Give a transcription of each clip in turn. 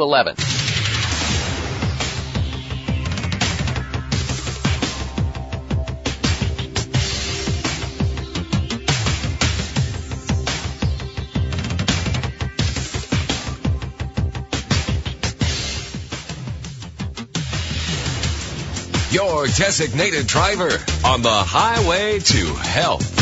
11. Your designated driver on the highway to health.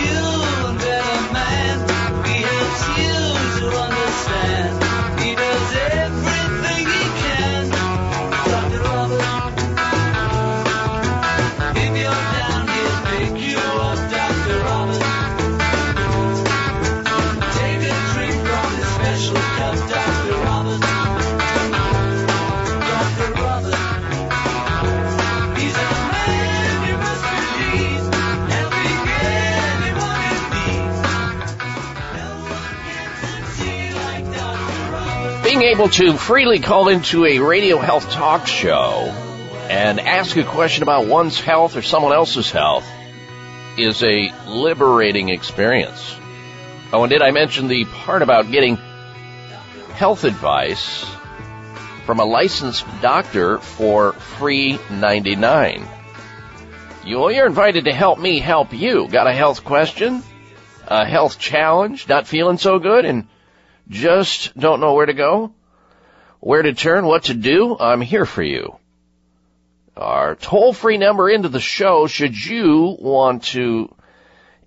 Being able to freely call into a radio health talk show and ask a question about one's health or someone else's health is a liberating experience. Oh, and did I mention the part about getting health advice from a licensed doctor for free 99? You, you're invited to help me help you. Got a health question? A health challenge? Not feeling so good? And just don't know where to go? Where to turn? What to do? I'm here for you. Our toll free number into the show should you want to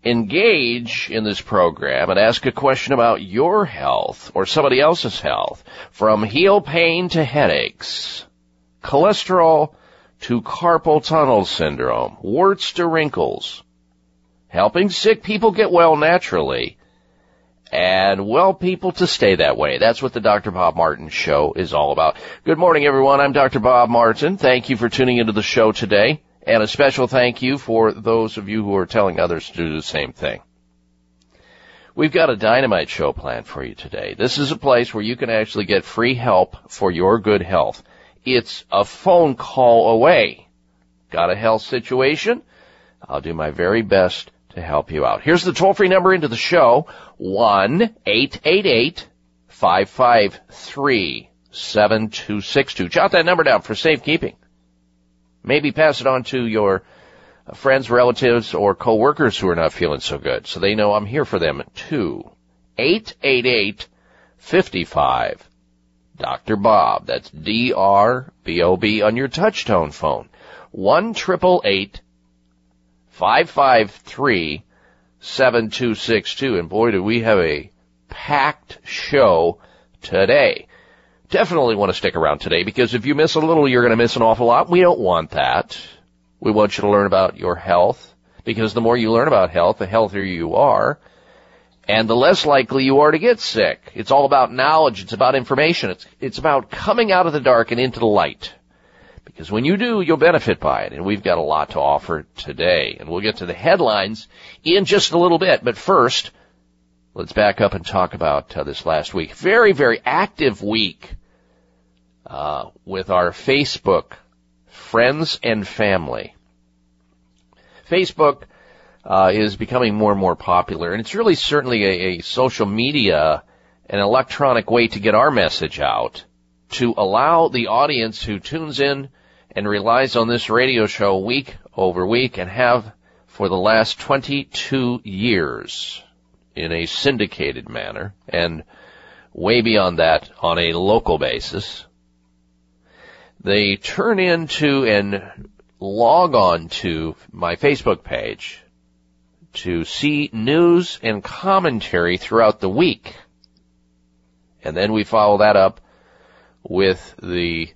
engage in this program and ask a question about your health or somebody else's health from heel pain to headaches, cholesterol to carpal tunnel syndrome, warts to wrinkles, helping sick people get well naturally, and well people to stay that way. That's what the Dr. Bob Martin show is all about. Good morning everyone. I'm Dr. Bob Martin. Thank you for tuning into the show today. And a special thank you for those of you who are telling others to do the same thing. We've got a dynamite show planned for you today. This is a place where you can actually get free help for your good health. It's a phone call away. Got a health situation? I'll do my very best to help you out. Here's the toll free number into the show. 1-888-553-7262. Jot that number down for safekeeping. Maybe pass it on to your friends, relatives, or coworkers who are not feeling so good, so they know I'm here for them too. 888 55 Dr. Bob. That's D-R-B-O-B on your touchtone phone. 1 553 7262. And boy, do we have a packed show today. Definitely want to stick around today because if you miss a little, you're going to miss an awful lot. We don't want that. We want you to learn about your health because the more you learn about health, the healthier you are and the less likely you are to get sick. It's all about knowledge. It's about information. It's, it's about coming out of the dark and into the light. Because when you do, you'll benefit by it. And we've got a lot to offer today. And we'll get to the headlines in just a little bit. But first, let's back up and talk about uh, this last week. Very, very active week uh, with our Facebook friends and family. Facebook uh, is becoming more and more popular, and it's really certainly a, a social media, an electronic way to get our message out, to allow the audience who tunes in and relies on this radio show week over week and have for the last 22 years in a syndicated manner and way beyond that on a local basis. They turn into and log on to my Facebook page to see news and commentary throughout the week. And then we follow that up with the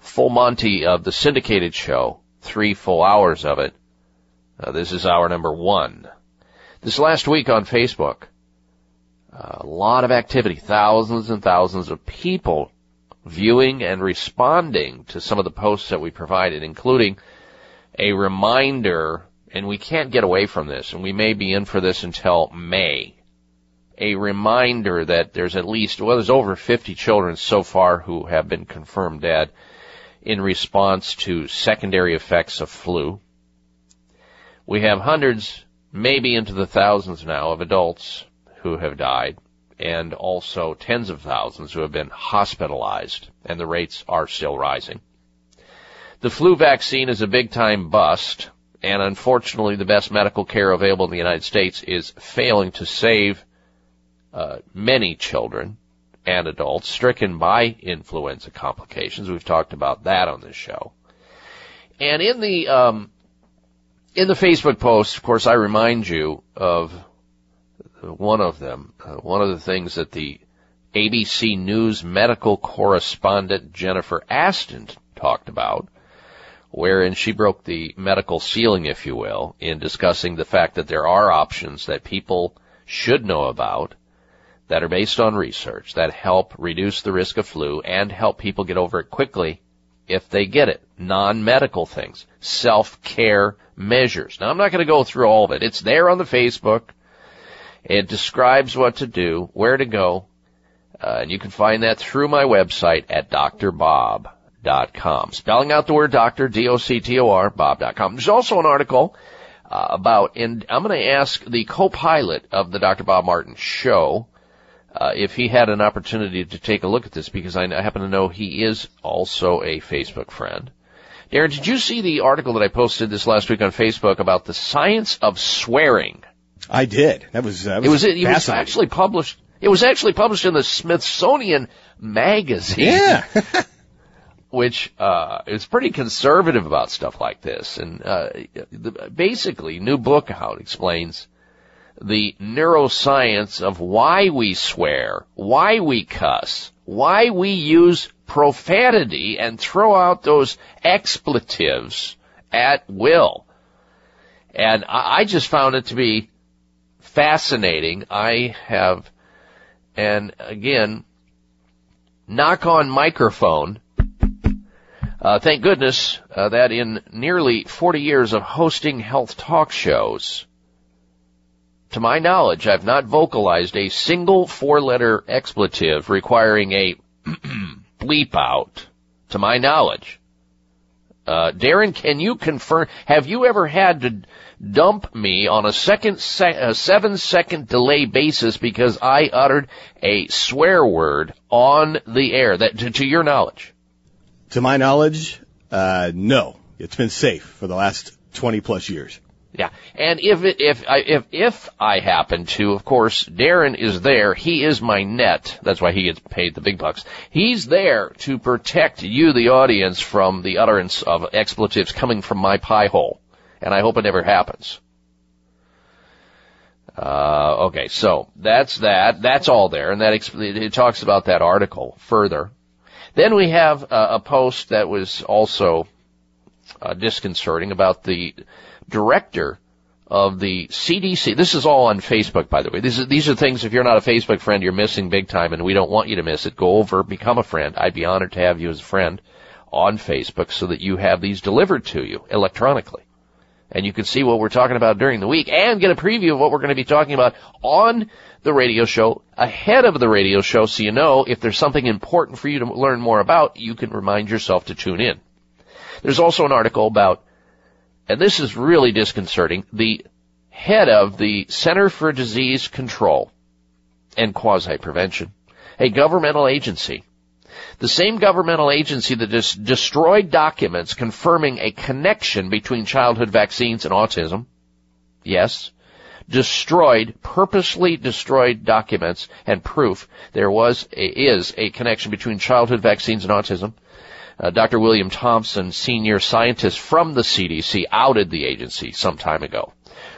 full Monty of the syndicated show, three full hours of it. Uh, this is hour number one. This last week on Facebook, a lot of activity, thousands and thousands of people viewing and responding to some of the posts that we provided, including a reminder and we can't get away from this, and we may be in for this until May. A reminder that there's at least, well, there's over 50 children so far who have been confirmed dead in response to secondary effects of flu. We have hundreds, maybe into the thousands now, of adults who have died, and also tens of thousands who have been hospitalized, and the rates are still rising. The flu vaccine is a big time bust and unfortunately the best medical care available in the United States is failing to save uh, many children and adults stricken by influenza complications. We've talked about that on this show. And in the um, in the Facebook post, of course, I remind you of one of them. Uh, one of the things that the ABC News medical correspondent Jennifer Ashton talked about wherein she broke the medical ceiling, if you will, in discussing the fact that there are options that people should know about that are based on research that help reduce the risk of flu and help people get over it quickly if they get it. Non-medical things. Self-care measures. Now I'm not going to go through all of it. It's there on the Facebook. It describes what to do, where to go, uh, and you can find that through my website at drbob com. Spelling out the word doctor, D-O-C-T-O-R, bob.com. There's also an article uh, about, and I'm going to ask the co-pilot of the Dr. Bob Martin show uh, if he had an opportunity to take a look at this because I happen to know he is also a Facebook friend. Darren, did you see the article that I posted this last week on Facebook about the science of swearing? I did. That was, that was it was it was actually published. It was actually published in the Smithsonian magazine. Yeah. which uh, is pretty conservative about stuff like this. And uh, the, basically, new book out explains the neuroscience of why we swear, why we cuss, why we use profanity and throw out those expletives at will. And I, just found it to be fascinating. I have, and again, knock on microphone uh, thank goodness uh, that in nearly 40 years of hosting health talk shows, to my knowledge, I've not vocalized a single four-letter expletive requiring a bleep out. To my knowledge, uh, Darren, can you confirm? Have you ever had to dump me on a second, se- a seven-second delay basis because I uttered a swear word on the air? That, to, to your knowledge. To my knowledge, uh, no. it's been safe for the last 20 plus years. Yeah, and if it, if I if if I happen to, of course, Darren is there. He is my net. That's why he gets paid the big bucks. He's there to protect you, the audience, from the utterance of expletives coming from my pie hole, and I hope it never happens. Uh, okay, so that's that. That's all there, and that it talks about that article further. Then we have uh, a post that was also uh, disconcerting about the director of the CDC. This is all on Facebook, by the way. These are, these are things, if you're not a Facebook friend, you're missing big time, and we don't want you to miss it. Go over, become a friend. I'd be honored to have you as a friend on Facebook so that you have these delivered to you electronically. And you can see what we're talking about during the week and get a preview of what we're going to be talking about on the radio show ahead of the radio show so you know if there's something important for you to learn more about, you can remind yourself to tune in. There's also an article about and this is really disconcerting, the head of the Center for Disease Control and Quasi-Prevention, a governmental agency, the same governmental agency that has destroyed documents confirming a connection between childhood vaccines and autism, yes, destroyed, purposely destroyed documents and proof there was, a, is a connection between childhood vaccines and autism, uh, Dr. William Thompson, senior scientist from the CDC, outed the agency some time ago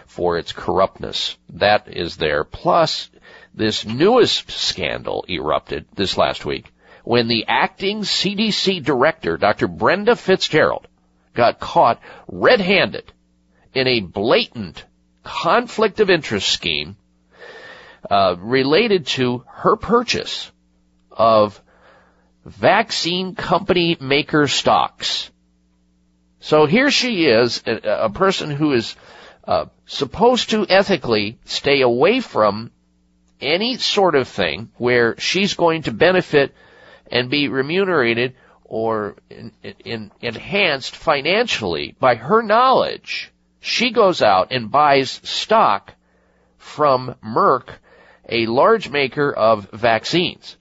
for its corruptness. That is there. Plus, this newest scandal erupted this last week when the acting CDC director, Dr. Brenda Fitzgerald, got caught red-handed in a blatant conflict of interest scheme uh, related to her purchase of vaccine company maker stocks. So here she is, a, person who is uh, supposed to ethically stay away from any sort of thing where she's going to benefit and be remunerated or in, in, enhanced financially by her knowledge. She goes out and buys stock from Merck, a large maker of vaccines.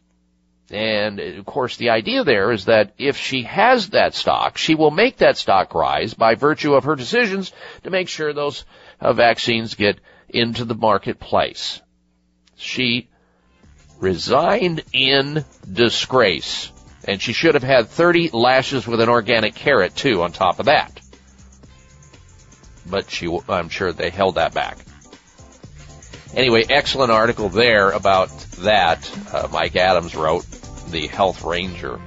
And of course, the idea there is that if she has that stock, she will make that stock rise by virtue of her decisions to make sure those uh, vaccines get into the marketplace. She resigned in disgrace. And she should have had 30 lashes with an organic carrot too on top of that. But she, I'm sure they held that back. Anyway, excellent article there about that. Uh, Mike Adams wrote the Health Ranger.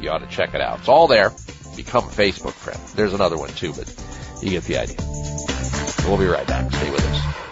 You ought to check it out. It's all there. Become a Facebook friend. There's another one too, but you get the idea. We'll be right back. Stay with us.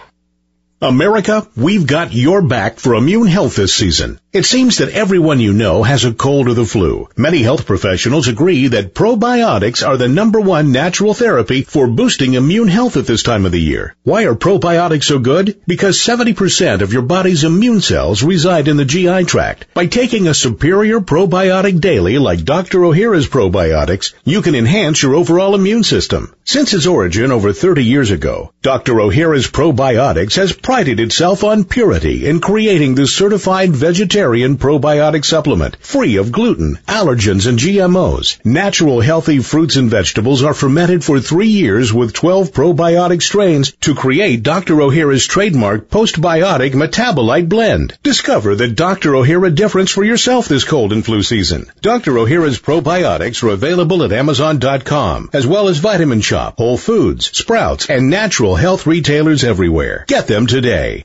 America, we've got your back for immune health this season. It seems that everyone you know has a cold or the flu. Many health professionals agree that probiotics are the number one natural therapy for boosting immune health at this time of the year. Why are probiotics so good? Because 70% of your body's immune cells reside in the GI tract. By taking a superior probiotic daily like Dr. O'Hara's probiotics, you can enhance your overall immune system. Since its origin over 30 years ago, Dr. O'Hara's probiotics has prided itself on purity in creating the certified vegetarian probiotic supplement, free of gluten, allergens, and GMOs. Natural healthy fruits and vegetables are fermented for three years with 12 probiotic strains to create Dr. O'Hara's trademark postbiotic metabolite blend. Discover the Dr. O'Hara difference for yourself this cold and flu season. Dr. O'Hara's probiotics are available at Amazon.com, as well as Vitamin Shoppe, Whole Foods, Sprouts, and natural health retailers everywhere. Get them today.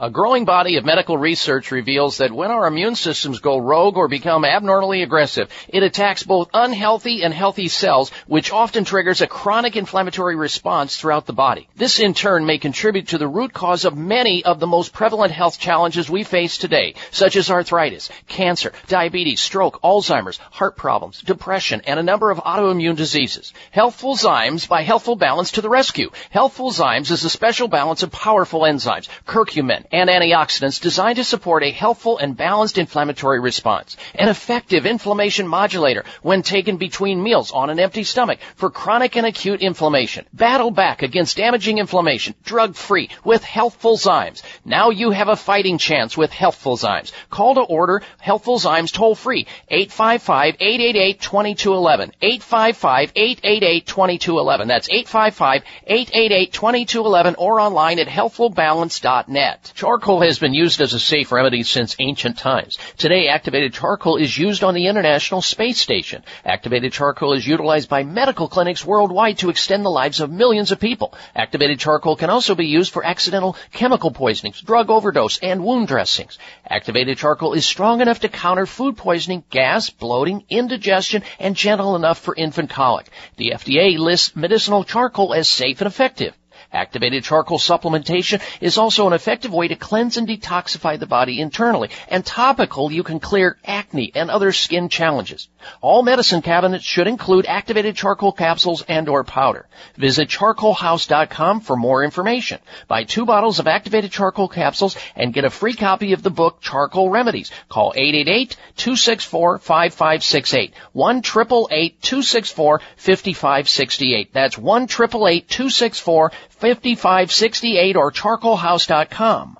A growing body of medical research reveals that when our immune systems go rogue or become abnormally aggressive, it attacks both unhealthy and healthy cells, which often triggers a chronic inflammatory response throughout the body. This in turn may contribute to the root cause of many of the most prevalent health challenges we face today, such as arthritis, cancer, diabetes, stroke, Alzheimer's, heart problems, depression, and a number of autoimmune diseases. Healthful Zymes by Healthful Balance to the rescue. Healthful Zymes is a special balance of powerful enzymes, curcumin, and antioxidants designed to support a helpful and balanced inflammatory response. An effective inflammation modulator when taken between meals on an empty stomach for chronic and acute inflammation. Battle back against damaging inflammation, drug free with Healthful Zymes. Now you have a fighting chance with Healthful Zymes. Call to order Healthful Zymes toll free 855-888-2211. 855-888-2211. That's 855-888-2211 or online at healthfulbalance.net. Charcoal has been used as a safe remedy since ancient times. Today, activated charcoal is used on the International Space Station. Activated charcoal is utilized by medical clinics worldwide to extend the lives of millions of people. Activated charcoal can also be used for accidental chemical poisonings, drug overdose, and wound dressings. Activated charcoal is strong enough to counter food poisoning, gas, bloating, indigestion, and gentle enough for infant colic. The FDA lists medicinal charcoal as safe and effective. Activated charcoal supplementation is also an effective way to cleanse and detoxify the body internally. And topical, you can clear acne and other skin challenges. All medicine cabinets should include activated charcoal capsules and or powder. Visit charcoalhouse.com for more information. Buy two bottles of activated charcoal capsules and get a free copy of the book Charcoal Remedies. Call 888-264-5568. 1 264 5568 That's 1 264 5568 or charcoalhouse.com.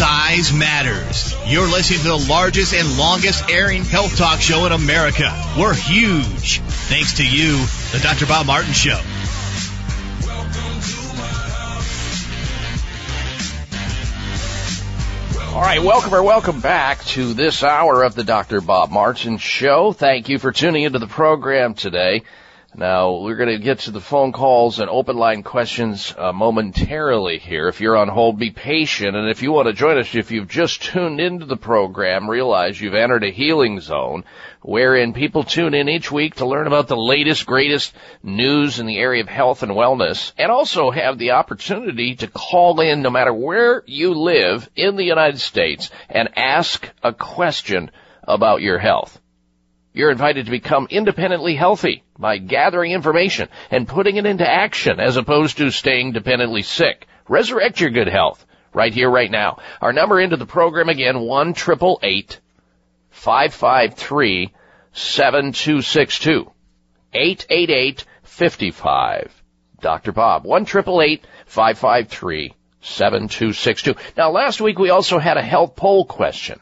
Size matters. You're listening to the largest and longest airing health talk show in America. We're huge. Thanks to you, the Dr. Bob Martin Show. All right, welcome or welcome back to this hour of the Dr. Bob Martin Show. Thank you for tuning into the program today. Now, we're going to get to the phone calls and open line questions uh, momentarily here. If you're on hold, be patient. And if you want to join us, if you've just tuned into the program, realize you've entered a healing zone wherein people tune in each week to learn about the latest, greatest news in the area of health and wellness and also have the opportunity to call in no matter where you live in the United States and ask a question about your health. You're invited to become independently healthy by gathering information and putting it into action as opposed to staying dependently sick. Resurrect your good health right here, right now. Our number into the program again, 1 553 7262. 888 55. Dr. Bob, 1 553 7262. Now last week we also had a health poll question.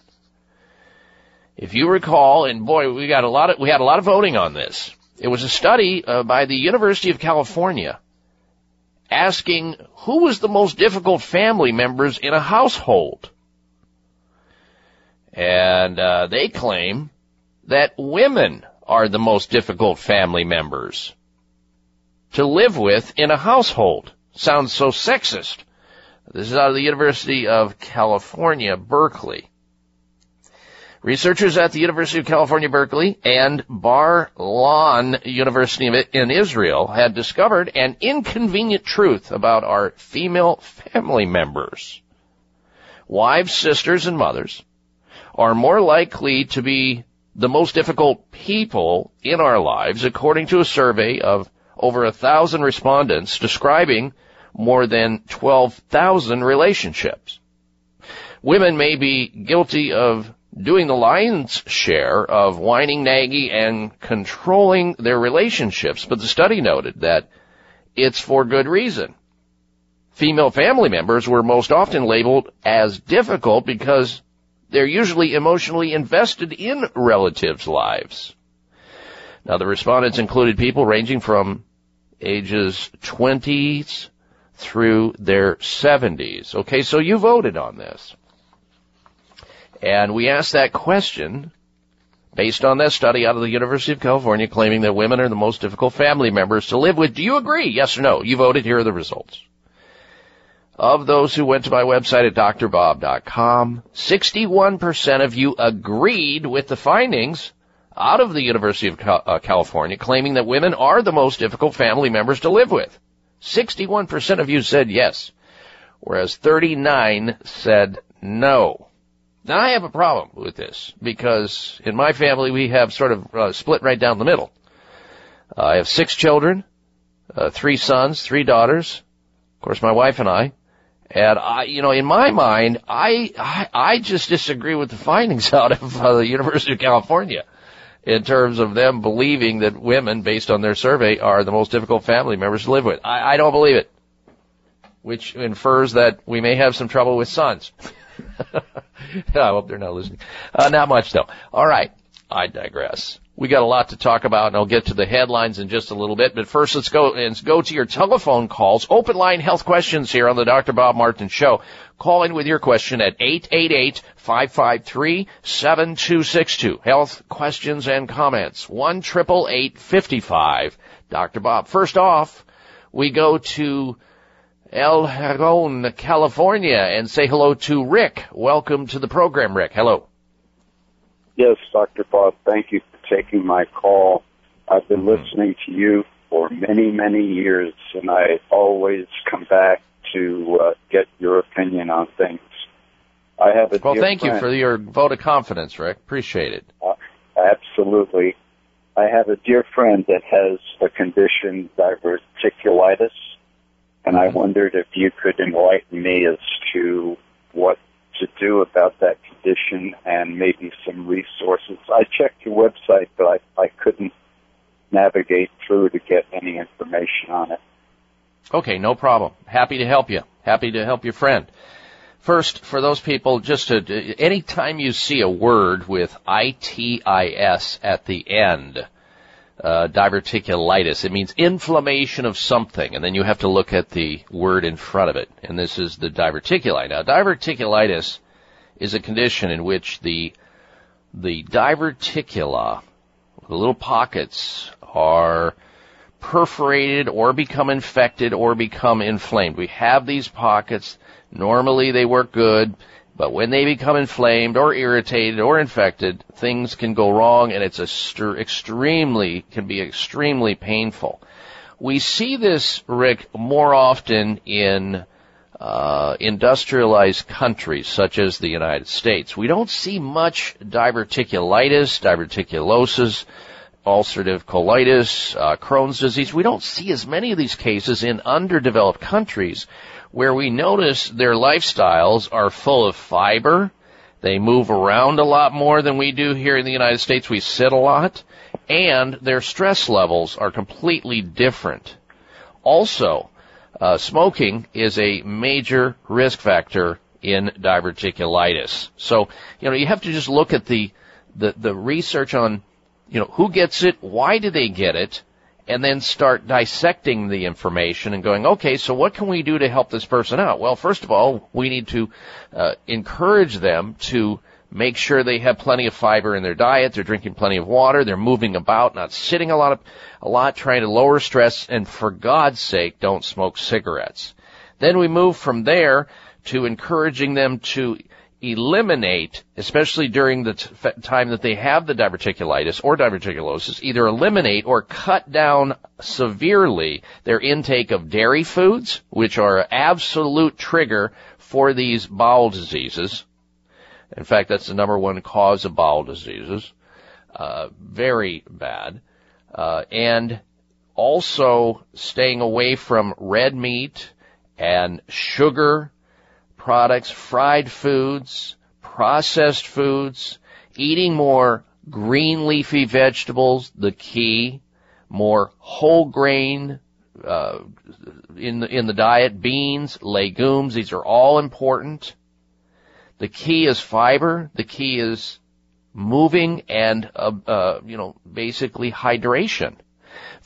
If you recall, and boy, we got a lot of, we had a lot of voting on this. It was a study uh, by the University of California asking who was the most difficult family members in a household. And uh, they claim that women are the most difficult family members to live with in a household. Sounds so sexist. This is out of the University of California, Berkeley. Researchers at the University of California, Berkeley and Bar-Ilan University in Israel had discovered an inconvenient truth about our female family members. Wives, sisters, and mothers are more likely to be the most difficult people in our lives according to a survey of over a thousand respondents describing more than 12,000 relationships. Women may be guilty of doing the lion's share of whining, nagging, and controlling their relationships, but the study noted that it's for good reason. Female family members were most often labeled as difficult because they're usually emotionally invested in relatives' lives. Now the respondents included people ranging from ages 20s through their 70s. Okay, so you voted on this. And we asked that question based on that study out of the University of California claiming that women are the most difficult family members to live with. Do you agree? Yes or no? You voted. Here are the results. Of those who went to my website at drbob.com, 61% of you agreed with the findings out of the University of uh, California claiming that women are the most difficult family members to live with. 61% of you said yes, whereas 39 said no. Now I have a problem with this because in my family we have sort of uh, split right down the middle. Uh, I have six children, uh, three sons, three daughters, of course my wife and I. And I, you know, in my mind, I, I, I just disagree with the findings out of uh, the University of California in terms of them believing that women, based on their survey, are the most difficult family members to live with. I, I don't believe it. Which infers that we may have some trouble with sons. I hope they're not listening. Uh, not much though. All right. I digress. We got a lot to talk about and I'll get to the headlines in just a little bit, but first let's go and go to your telephone calls. Open line health questions here on the Dr. Bob Martin show. Call in with your question at 888-553-7262. Health questions and comments. 1 55 Dr. Bob. First off, we go to El Cajon, California, and say hello to Rick. Welcome to the program, Rick. Hello. Yes, Dr. Bob, thank you for taking my call. I've been mm-hmm. listening to you for many, many years, and I always come back to uh, get your opinion on things. I have a well. thank friend. you for your vote of confidence, Rick. Appreciate it. Uh, absolutely. I have a dear friend that has a condition, diverticulitis, and I wondered if you could enlighten me as to what to do about that condition and maybe some resources. I checked your website, but I, I couldn't navigate through to get any information on it. Okay, no problem. Happy to help you. Happy to help your friend. First, for those people, just to, anytime you see a word with ITIS at the end, uh, diverticulitis. It means inflammation of something, and then you have to look at the word in front of it. And this is the diverticuli. Now, diverticulitis is a condition in which the the diverticula, the little pockets, are perforated or become infected or become inflamed. We have these pockets. Normally they work good. But when they become inflamed or irritated or infected, things can go wrong and it's st- extremely, can be extremely painful. We see this, Rick, more often in uh, industrialized countries such as the United States. We don't see much diverticulitis, diverticulosis, ulcerative colitis, uh, Crohn's disease. We don't see as many of these cases in underdeveloped countries where we notice their lifestyles are full of fiber. They move around a lot more than we do here in the United States. We sit a lot. And their stress levels are completely different. Also, uh, smoking is a major risk factor in diverticulitis. So, you know, you have to just look at the, the, the research on, you know, who gets it, why do they get it, and then start dissecting the information and going, okay, so what can we do to help this person out? Well, first of all, we need to uh, encourage them to make sure they have plenty of fiber in their diet, they're drinking plenty of water, they're moving about, not sitting a lot of, a lot, trying to lower stress, and for God's sake, don't smoke cigarettes. Then we move from there to encouraging them to eliminate, especially during the t- time that they have the diverticulitis or diverticulosis, either eliminate or cut down severely their intake of dairy foods, which are absolute trigger for these bowel diseases. In fact, that's the number one cause of bowel diseases. Uh, very bad. Uh, and also staying away from red meat and sugar products, fried foods, processed foods, eating more green leafy vegetables, the key, more whole grain, uh, in the, in the diet, beans, legumes, these are all important. The key is fiber. The key is moving and, uh, uh, you know, basically hydration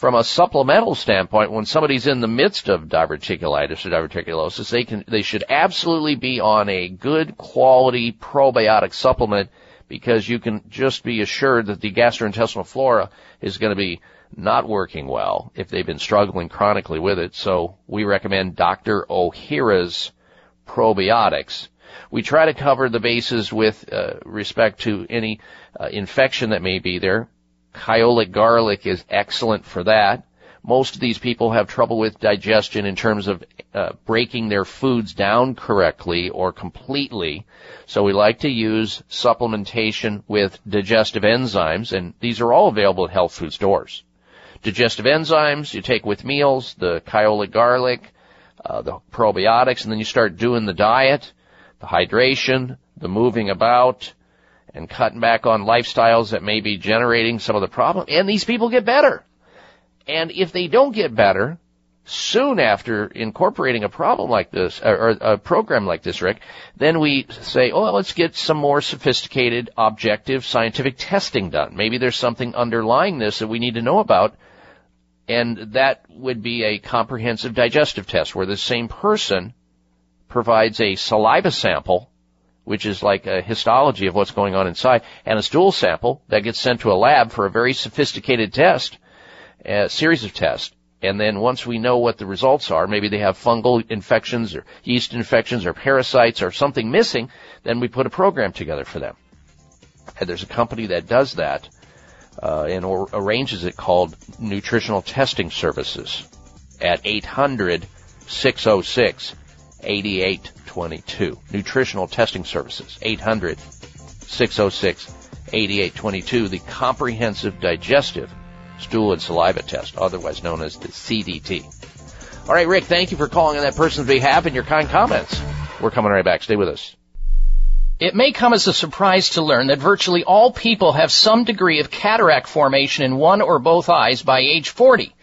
from a supplemental standpoint, when somebody's in the midst of diverticulitis or diverticulosis, they can, they should absolutely be on a good quality probiotic supplement because you can just be assured that the gastrointestinal flora is going to be not working well if they've been struggling chronically with it. So we recommend Dr. O'Hara's probiotics. We try to cover the bases with uh, respect to any uh, infection that may be there. Kyolic garlic is excellent for that. Most of these people have trouble with digestion in terms of uh, breaking their foods down correctly or completely. So we like to use supplementation with digestive enzymes, and these are all available at health food stores. Digestive enzymes you take with meals, the Kyolic garlic, uh, the probiotics, and then you start doing the diet, the hydration, the moving about, and cutting back on lifestyles that may be generating some of the problem. And these people get better. And if they don't get better, soon after incorporating a problem like this, or a program like this, Rick, then we say, oh, well, let's get some more sophisticated, objective, scientific testing done. Maybe there's something underlying this that we need to know about. And that would be a comprehensive digestive test where the same person provides a saliva sample, which is like a histology of what's going on inside, and a stool sample that gets sent to a lab for a very sophisticated test a series of tests. And then once we know what the results are, maybe they have fungal infections or yeast infections or parasites or something missing, then we put a program together for them. And there's a company that does that uh, and or arranges it called Nutritional Testing Services at 800 606 8822. Nutritional Testing Services, 800 606 8822. The comprehensive digestive stool and saliva test, otherwise known as the CDT. All right, Rick, thank you for calling on that person's behalf and your kind comments. We're coming right back. Stay with us. It may come as a surprise to learn that virtually all people have some degree of cataract formation in one or both eyes by age 40.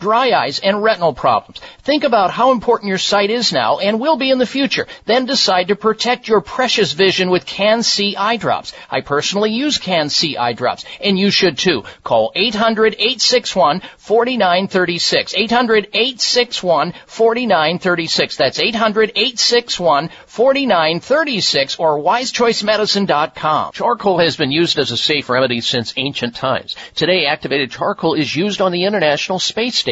dry eyes, and retinal problems. Think about how important your sight is now and will be in the future. Then decide to protect your precious vision with Can-C eye drops. I personally use Can-C eye drops, and you should too. Call 800-861-4936. 800-861-4936. That's 800-861-4936 or wisechoicemedicine.com. Charcoal has been used as a safe remedy since ancient times. Today, activated charcoal is used on the International Space Station.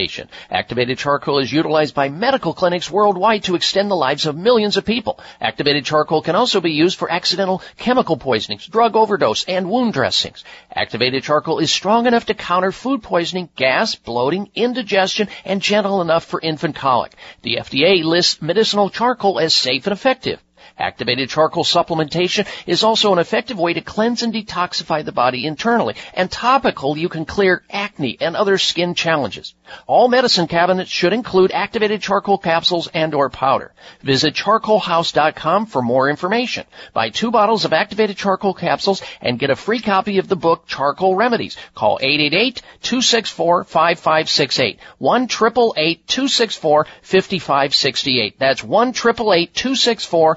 Activated charcoal is utilized by medical clinics worldwide to extend the lives of millions of people. Activated charcoal can also be used for accidental chemical poisonings, drug overdose, and wound dressings. Activated charcoal is strong enough to counter food poisoning, gas, bloating, indigestion, and gentle enough for infant colic. The FDA lists medicinal charcoal as safe and effective. Activated charcoal supplementation is also an effective way to cleanse and detoxify the body internally. And topical, you can clear acne and other skin challenges. All medicine cabinets should include activated charcoal capsules and or powder. Visit charcoalhouse.com for more information. Buy two bottles of activated charcoal capsules and get a free copy of the book Charcoal Remedies. Call 888-264-5568. 1-888-264-5568. That's 1-888-264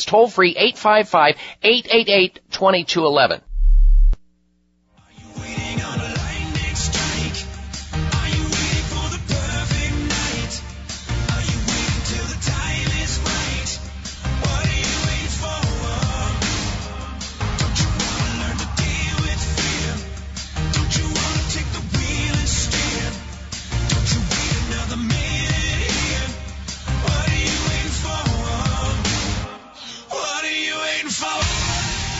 toll free 855 888 2211.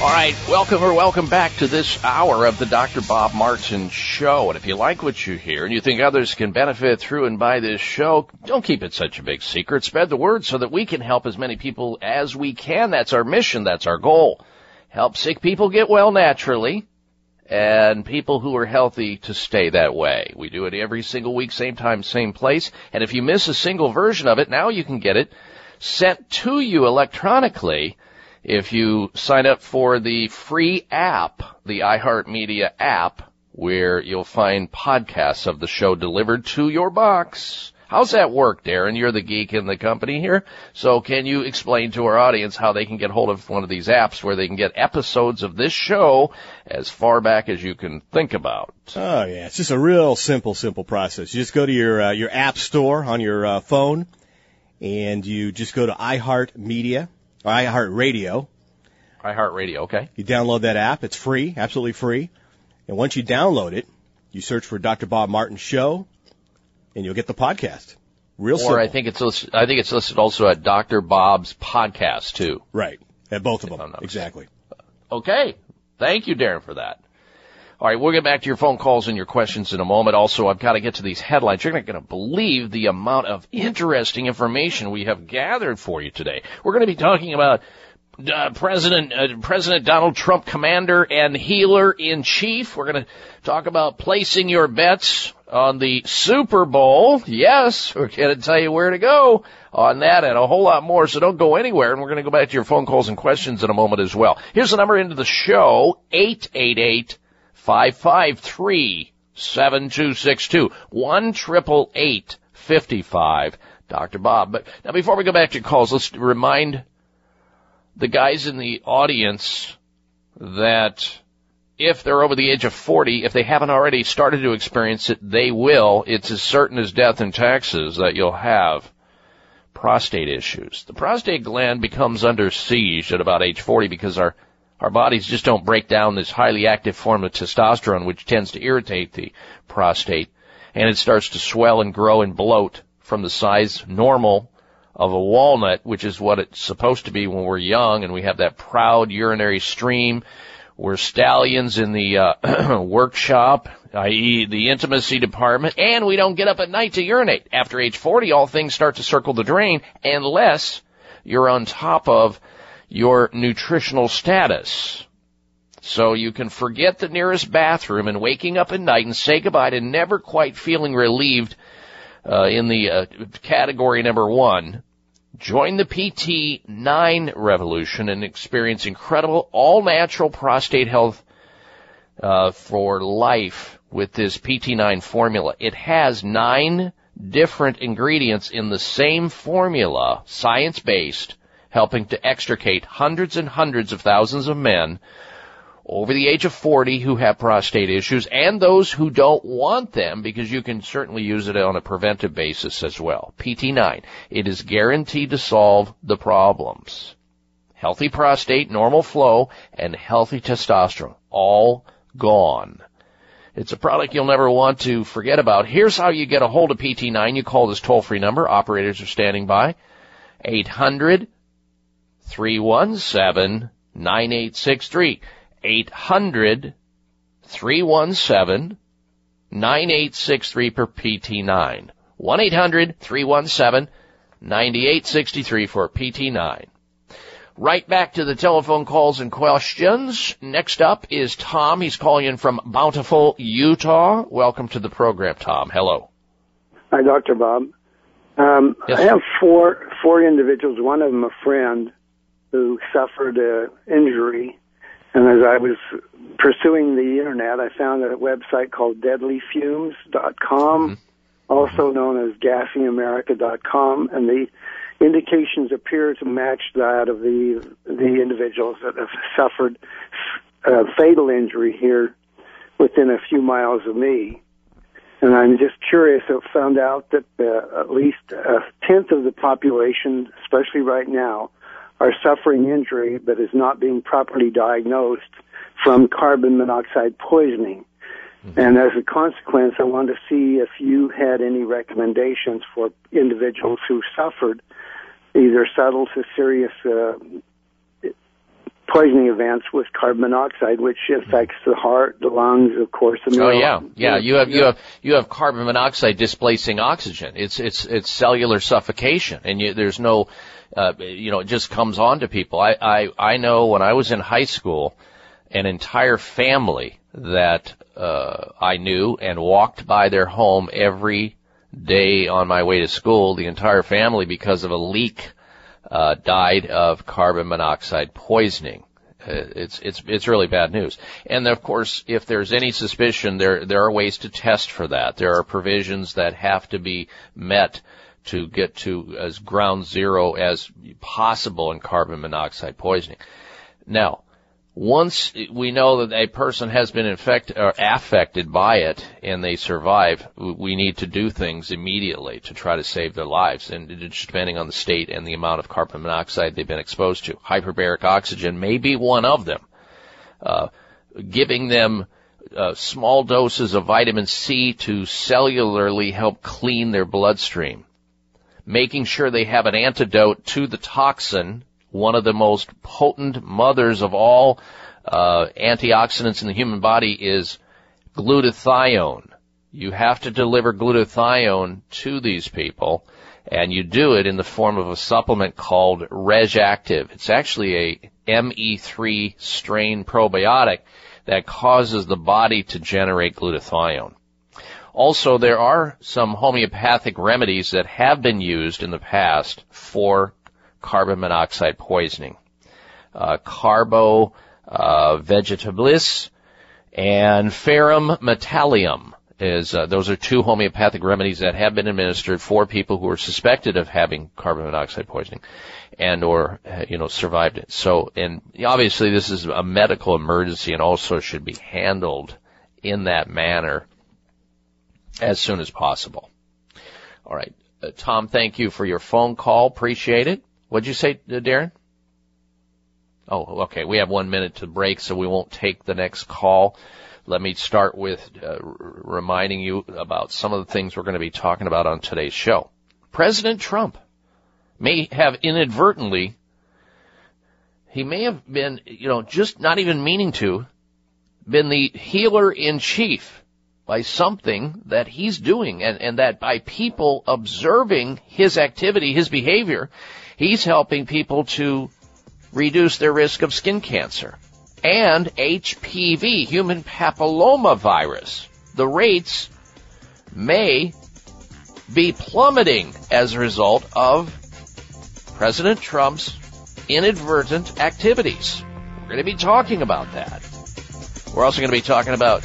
All right, welcome or welcome back to this hour of the Dr. Bob Martin Show. And if you like what you hear and you think others can benefit through and by this show, don't keep it such a big secret. Spread the word so that we can help as many people as we can. That's our mission. That's our goal. Help sick people get well naturally and people who are healthy to stay that way. We do it every single week, same time, same place. And if you miss a single version of it, now you can get it sent to you electronically if you sign up for the free app, the iHeartMedia app, where you'll find podcasts of the show delivered to your box. How's that work, Darren? You're the geek in the company here. So can you explain to our audience how they can get hold of one of these apps where they can get episodes of this show as far back as you can think about? Oh yeah, it's just a real simple, simple process. You just go to your, uh, your app store on your uh, phone and you just go to iHeartMedia or iHeartRadio. iHeartRadio, okay. You download that app. It's free, absolutely free. And once you download it, you search for Dr. Bob Martin Show, and you'll get the podcast. Real or simple. I think it's listed, I think it's listed also at Dr. Bob's podcast too. Right. At both of them. Exactly. Okay. Thank you, Darren, for that. All right, we'll get back to your phone calls and your questions in a moment. Also, I've got to get to these headlines. You're not going to believe the amount of interesting information we have gathered for you today. We're going to be talking about uh, President uh, President Donald Trump, commander and healer in chief. We're going to talk about placing your bets on the Super Bowl. Yes, we're going to tell you where to go on that and a whole lot more. So don't go anywhere. And we're going to go back to your phone calls and questions in a moment as well. Here's the number into the show: eight eight eight. 553 7262 1 55 Dr. Bob. But now before we go back to calls, let's remind the guys in the audience that if they're over the age of 40, if they haven't already started to experience it, they will. It's as certain as death and taxes that you'll have prostate issues. The prostate gland becomes under siege at about age 40 because our our bodies just don't break down this highly active form of testosterone, which tends to irritate the prostate, and it starts to swell and grow and bloat from the size normal of a walnut, which is what it's supposed to be when we're young, and we have that proud urinary stream. We're stallions in the uh, workshop, i.e., the intimacy department, and we don't get up at night to urinate. After age 40, all things start to circle the drain, unless you're on top of your nutritional status. So you can forget the nearest bathroom and waking up at night and say goodbye to never quite feeling relieved uh, in the uh, category number one. Join the PT9 revolution and experience incredible all-natural prostate health uh, for life with this PT9 formula. It has nine different ingredients in the same formula, science-based, helping to extricate hundreds and hundreds of thousands of men over the age of 40 who have prostate issues and those who don't want them because you can certainly use it on a preventive basis as well. PT9. It is guaranteed to solve the problems. Healthy prostate, normal flow, and healthy testosterone. All gone. It's a product you'll never want to forget about. Here's how you get a hold of PT9. You call this toll free number. Operators are standing by. 800 317 9863. 800 317 9863 per PT9. 1 800 317 9863 for PT9. Right back to the telephone calls and questions. Next up is Tom. He's calling in from Bountiful, Utah. Welcome to the program, Tom. Hello. Hi, Dr. Bob. Um, yes. I have four four individuals. One of them a friend who suffered an injury, and as I was pursuing the internet, I found a website called DeadlyFumes.com, mm-hmm. also known as GassingAmerica.com, and the indications appear to match that of the the individuals that have suffered a fatal injury here within a few miles of me. And I'm just curious. I found out that uh, at least a tenth of the population, especially right now, are suffering injury but is not being properly diagnosed from carbon monoxide poisoning. Mm-hmm. And as a consequence, I wanted to see if you had any recommendations for individuals who suffered either subtle to serious uh, poisoning events with carbon monoxide, which affects the heart, the lungs, of course. The oh yeah, yeah. You have you have you have carbon monoxide displacing oxygen. It's it's it's cellular suffocation, and you, there's no, uh, you know, it just comes on to people. I I I know when I was in high school, an entire family that uh, I knew and walked by their home every day on my way to school. The entire family, because of a leak uh, died of carbon monoxide poisoning. Uh, it's it's it's really bad news. And of course, if there's any suspicion, there there are ways to test for that. There are provisions that have to be met to get to as ground zero as possible in carbon monoxide poisoning. Now, once we know that a person has been infected or affected by it and they survive, we need to do things immediately to try to save their lives. And depending on the state and the amount of carbon monoxide they've been exposed to. Hyperbaric oxygen may be one of them. Uh, giving them uh, small doses of vitamin C to cellularly help clean their bloodstream. Making sure they have an antidote to the toxin one of the most potent mothers of all uh, antioxidants in the human body is glutathione. You have to deliver glutathione to these people, and you do it in the form of a supplement called Reg'Activ. It's actually a ME3 strain probiotic that causes the body to generate glutathione. Also, there are some homeopathic remedies that have been used in the past for carbon monoxide poisoning. Uh, carbo uh, vegetabilis and ferrum metallicum is uh, those are two homeopathic remedies that have been administered for people who are suspected of having carbon monoxide poisoning and or uh, you know survived it. So and obviously this is a medical emergency and also should be handled in that manner as soon as possible. All right, uh, Tom, thank you for your phone call. Appreciate it. What'd you say, uh, Darren? Oh, okay. We have one minute to break, so we won't take the next call. Let me start with uh, reminding you about some of the things we're going to be talking about on today's show. President Trump may have inadvertently, he may have been, you know, just not even meaning to, been the healer in chief by something that he's doing and, and that by people observing his activity, his behavior, He's helping people to reduce their risk of skin cancer and HPV, human papillomavirus. The rates may be plummeting as a result of President Trump's inadvertent activities. We're going to be talking about that. We're also going to be talking about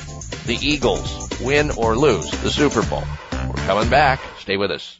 the Eagles, win or lose the Super Bowl. We're coming back. Stay with us.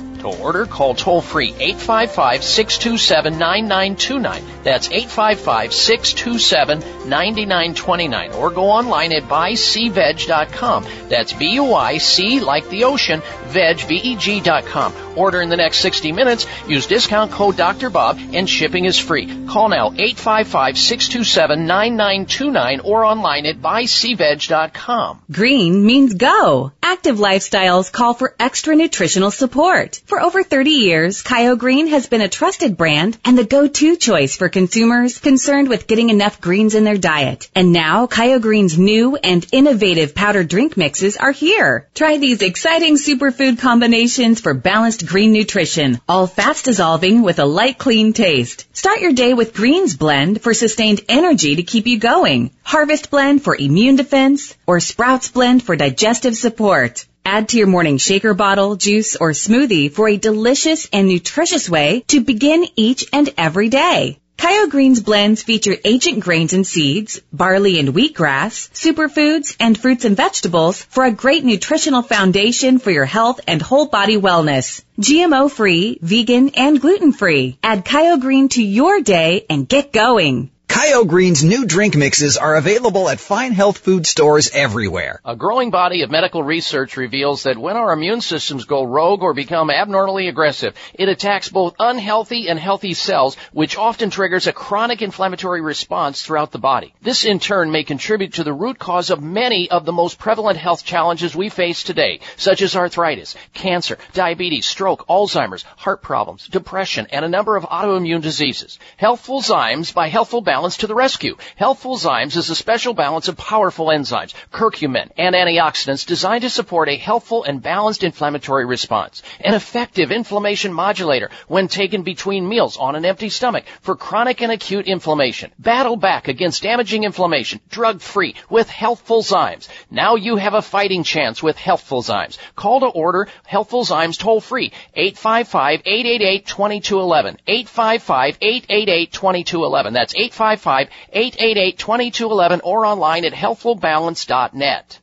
To order, call toll free 855-627-9929. That's 855-627-9929. Or go online at buycveg.com. That's B-U-I-C like the ocean, veg, V-E-G.com. Order in the next 60 minutes. Use discount code Dr. Bob and shipping is free. Call now 855-627-9929 or online at buycveg.com. Green means go. Active lifestyles call for extra nutritional support. For over 30 years, Kyo Green has been a trusted brand and the go-to choice for consumers concerned with getting enough greens in their diet. And now, Kyo Green's new and innovative powdered drink mixes are here. Try these exciting superfood combinations for balanced green nutrition, all fast dissolving with a light clean taste. Start your day with Greens Blend for sustained energy to keep you going, Harvest Blend for immune defense, or Sprouts Blend for digestive support. Add to your morning shaker bottle, juice, or smoothie for a delicious and nutritious way to begin each and every day. Kyo Greens blends feature ancient grains and seeds, barley and wheatgrass, superfoods, and fruits and vegetables for a great nutritional foundation for your health and whole body wellness. GMO free, vegan, and gluten free. Add Kyo Green to your day and get going. Kyo Green's new drink mixes are available at fine health food stores everywhere. A growing body of medical research reveals that when our immune systems go rogue or become abnormally aggressive, it attacks both unhealthy and healthy cells, which often triggers a chronic inflammatory response throughout the body. This in turn may contribute to the root cause of many of the most prevalent health challenges we face today, such as arthritis, cancer, diabetes, stroke, Alzheimer's, heart problems, depression, and a number of autoimmune diseases. Healthful Zymes by Healthful Balance balance to the rescue. Healthful Zymes is a special balance of powerful enzymes, curcumin, and antioxidants designed to support a healthful and balanced inflammatory response. An effective inflammation modulator when taken between meals on an empty stomach for chronic and acute inflammation. Battle back against damaging inflammation, drug-free with Healthful Zymes. Now you have a fighting chance with Healthful Zymes. Call to order Healthful Zymes toll free 855-888-2211. 855-888-2211. That's 855 855-888-2211 or online at healthfulbalance.net.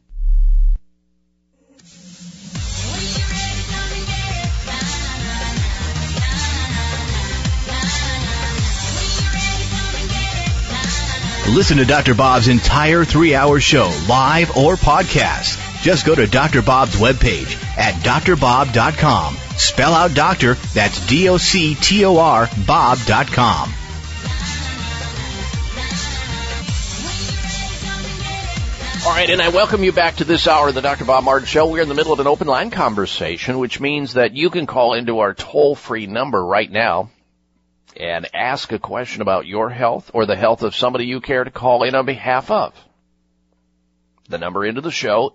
Listen to Dr. Bob's entire three hour show, live or podcast. Just go to Dr. Bob's webpage at drbob.com. Spell out doctor, that's D-O-C-T-O-R, bob.com. All right, and I welcome you back to this hour of the Dr. Bob Martin Show. We're in the middle of an open line conversation, which means that you can call into our toll free number right now and ask a question about your health or the health of somebody you care to call in on behalf of. The number into the show,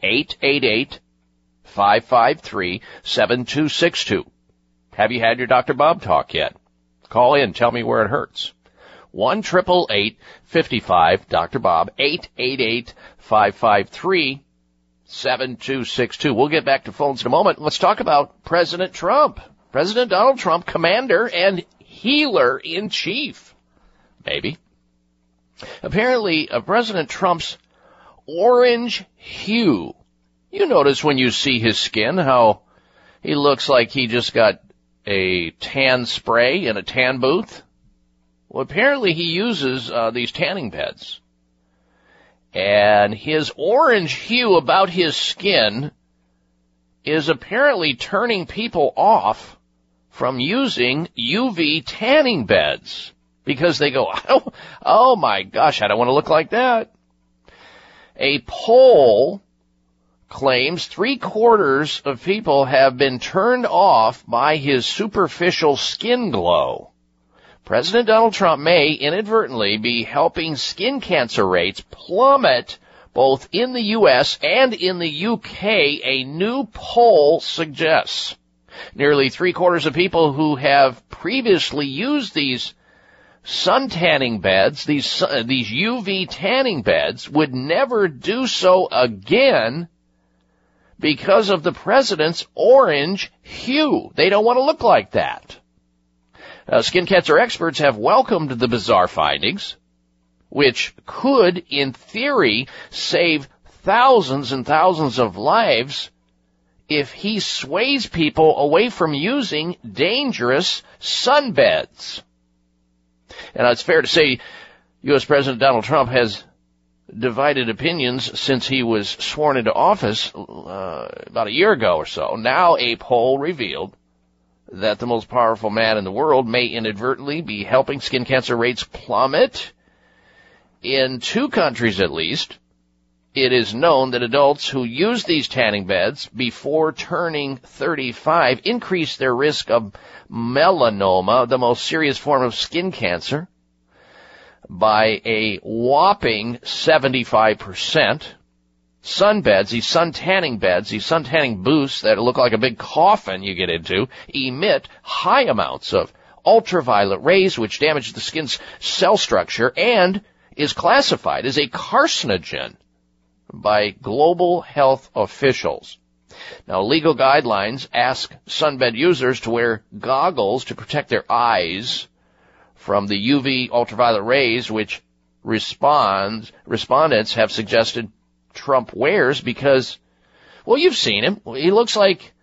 888-553-7262. Have you had your Dr. Bob talk yet? Call in, tell me where it hurts. 1 55 Dr. Bob, 888 553 7262. We'll get back to phones in a moment. Let's talk about President Trump. President Donald Trump, commander and healer in chief. Maybe. Apparently, uh, President Trump's orange hue. You notice when you see his skin how he looks like he just got a tan spray in a tan booth. Well, apparently he uses uh, these tanning beds and his orange hue about his skin is apparently turning people off from using UV tanning beds because they go, oh, oh my gosh, I don't want to look like that. A poll claims three quarters of people have been turned off by his superficial skin glow. President Donald Trump may inadvertently be helping skin cancer rates plummet both in the U.S. and in the UK, a new poll suggests. Nearly three quarters of people who have previously used these sun tanning beds, these, uh, these UV tanning beds, would never do so again because of the president's orange hue. They don't want to look like that. Uh, skin cancer experts have welcomed the bizarre findings, which could, in theory, save thousands and thousands of lives if he sways people away from using dangerous sunbeds. And it's fair to say U.S. President Donald Trump has divided opinions since he was sworn into office uh, about a year ago or so. Now a poll revealed that the most powerful man in the world may inadvertently be helping skin cancer rates plummet. In two countries at least, it is known that adults who use these tanning beds before turning 35 increase their risk of melanoma, the most serious form of skin cancer. by a whopping 75%. Sunbeds, these sun tanning beds, these sun tanning booths that look like a big coffin you get into, emit high amounts of ultraviolet rays which damage the skin's cell structure and is classified as a carcinogen by global health officials. Now, legal guidelines ask sunbed users to wear goggles to protect their eyes from the UV ultraviolet rays, which respondents have suggested Trump wears because, well, you've seen him. He looks like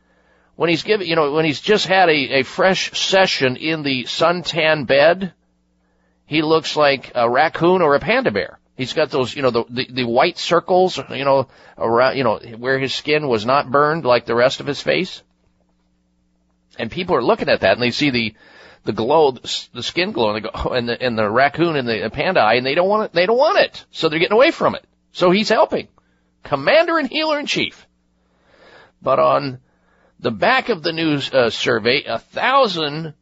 when he's given, you know, when he's just had a, a fresh session in the suntan bed, he looks like a raccoon or a panda bear. He's got those, you know, the, the, the white circles, you know, around, you know, where his skin was not burned like the rest of his face. And people are looking at that and they see the, the glow, the skin glow, and, they go, oh, and the, and the raccoon and the panda eye, and they don't want it, they don't want it. So they're getting away from it. So he's helping. Commander and healer in chief. But on the back of the news uh, survey, a thousand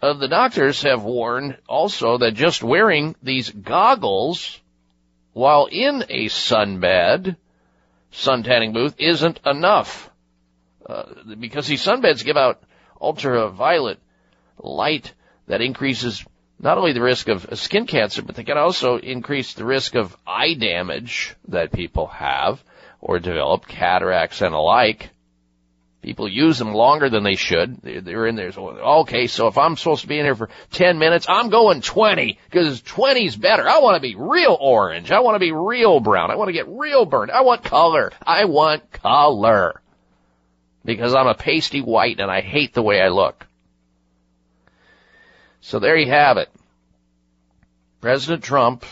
of the doctors have warned also that just wearing these goggles while in a sunbed, suntanning booth, isn't enough. Uh, because these sunbeds give out ultraviolet light that increases not only the risk of skin cancer, but they can also increase the risk of eye damage that people have or develop cataracts and alike. People use them longer than they should. They're in there. So, okay, so if I'm supposed to be in here for 10 minutes, I'm going 20 because 20 is better. I want to be real orange. I want to be real brown. I want to get real burned. I want color. I want color because I'm a pasty white and I hate the way I look. So there you have it. President Trump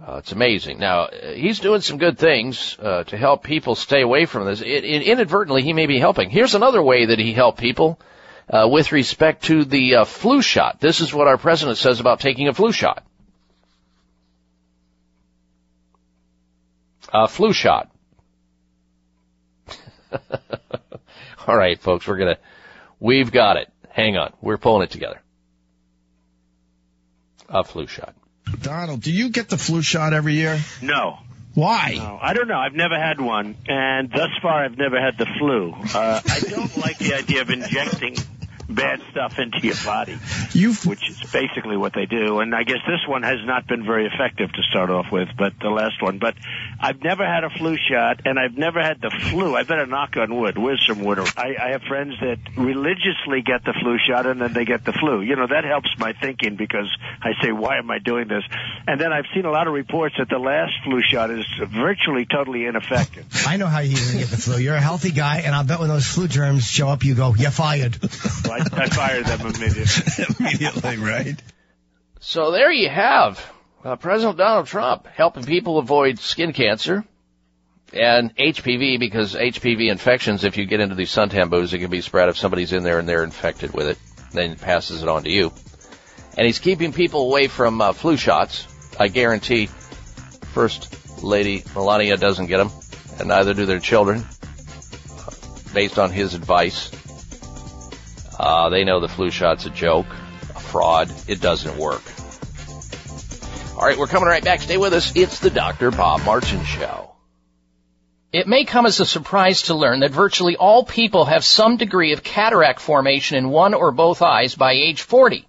uh, it's amazing. Now he's doing some good things uh, to help people stay away from this. It, it, inadvertently, he may be helping. Here's another way that he helped people uh, with respect to the uh, flu shot. This is what our president says about taking a flu shot. A flu shot. All right, folks, we're gonna. We've got it. Hang on, we're pulling it together. A flu shot. Donald, do you get the flu shot every year? No. Why? No, I don't know. I've never had one, and thus far I've never had the flu. Uh, I don't like the idea of injecting bad stuff into your body, You've... which is basically what they do. And I guess this one has not been very effective to start off with, but the last one. But I've never had a flu shot, and I've never had the flu. I better knock on wood. Where's some wood? I, I have friends that religiously get the flu shot, and then they get the flu. You know, that helps my thinking because I say, why am I doing this? And then I've seen a lot of reports that the last flu shot is virtually totally ineffective. I know how you're going to get the flu. You're a healthy guy, and I'll bet when those flu germs show up, you go, you're fired. So I, I fired them immediately. Immediately, right? So there you have uh, President Donald Trump helping people avoid skin cancer and HPV because HPV infections, if you get into these suntan booths, it can be spread if somebody's in there and they're infected with it. Then it passes it on to you. And he's keeping people away from uh, flu shots. I guarantee First Lady Melania doesn't get them, and neither do their children, based on his advice. Uh, they know the flu shot's a joke, a fraud. It doesn't work. All right, we're coming right back. Stay with us. It's the Dr. Bob Martin Show. It may come as a surprise to learn that virtually all people have some degree of cataract formation in one or both eyes by age 40.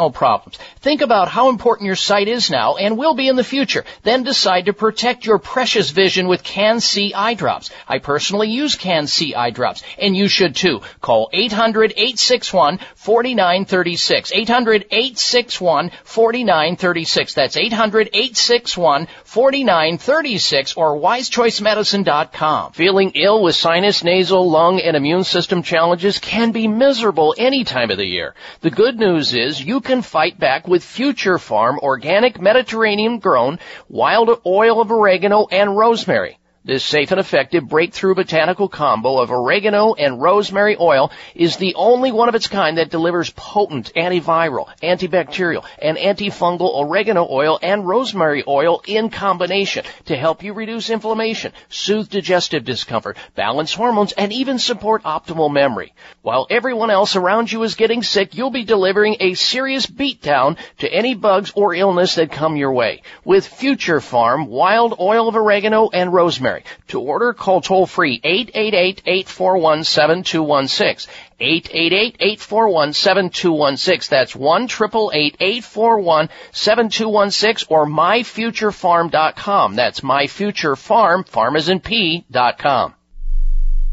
problems. Think about how important your sight is now and will be in the future. Then decide to protect your precious vision with CAN-C eye drops. I personally use CAN-C eye drops, and you should too. Call 800-861-4936. 800-861-4936. That's 800-861-4936 or wisechoicemedicine.com Feeling ill with sinus, nasal, lung, and immune system challenges can be miserable any time of the year. The good news is you can fight back with Future Farm organic Mediterranean grown wild oil of oregano and rosemary. This safe and effective breakthrough botanical combo of oregano and rosemary oil is the only one of its kind that delivers potent antiviral, antibacterial, and antifungal oregano oil and rosemary oil in combination to help you reduce inflammation, soothe digestive discomfort, balance hormones, and even support optimal memory. While everyone else around you is getting sick, you'll be delivering a serious beatdown to any bugs or illness that come your way. With Future Farm wild oil of oregano and rosemary, to order, call toll free 888-841-7216. 888-841-7216. That's 1 7216 or myfuturefarm.com. That's myfuturefarm, farm is in P, dot com.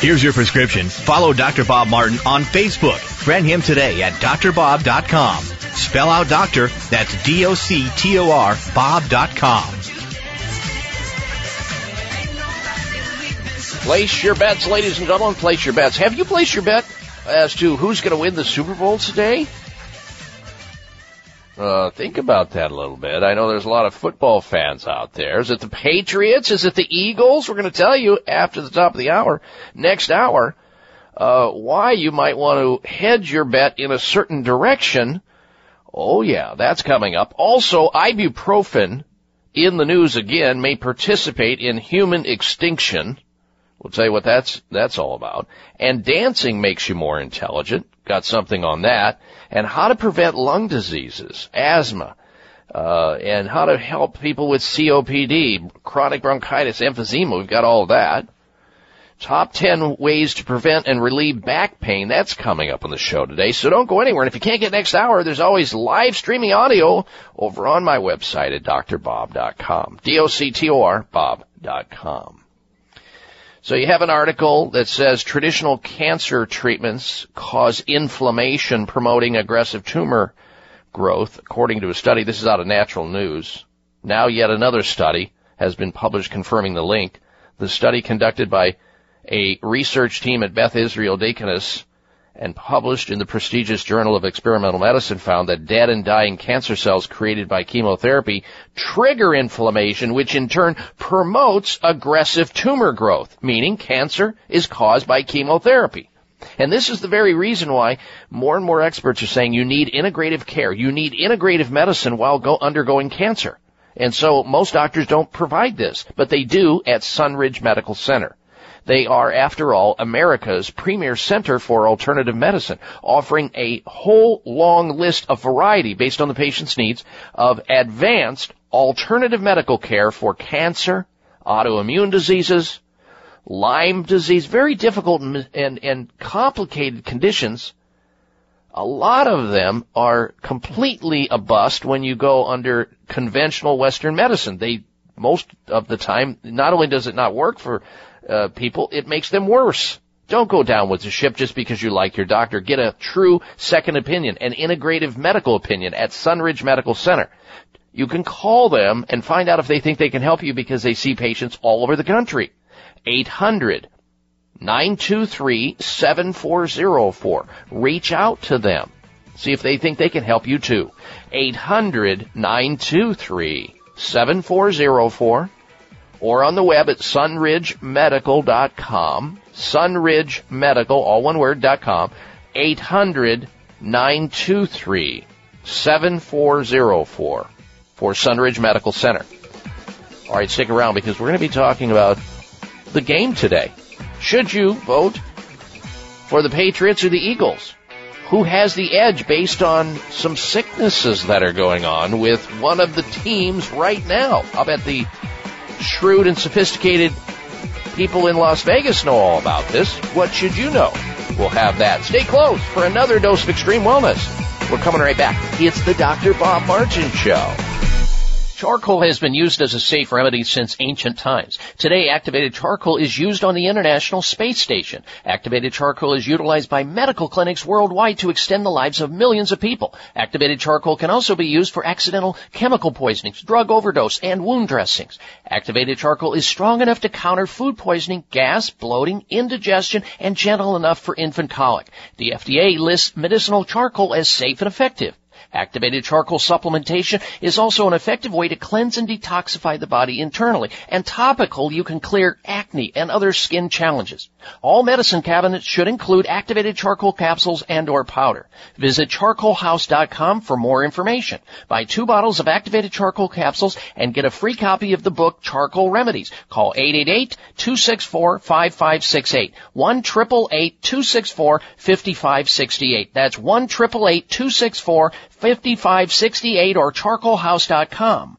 Here's your prescription. Follow Dr. Bob Martin on Facebook. Friend him today at drbob.com. Spell out doctor, that's D-O-C-T-O-R, bob.com. Place your bets, ladies and gentlemen. Place your bets. Have you placed your bet as to who's going to win the Super Bowl today? Uh, think about that a little bit. I know there's a lot of football fans out there. Is it the Patriots? Is it the Eagles? We're going to tell you after the top of the hour, next hour, uh, why you might want to hedge your bet in a certain direction. Oh yeah, that's coming up. Also, ibuprofen in the news again may participate in human extinction. We'll tell you what that's, that's all about. And dancing makes you more intelligent. Got something on that. And how to prevent lung diseases, asthma, uh, and how to help people with COPD, chronic bronchitis, emphysema. We've got all that. Top 10 ways to prevent and relieve back pain. That's coming up on the show today. So don't go anywhere. And if you can't get next hour, there's always live streaming audio over on my website at drbob.com. D-O-C-T-O-R, bob.com. So you have an article that says traditional cancer treatments cause inflammation promoting aggressive tumor growth, according to a study. This is out of Natural News. Now yet another study has been published confirming the link. The study conducted by a research team at Beth Israel Deaconess and published in the prestigious Journal of Experimental Medicine found that dead and dying cancer cells created by chemotherapy trigger inflammation, which in turn promotes aggressive tumor growth, meaning cancer is caused by chemotherapy. And this is the very reason why more and more experts are saying you need integrative care. You need integrative medicine while go undergoing cancer. And so most doctors don't provide this, but they do at Sunridge Medical Center. They are, after all, America's premier center for alternative medicine, offering a whole long list of variety based on the patient's needs of advanced alternative medical care for cancer, autoimmune diseases, Lyme disease, very difficult and, and, complicated conditions. A lot of them are completely a bust when you go under conventional Western medicine. They, most of the time, not only does it not work for uh, people, it makes them worse. Don't go down with the ship just because you like your doctor. Get a true second opinion, an integrative medical opinion at Sunridge Medical Center. You can call them and find out if they think they can help you because they see patients all over the country. 800 923 7404. Reach out to them. See if they think they can help you too. 800 923 7404 or on the web at sunridgemedical.com. Sunridgemedical, all one word, dot com. 800 923 7404 for Sunridge Medical Center. All right, stick around because we're going to be talking about the game today. Should you vote for the Patriots or the Eagles? Who has the edge based on some sicknesses that are going on with one of the teams right now? I'll bet the shrewd and sophisticated people in Las Vegas know all about this. What should you know? We'll have that. Stay close for another dose of extreme wellness. We're coming right back. It's the Dr. Bob Martin Show. Charcoal has been used as a safe remedy since ancient times. Today, activated charcoal is used on the International Space Station. Activated charcoal is utilized by medical clinics worldwide to extend the lives of millions of people. Activated charcoal can also be used for accidental chemical poisonings, drug overdose, and wound dressings. Activated charcoal is strong enough to counter food poisoning, gas, bloating, indigestion, and gentle enough for infant colic. The FDA lists medicinal charcoal as safe and effective. Activated charcoal supplementation is also an effective way to cleanse and detoxify the body internally. And topical, you can clear acne and other skin challenges. All medicine cabinets should include activated charcoal capsules and or powder. Visit charcoalhouse.com for more information. Buy two bottles of activated charcoal capsules and get a free copy of the book Charcoal Remedies. Call 888-264-5568. 1-888-264-5568. That's 1-888-264 5568 or charcoalhouse.com.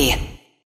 me.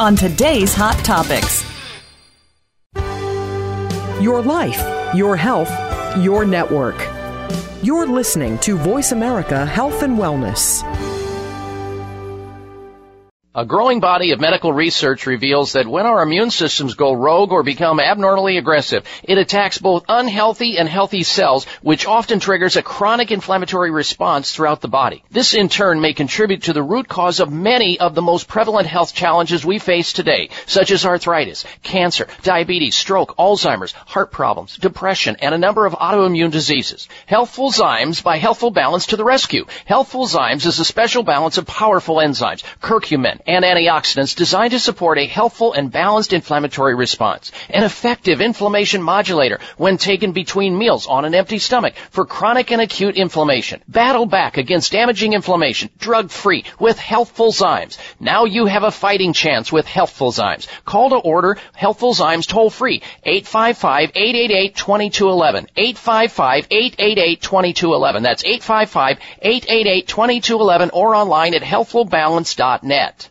on today's hot topics. Your life, your health, your network. You're listening to Voice America Health and Wellness. A growing body of medical research reveals that when our immune systems go rogue or become abnormally aggressive, it attacks both unhealthy and healthy cells, which often triggers a chronic inflammatory response throughout the body. This in turn may contribute to the root cause of many of the most prevalent health challenges we face today, such as arthritis, cancer, diabetes, stroke, Alzheimer's, heart problems, depression, and a number of autoimmune diseases. Healthful Zymes by Healthful Balance to the rescue. Healthful Zymes is a special balance of powerful enzymes, curcumin, and antioxidants designed to support a healthful and balanced inflammatory response. An effective inflammation modulator when taken between meals on an empty stomach for chronic and acute inflammation. Battle back against damaging inflammation, drug free with Healthful Zymes. Now you have a fighting chance with Healthful Zymes. Call to order Healthful Zymes toll free 855-888-2211. 855-888-2211. That's 855-888-2211 or online at healthfulbalance.net.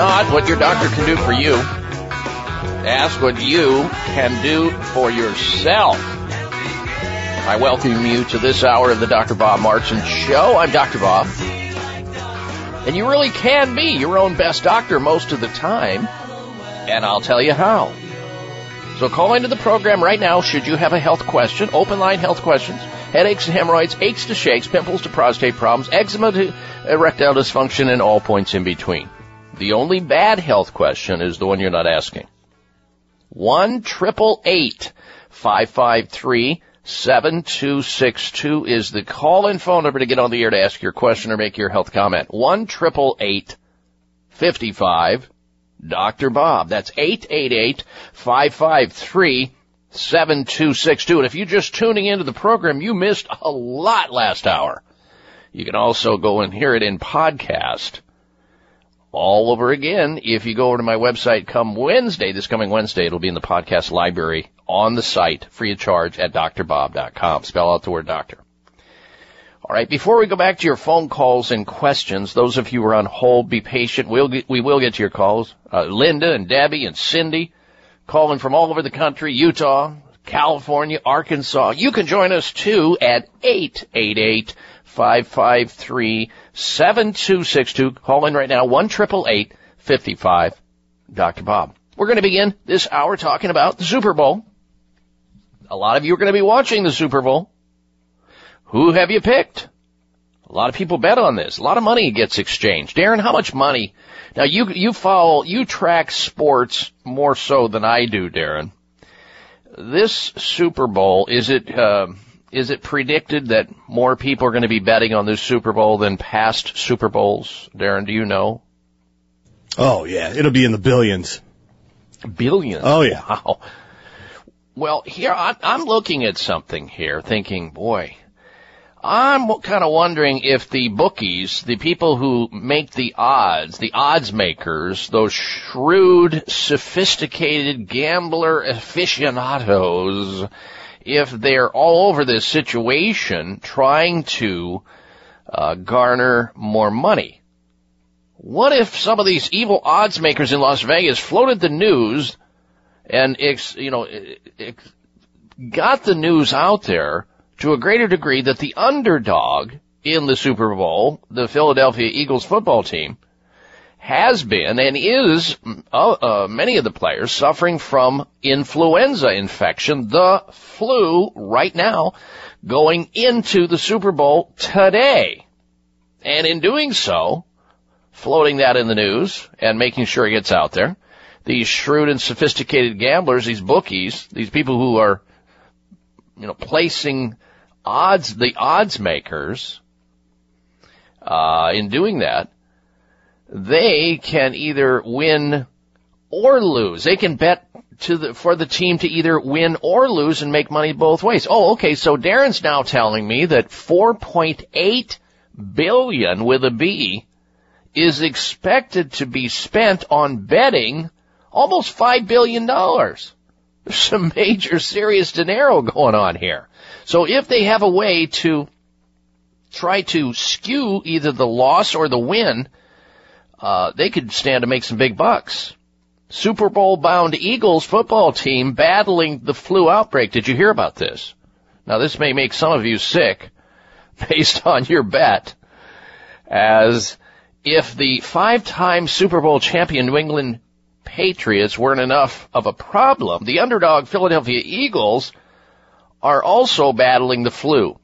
Not what your doctor can do for you. Ask what you can do for yourself. I welcome you to this hour of the Dr. Bob Martin Show. I'm Dr. Bob. And you really can be your own best doctor most of the time. And I'll tell you how. So call into the program right now should you have a health question, open line health questions, headaches and hemorrhoids, aches to shakes, pimples to prostate problems, eczema to erectile dysfunction, and all points in between. The only bad health question is the one you're not asking. One triple eight five five three seven two six two is the call-in phone number to get on the air to ask your question or make your health comment. One triple eight fifty five Dr. Bob. That's 888-553-7262. And if you're just tuning into the program, you missed a lot last hour. You can also go and hear it in podcast all over again. If you go over to my website come Wednesday, this coming Wednesday, it'll be in the podcast library on the site, free of charge at drbob.com. Spell out the word doctor. All right. Before we go back to your phone calls and questions, those of you who are on hold, be patient. We'll get, we will get to your calls. Uh, Linda and Debbie and Cindy calling from all over the country, Utah, California, Arkansas. You can join us too at 888 553 7262. Call in right now, 1 55 Dr. Bob. We're going to begin this hour talking about the Super Bowl. A lot of you are going to be watching the Super Bowl. Who have you picked? A lot of people bet on this. A lot of money gets exchanged. Darren, how much money? Now you you follow you track sports more so than I do, Darren. This Super Bowl is it uh, is it predicted that more people are going to be betting on this Super Bowl than past Super Bowls? Darren, do you know? Oh yeah, it'll be in the billions. Billions. Oh yeah. Wow. Well, here I'm looking at something here, thinking, boy, I'm kind of wondering if the bookies, the people who make the odds, the odds makers, those shrewd, sophisticated gambler aficionados, if they're all over this situation trying to uh, garner more money. What if some of these evil odds makers in Las Vegas floated the news and, ex, you know, it got the news out there to a greater degree that the underdog in the Super Bowl, the Philadelphia Eagles football team, has been and is uh, uh, many of the players suffering from influenza infection, the flu right now, going into the Super Bowl today. And in doing so, floating that in the news and making sure it gets out there, these shrewd and sophisticated gamblers, these bookies, these people who are, you know, placing odds, the odds makers, uh, in doing that, they can either win or lose. They can bet to the, for the team to either win or lose and make money both ways. Oh, okay. So Darren's now telling me that 4.8 billion with a B is expected to be spent on betting almost $5 billion. There's some major serious dinero going on here. So if they have a way to try to skew either the loss or the win, uh, they could stand to make some big bucks. Super Bowl bound Eagles football team battling the flu outbreak. Did you hear about this? Now this may make some of you sick based on your bet as if the five-time Super Bowl champion New England Patriots weren't enough of a problem, the underdog Philadelphia Eagles are also battling the flu.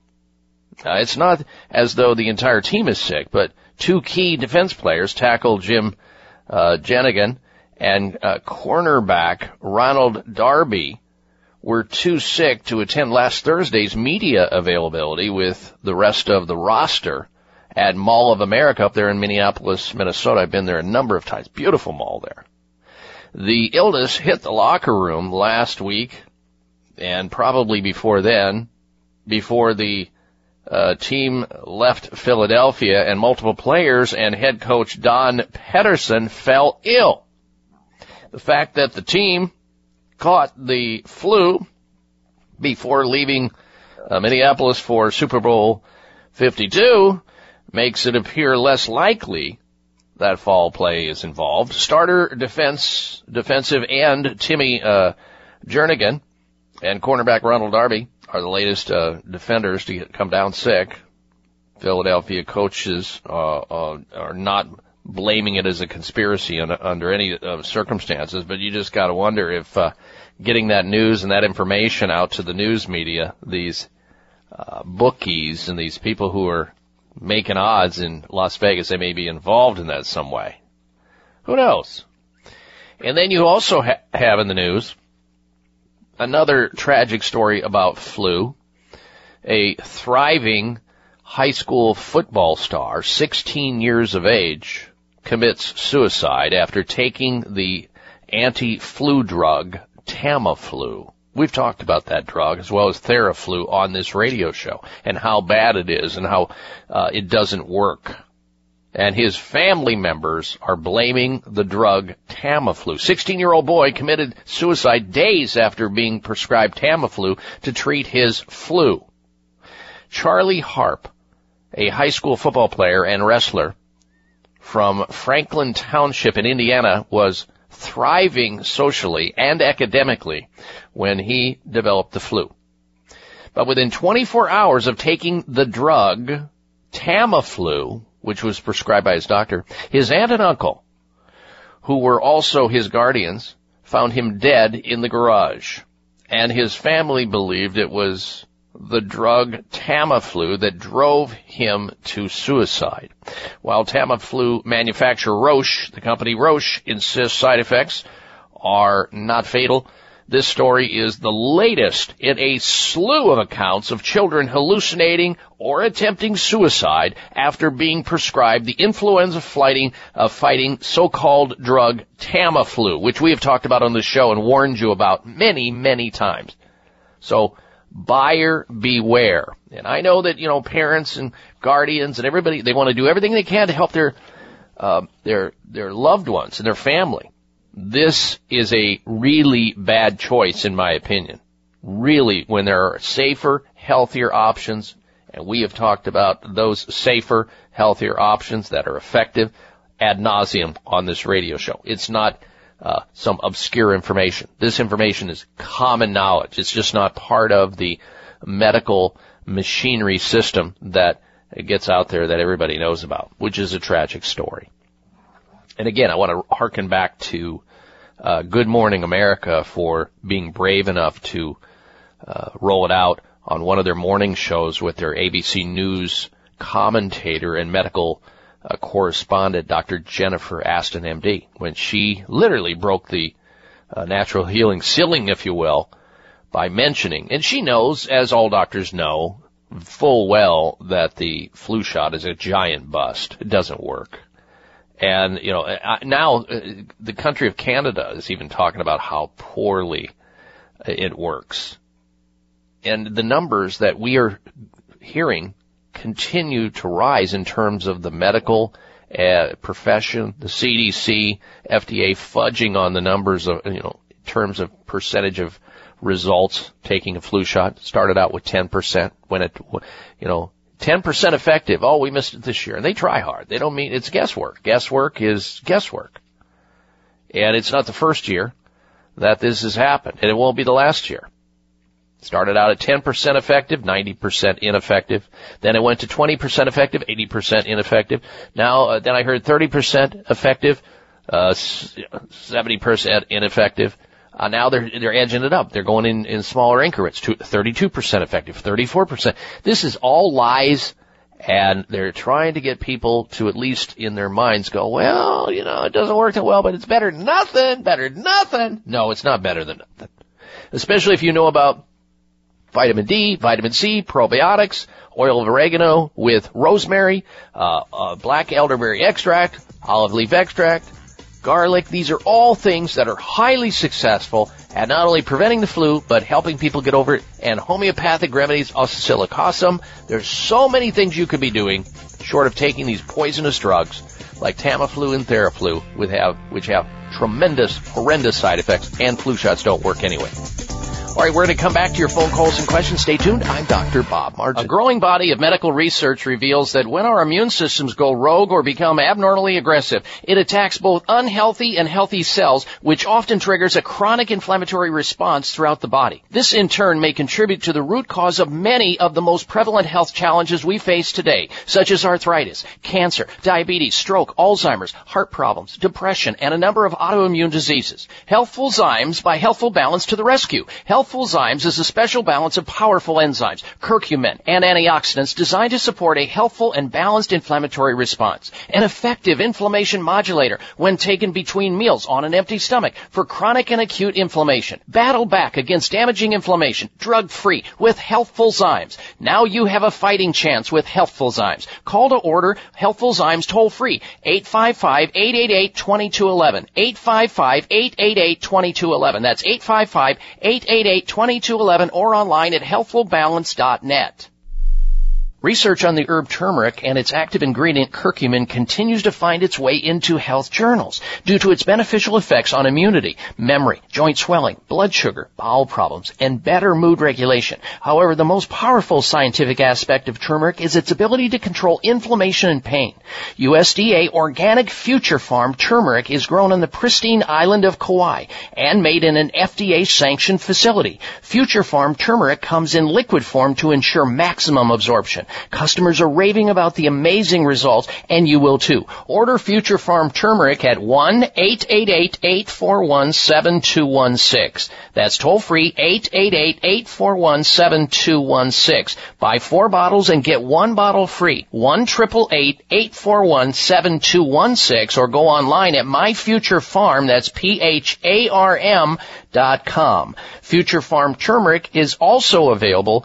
Uh, it's not as though the entire team is sick, but two key defense players, tackle Jim uh, Jernigan and uh, cornerback Ronald Darby, were too sick to attend last Thursday's media availability with the rest of the roster at Mall of America up there in Minneapolis, Minnesota. I've been there a number of times. Beautiful mall there. The illness hit the locker room last week and probably before then, before the uh, team left Philadelphia and multiple players and head coach Don Pederson fell ill. The fact that the team caught the flu before leaving uh, Minneapolis for Super Bowl 52 makes it appear less likely that fall play is involved. Starter defense, defensive end Timmy, uh, Jernigan and cornerback Ronald Darby are the latest, uh, defenders to get, come down sick. Philadelphia coaches, uh, uh, are not blaming it as a conspiracy under, under any uh, circumstances, but you just gotta wonder if, uh, getting that news and that information out to the news media, these, uh, bookies and these people who are making odds in Las Vegas, they may be involved in that some way. Who knows? And then you also ha- have in the news another tragic story about flu. A thriving high school football star, 16 years of age, commits suicide after taking the anti-flu drug Tamiflu. We've talked about that drug as well as Theraflu on this radio show and how bad it is and how uh, it doesn't work. And his family members are blaming the drug Tamiflu. 16 year old boy committed suicide days after being prescribed Tamiflu to treat his flu. Charlie Harp, a high school football player and wrestler from Franklin Township in Indiana was thriving socially and academically when he developed the flu. But within 24 hours of taking the drug Tamiflu, which was prescribed by his doctor, his aunt and uncle, who were also his guardians, found him dead in the garage. And his family believed it was the drug Tamiflu that drove him to suicide. While Tamiflu manufacturer Roche, the company Roche, insists side effects are not fatal, this story is the latest in a slew of accounts of children hallucinating or attempting suicide after being prescribed the influenza fighting, uh, fighting so-called drug Tamiflu, which we have talked about on the show and warned you about many, many times. So, buyer beware. And I know that, you know, parents and guardians and everybody, they want to do everything they can to help their, uh, their, their loved ones and their family. This is a really bad choice in my opinion. Really, when there are safer, healthier options, and we have talked about those safer, healthier options that are effective ad nauseum on this radio show. It's not uh, some obscure information. This information is common knowledge. It's just not part of the medical machinery system that gets out there that everybody knows about, which is a tragic story. And again, I want to harken back to uh, Good Morning America for being brave enough to uh, roll it out on one of their morning shows with their ABC News commentator and medical uh, correspondent, Dr. Jennifer Ashton, MD, when she literally broke the uh, natural healing ceiling, if you will, by mentioning, and she knows, as all doctors know, full well that the flu shot is a giant bust. It doesn't work. And, you know, now uh, the country of Canada is even talking about how poorly it works. And the numbers that we are hearing continue to rise in terms of the medical uh, profession, the CDC, FDA fudging on the numbers of, you know, in terms of percentage of results taking a flu shot. Started out with 10% when it, you know, 10% effective. Oh, we missed it this year. And they try hard. They don't mean it's guesswork. Guesswork is guesswork. And it's not the first year that this has happened. And it won't be the last year. Started out at 10% effective, 90% ineffective. Then it went to 20% effective, 80% ineffective. Now, uh, then I heard 30% effective, uh, 70% ineffective. Uh, now they're they're edging it up. They're going in in smaller increments. To 32% effective, 34%. This is all lies, and they're trying to get people to at least in their minds go, well, you know, it doesn't work that well, but it's better than nothing. Better than nothing. No, it's not better than nothing. Especially if you know about vitamin D, vitamin C, probiotics, oil of oregano with rosemary, uh, uh, black elderberry extract, olive leaf extract, garlic. These are all things that are highly successful at not only preventing the flu, but helping people get over it. And homeopathic remedies, Oscillococcinum. There's so many things you could be doing short of taking these poisonous drugs like Tamiflu and Theraflu, which have, which have tremendous, horrendous side effects, and flu shots don't work anyway. All right, we're going to come back to your phone calls and questions. Stay tuned. I'm Dr. Bob Martin. A growing body of medical research reveals that when our immune systems go rogue or become abnormally aggressive, it attacks both unhealthy and healthy cells, which often triggers a chronic inflammatory response throughout the body. This in turn may contribute to the root cause of many of the most prevalent health challenges we face today, such as arthritis, cancer, diabetes, stroke, Alzheimer's, heart problems, depression, and a number of autoimmune diseases. Healthful Zymes by Healthful Balance to the rescue. Healthful Zymes is a special balance of powerful enzymes, curcumin, and antioxidants designed to support a healthful and balanced inflammatory response. An effective inflammation modulator when taken between meals on an empty stomach for chronic and acute inflammation. Battle back against damaging inflammation, drug free with Healthful Zymes. Now you have a fighting chance with Healthful Zymes. Call to order Healthful Zymes toll free 855-888-2211. 855-888-2211. That's 855-888-2211 or online at healthfulbalance.net. Research on the herb turmeric and its active ingredient curcumin continues to find its way into health journals due to its beneficial effects on immunity, memory, joint swelling, blood sugar, bowel problems, and better mood regulation. However, the most powerful scientific aspect of turmeric is its ability to control inflammation and pain. USDA organic future farm turmeric is grown on the pristine island of Kauai and made in an FDA sanctioned facility. Future farm turmeric comes in liquid form to ensure maximum absorption. Customers are raving about the amazing results, and you will too. Order Future Farm Turmeric at 1-888-841-7216. That's toll free, 888-841-7216. Buy four bottles and get one bottle free. 1-888-841-7216 or go online at My Farm, that's P-H-A-R-M dot com. Future Farm Turmeric is also available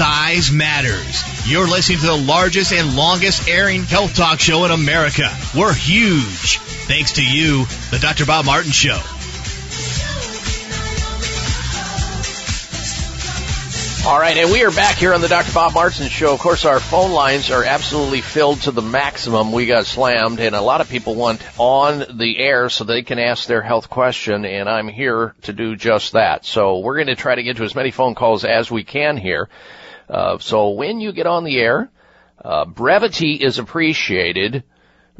Size matters. You're listening to the largest and longest airing health talk show in America. We're huge. Thanks to you, the Dr. Bob Martin Show. All right, and we are back here on the Dr. Bob Martin Show. Of course, our phone lines are absolutely filled to the maximum. We got slammed, and a lot of people want on the air so they can ask their health question, and I'm here to do just that. So we're going to try to get to as many phone calls as we can here. Uh, so when you get on the air, uh, brevity is appreciated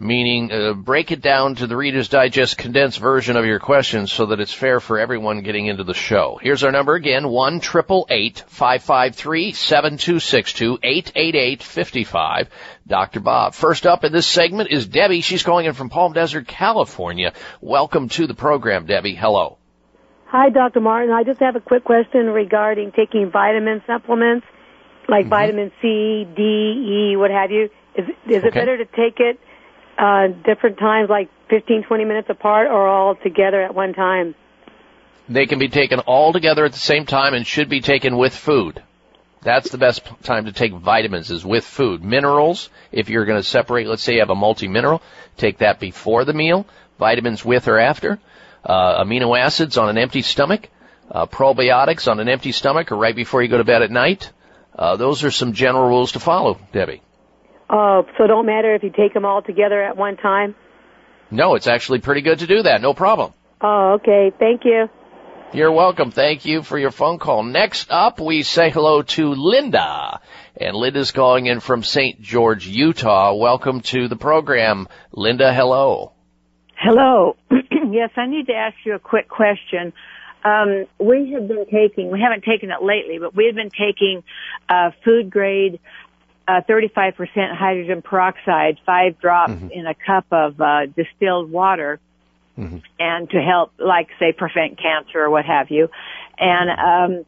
meaning uh, break it down to the Reader's Digest condensed version of your questions so that it's fair for everyone getting into the show. Here's our number again, one triple eight five five three seven two six two eight eight eight fifty five. Dr. Bob. First up in this segment is Debbie. She's calling in from Palm Desert, California. Welcome to the program, Debbie. Hello. Hi, Dr. Martin. I just have a quick question regarding taking vitamin supplements like Mm-hmm. vitamin C, D, E, what have you. Is, is it better to take it uh, different times, like 15, 20 minutes apart, or all together at one time? They can be taken all together at the same time and should be taken with food. That's the best time to take vitamins is with food. Minerals, if you're going to separate, let's say you have a multi-mineral, take that before the meal. Vitamins with or after. Uh, amino acids on an empty stomach. Uh, probiotics on an empty stomach or right before you go to bed at night. Uh, those are some general rules to follow, Debbie. Uh, so it don't matter if you take them all together at one time? No, it's actually pretty good to do that. No problem. Oh, okay. Thank you. You're welcome. Thank you for your phone call. Next up, we say hello to Linda. And Linda's calling in from St. George, Utah. Welcome to the program. Linda, hello. Hello. yes, I need to ask you a quick question. Um, we have been taking, we haven't taken it lately, but we have been taking uh, food grade uh, 35% hydrogen peroxide, five drops Mm-hmm. in a cup of uh, distilled water, Mm-hmm. and to help, like, say, prevent cancer or what have you. And um,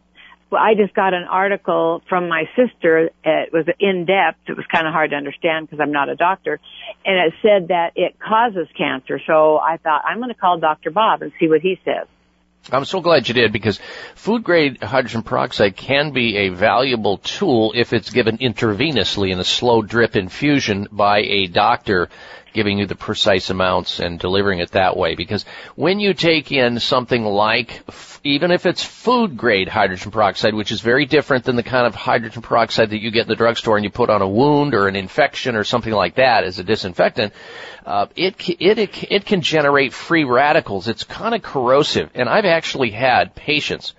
I just got an article from my sister. It was in depth. It was kind of hard to understand because I'm not a doctor, and it said that it causes cancer. So I thought I'm going to call Dr. Bob and see what he says. I'm so glad you did because food grade hydrogen peroxide can be a valuable tool if it's given intravenously in a slow drip infusion by a doctor giving you the precise amounts and delivering it that way. Because when you take in something like even if it's food grade hydrogen peroxide which is very different than the kind of hydrogen peroxide that you get in the drugstore and you put on a wound or an infection or something like that as a disinfectant uh, it, it it it can generate free radicals. It's kind of corrosive. And I've actually had patients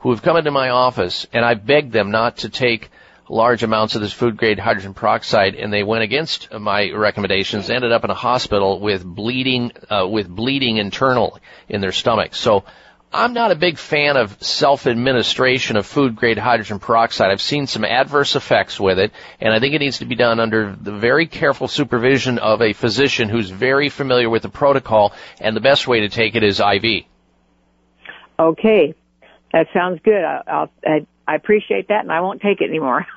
who have come into my office and I've begged them not to take large amounts of this food grade hydrogen peroxide and they went against my recommendations ended up in a hospital with bleeding uh, with bleeding internal in their stomach. So I'm not a big fan of self-administration of food grade hydrogen peroxide. I've seen some adverse effects with it, and I think it needs to be done under the very careful supervision of a physician who's very familiar with the protocol, and the best way to take it is IV. Okay, that sounds good. I, I'll, I, I appreciate that, and I won't take it anymore.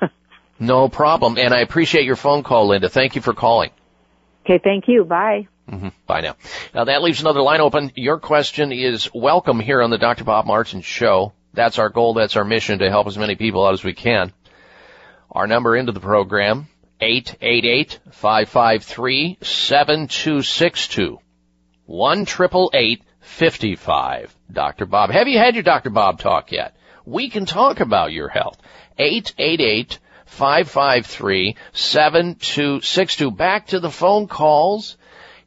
No problem, and I appreciate your phone call, Linda. Thank you for calling. okay, thank you. Bye. Hmm Bye now. Now that leaves another line open. Your question is welcome here on the Dr. Bob Martin Show. That's our goal. That's our mission to help as many people out as we can. Our number into the program, 888-553-7262. 1 Dr. Bob. Have you had your Dr. Bob talk yet? We can talk about your health. 888 553 7262. Back to the phone calls.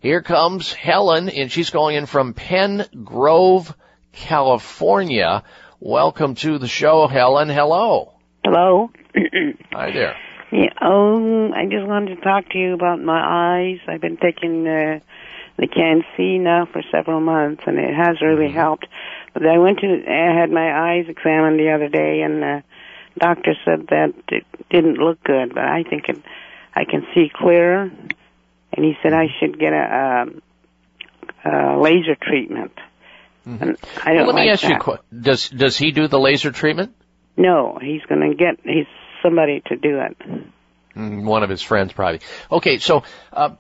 Here comes Helen, and she's calling in from Penn Grove, California. Welcome to the show, Helen. Hello. Hello. Hi there. Yeah, oh, I just wanted to talk to you about my eyes. I've been taking uh, the Can-C now for several months, and it has really mm-hmm. helped. But I went to, I had my eyes examined the other day, and the doctor said that it didn't look good. But I think it, I can see clearer, and he said I should get a, um a laser treatment. And I don't Well, let me ask you, a that. que- does does he do the laser treatment? No, he's going to get he's somebody to do it. Mm, One of his friends, probably. Okay, so, uh,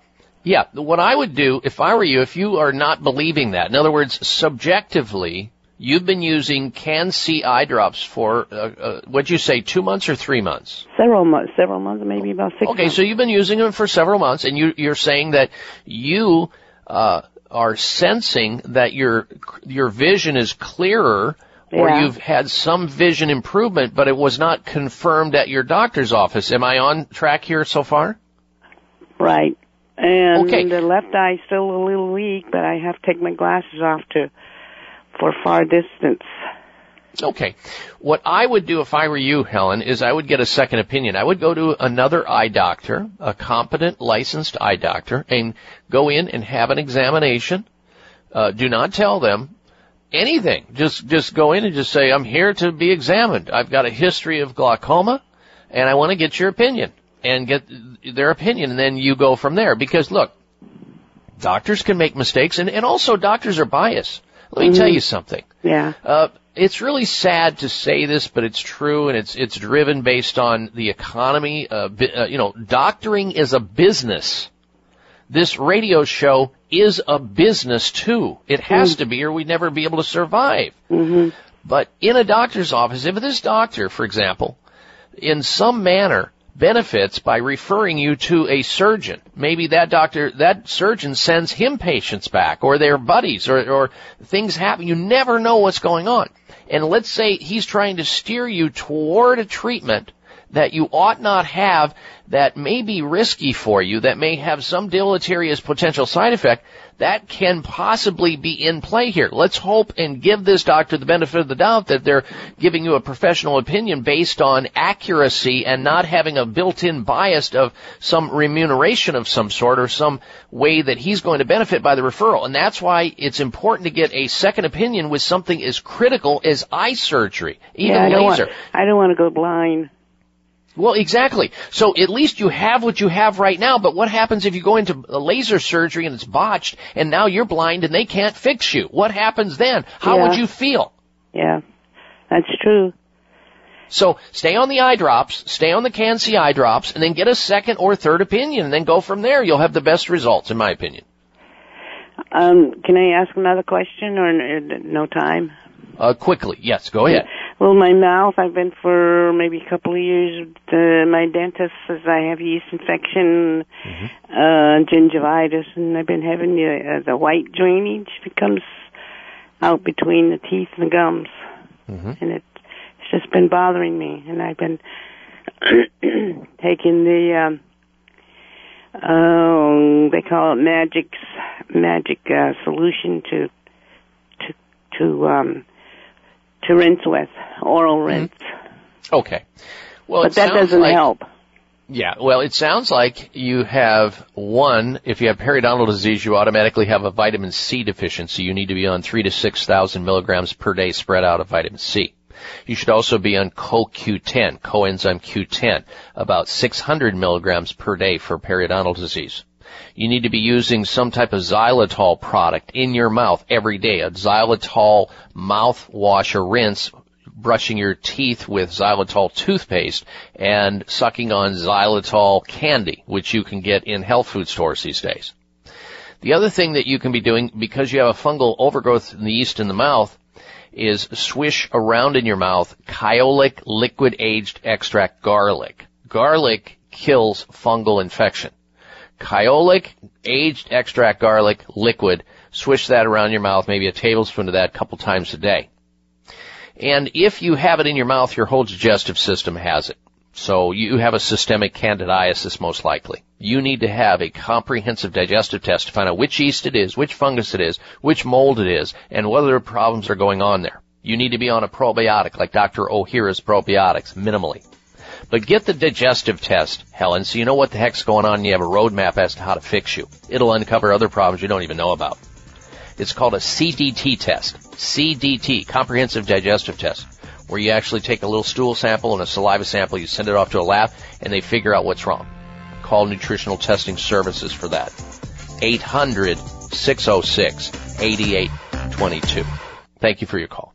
yeah, what I would do if I were you, if you are not believing that, in other words, subjectively, you've been using Can-C eye drops for, uh, uh, what'd you say, two months or three months? Several months, several months, maybe about six. Okay, months. so you've been using them for several months, and you, you're saying that you uh, are sensing that your your vision is clearer, or Yeah. you've had some vision improvement, but it was not confirmed at your doctor's office. Am I on track here so far? Right. And Okay. the left eye's still a little weak, but I have to take my glasses off to for far distance. Okay. What I would do if I were you, Helen, is I would get a second opinion. I would go to another eye doctor, a competent licensed eye doctor, and go in and have an examination. Uh, do not tell them anything. Just, just go in and just say, I'm here to be examined. I've got a history of glaucoma and I want to get your opinion and get their opinion and then you go from there. Because look, doctors can make mistakes and, and also doctors are biased. Let me tell you something. Yeah. Uh, it's really sad to say this, but it's true, and it's it's driven based on the economy. Uh, bi- uh, you know, doctoring is a business. This radio show is a business too. It has to be, or we'd never be able to survive. Mm-hmm. But in a doctor's office, if this doctor, for example, in some manner benefits by referring you to a surgeon, maybe that doctor, that surgeon sends him patients back or their buddies or, or things happen. You never know what's going on. And let's say he's trying to steer you toward a treatment that you ought not have that may be risky for you, that may have some deleterious potential side effect, that can possibly be in play here. Let's hope and give this doctor the benefit of the doubt that they're giving you a professional opinion based on accuracy and not having a built-in bias of some remuneration of some sort or some way that he's going to benefit by the referral. And that's why it's important to get a second opinion with something as critical as eye surgery, even yeah, I laser. Want, I don't want to go blind. Well, exactly. So at least you have what you have right now, but what happens if you go into laser surgery and it's botched and now you're blind and they can't fix you? What happens then? How Yeah. would you feel? Yeah, that's true. So stay on the eye drops, stay on the CanC eye drops, and then get a second or third opinion and then go from there. You'll have the best results, in my opinion. Um, can I ask another question or no time? Uh, quickly, yes, go ahead. Well, my mouth, I've been for maybe a couple of years. Uh, my dentist says I have yeast infection, uh, gingivitis, and I've been having the, uh, the white drainage that comes out between the teeth and the gums, and it, it's just been bothering me. And I've been taking the, um, oh, they call it magic, magic uh, solution to, to, to, um, to rinse with, oral mm-hmm. rinse. Okay. Well, but that doesn't like- help. Yeah, well, it sounds like you have one, if you have periodontal disease, you automatically have a vitamin C deficiency. You need to be on three to six thousand milligrams per day spread out of vitamin C. You should also be on CoQ10, coenzyme Q10, about 600 milligrams per day for periodontal disease. You need to be using some type of xylitol product in your mouth every day, a xylitol mouthwash or rinse brushing your teeth with xylitol toothpaste and sucking on xylitol candy, which you can get in health food stores these days. The other thing that you can be doing, because you have a fungal overgrowth in the yeast in the mouth, is swish around in your mouth Kyolic liquid aged extract garlic. Garlic kills fungal infection. Kyolic aged extract garlic liquid, swish that around your mouth, maybe a tablespoon of that a couple times a day. And if you have it in your mouth, your whole digestive system has it. So you have a systemic candidiasis most likely. You need to have a comprehensive digestive test to find out which yeast it is, which fungus it is, which mold it is, and whether problems are going on there. You need to be on a probiotic like Dr. Ohhira's probiotics, minimally. But get the digestive test, Helen, so you know what the heck's going on and you have a roadmap as to how to fix you. It'll uncover other problems you don't even know about. It's called a CDT test. CDT, Comprehensive Digestive Test, where you actually take a little stool sample and a saliva sample, you send it off to a lab, and they figure out what's wrong. Call Nutritional Testing Services for that. 800-606-8822. Thank you for your call.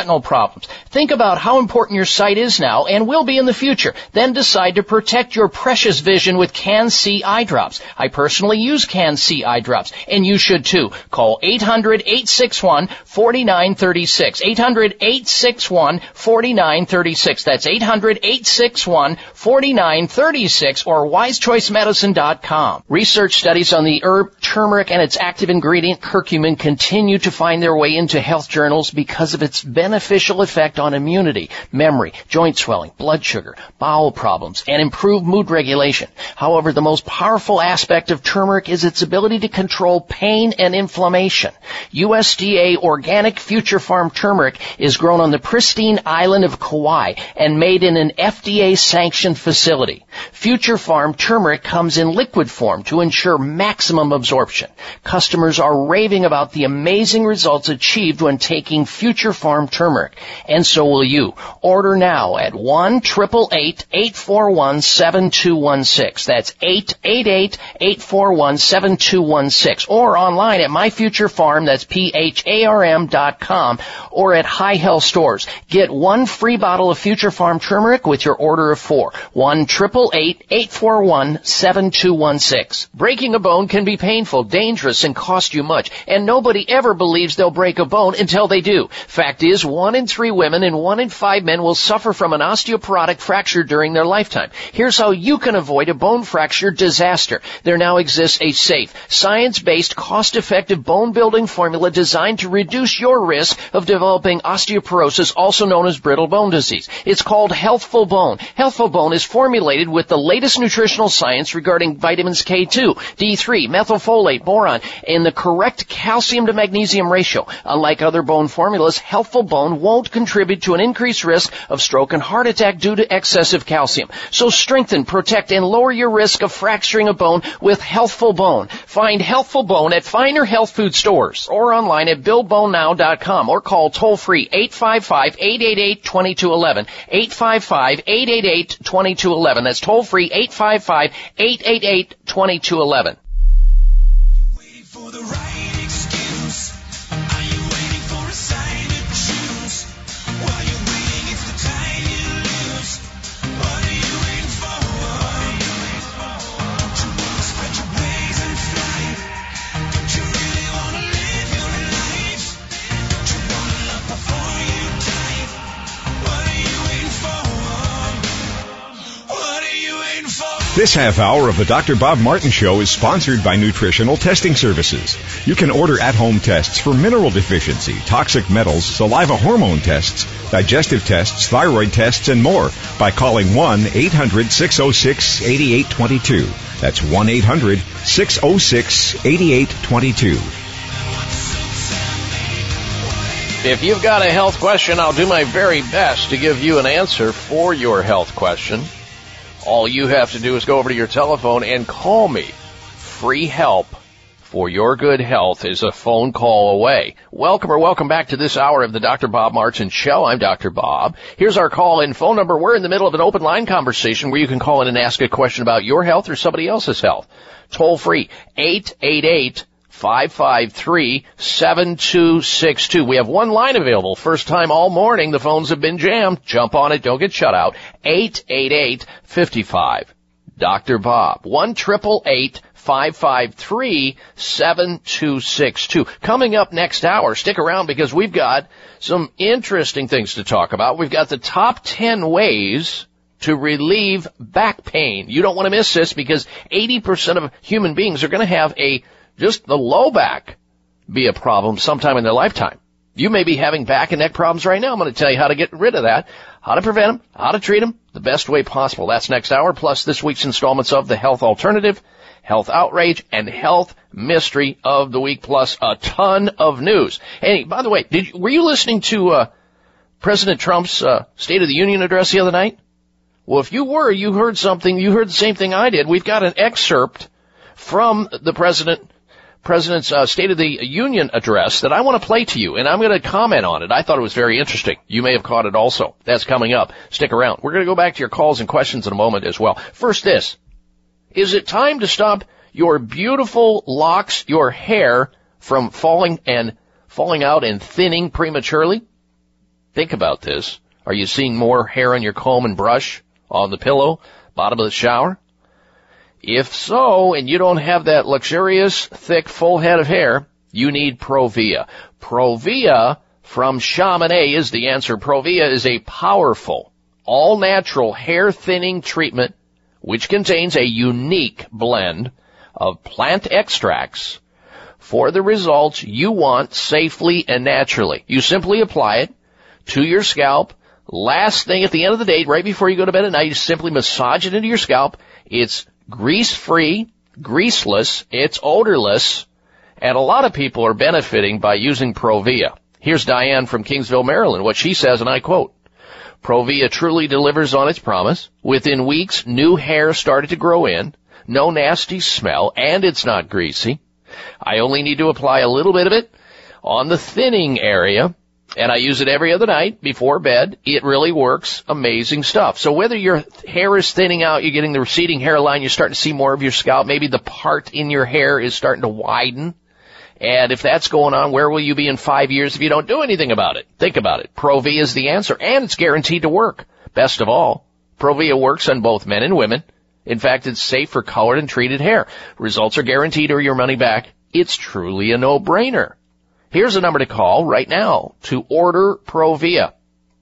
retinal problems. Think about how important your sight is now and will be in the future. Then decide to protect your precious vision with CanC eye drops. I personally use CanC eye drops, and you should too. Call 800-861-4936. 800-861-4936. That's 800-861-4936 or wisechoicemedicine.com. Research studies on the herb turmeric and its active ingredient curcumin continue to find their way into health journals because of its beneficial effect on immunity, memory, joint swelling, blood sugar, bowel problems, and improved mood regulation. However, the most powerful aspect of turmeric is its ability to control pain and inflammation. USDA organic Future Farm turmeric is grown on the pristine island of Kauai and made in an FDA sanctioned facility. Future Farm turmeric comes in liquid form to ensure maximum absorption. Customers are raving about the amazing results achieved when taking Future Farm turmeric. And so will you. Order now at 1 841 7216. That's 888 841 7216. Or online at My Future Farm, that's P-H-A-R-M dot com, or at High Health Stores. Get one free bottle of Future Farm turmeric with your order of four. 1 841 7216. Breaking a bone can be painful, dangerous, and cost you much. And nobody ever believes they'll break a bone until they do. Fact is, one in three women and one in five men will suffer from an osteoporotic fracture during their lifetime. Here's how you can avoid a bone fracture disaster. There now exists a safe, science-based, cost-effective bone building formula designed to reduce your risk of developing osteoporosis, also known as brittle bone disease. It's called Healthful Bone. Healthful Bone is formulated with the latest nutritional science regarding vitamins K2, D3, methylfolate, boron, and the correct calcium to magnesium ratio. Unlike other bone formulas, Healthful Bone won't contribute to an increased risk of stroke and heart attack due to excessive calcium. So strengthen, protect, and lower your risk of fracturing a bone with Healthful Bone. Find Healthful Bone at finer health food stores or online at buildbonenow.com or call toll free 855-888-2211. 855-888-2211. That's toll free 855-888-2211. This half hour of the Dr. Bob Martin Show is sponsored by Nutritional Testing Services. You can order at-home tests for mineral deficiency, toxic metals, saliva hormone tests, digestive tests, thyroid tests, and more by calling 1-800-606-8822. That's 1-800-606-8822. If you've got a health question, I'll do my very best to give you an answer for your health question. All you have to do is go over to your telephone and call me. Free help for your good health is a phone call away. Welcome or welcome back to this hour of the Dr. Bob Martin Show. I'm Dr. Bob. Here's our call in phone number. We're in the middle of an open line conversation where you can call in and ask a question about your health or somebody else's health. Toll free, 888 553 7262. We have one line available. First time all morning. The phones have been jammed. Jump on it. Don't get shut out. 888 55. Dr. Bob. 1 553 7262. Coming up next hour, stick around because we've got some interesting things to talk about. We've got the top 10 ways to relieve back pain. You don't want to miss this because 80% of human beings are going to have a just the low back be a problem sometime in their lifetime. You may be having back and neck problems right now. I'm going to tell you how to get rid of that, how to prevent them, how to treat them the best way possible. That's next hour, plus this week's installments of the Health Alternative, Health Outrage, and Health Mystery of the Week, plus a ton of news. Hey, by the way, did were you listening to uh, President Trump's uh, State of the Union address the other night? Well, if you were, you heard something. You heard the same thing I did. We've got an excerpt from the president President's uh, State of the Union address that I want to play to you, and I'm going to comment on it. I thought it was very interesting. You may have caught it also. That's coming up. Stick around. We're going to go back to your calls and questions in a moment as well. First this. Is it time to stop your beautiful locks, your hair, from falling and falling out and thinning prematurely? Think about this. Are you seeing more hair on your comb and brush, on the pillow, bottom of the shower? If so, and you don't have that luxurious, thick, full head of hair, you need Provia. Provia from Chamonix is the answer. Provia is a powerful, all natural hair thinning treatment which contains a unique blend of plant extracts for the results you want safely and naturally. You simply apply it to your scalp. Last thing at the end of the day, right before you go to bed at night, you simply massage it into your scalp. It's grease free, greaseless, it's odorless, and a lot of people are benefiting by using Provia. Here's Diane from Kingsville, Maryland, what she says, and I quote, Provia truly delivers on its promise. Within weeks, new hair started to grow in. no nasty smell, and it's not greasy. I only need to apply a little bit of it on the thinning area, and I use it every other night before bed. It really works. Amazing stuff. So whether your hair is thinning out, you're getting the receding hairline, you're starting to see more of your scalp, maybe the part in your hair is starting to widen. And if that's going on, where will you be in five years if you don't do anything about it? Think about it. Pro-V is the answer, and it's guaranteed to work. Best of all, Pro-V works on both men and women. In fact, it's safe for colored and treated hair. Results are guaranteed or your money back. It's truly a no-brainer. Here's a number to call right now to order Provia.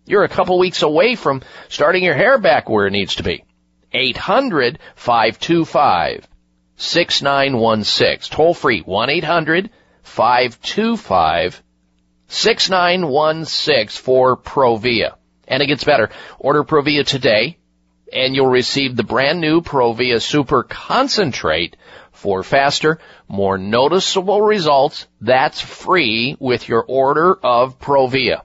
You're a couple weeks away from starting your hair back where it needs to be. 800 525 6916. Toll free 1 800 525 6916 for Provia. And it gets better. Order Provia today and you'll receive the brand new Provia Super Concentrate for faster, more noticeable results. That's free with your order of Provia.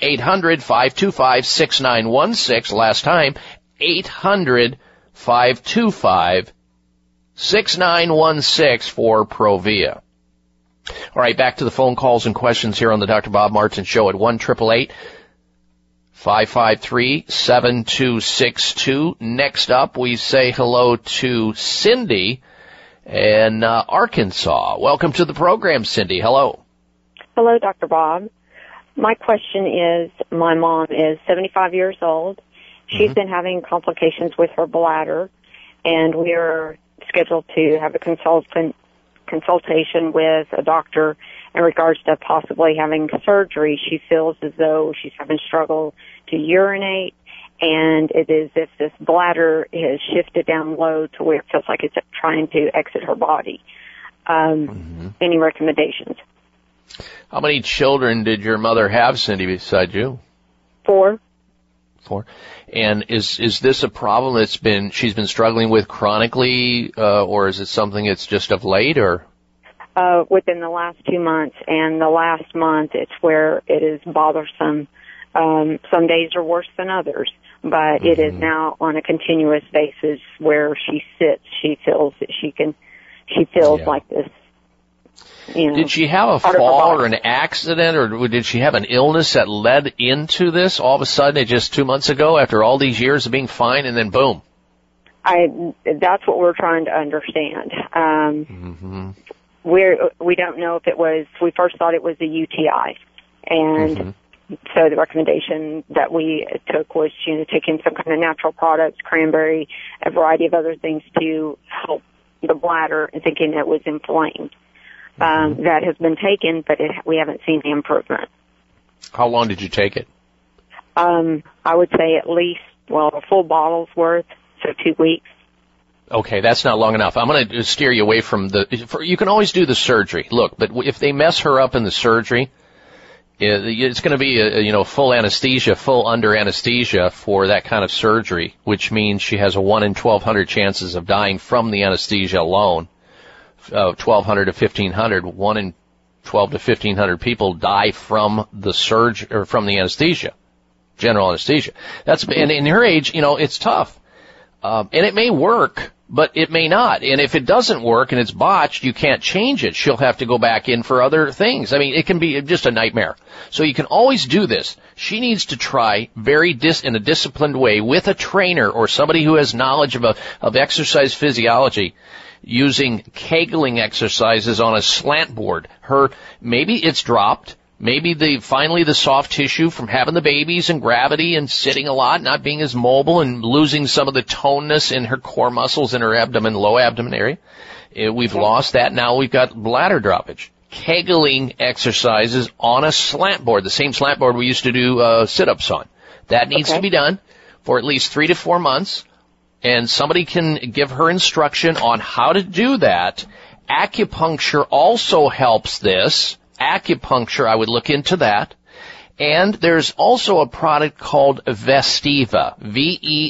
800-525-6916. Last time, 800-525-6916 for Provia. All right, back to the phone calls and questions here on the Dr. Bob Martin Show at 1 553-7262. Next up, we say hello to Cindy in uh, Arkansas. Welcome to the program, Cindy. Hello. Hello, Dr. Bob. My question is, my mom is 75 years old. She's mm-hmm. been having complications with her bladder, and we are scheduled to have a consultant consultation with a doctor in regards to possibly having surgery. She feels as though she's having struggle to urinate and it is if this bladder has shifted down low to where it feels like it's trying to exit her body. Um, mm-hmm. Any recommendations? How many children did your mother have, Cindy, beside you? Four. Four. And is is this a problem that's been she's been struggling with chronically, uh, or is it something that's just of late, or? Uh, within the last two months, and the last month, it's where it is bothersome. Um, some days are worse than others but mm-hmm. it is mm-hmm. now on a continuous basis where she sits. She feels that she can, she feels yeah. like this. You know, did she have a fall or an accident or did she have an illness that led into this all of a sudden it just two months ago after all these years of being fine and then boom? I, that's what we're trying to understand. Um, mm-hmm. We're, we don't know if it was, we first thought it was a UTI and mm-hmm so the recommendation that we took was, you know, taking some kind of natural products, cranberry, a variety of other things to help the bladder, and thinking it was inflamed. Um, mm-hmm. Um, that has been taken, but it, we haven't seen the improvement. How long did you take it? Um, I would say at least, well, a full bottle's worth, so two weeks. Okay, that's not long enough. I'm going to steer you away from the. For, you can always do the surgery. Look, but if they mess her up in the surgery, it's going to be a, you know full anesthesia, full under anesthesia for that kind of surgery, which means she has a one in twelve hundred chances of dying from the anesthesia alone. Uh, twelve hundred to fifteen hundred, one in twelve to fifteen hundred people die from the surge or from the anesthesia, general anesthesia. That's and in her age, you know, it's tough, um, and it may work but it may not. And if it doesn't work and it's botched, you can't change it. She'll have to go back in for other things. I mean, it can be just a nightmare. So you can always do this. She needs to try very dis- in a disciplined way with a trainer or somebody who has knowledge of, a, of exercise physiology using kegling exercises on a slant board. Her, maybe it's dropped. Maybe the finally the soft tissue from having the babies and gravity and sitting a lot, not being as mobile and losing some of the toneness in her core muscles in her abdomen, low abdomen area. Uh, we've lost that. Now we've got bladder droppage. Kegling exercises on a slant board, the same slant board we used to do uh, sit-ups on. That needs okay. to be done for at least three to four months, and somebody can give her instruction on how to do that. Acupuncture also helps this acupuncture, I would look into that. And there's also a product called Vesteva, V-E-S-T-E-V-A.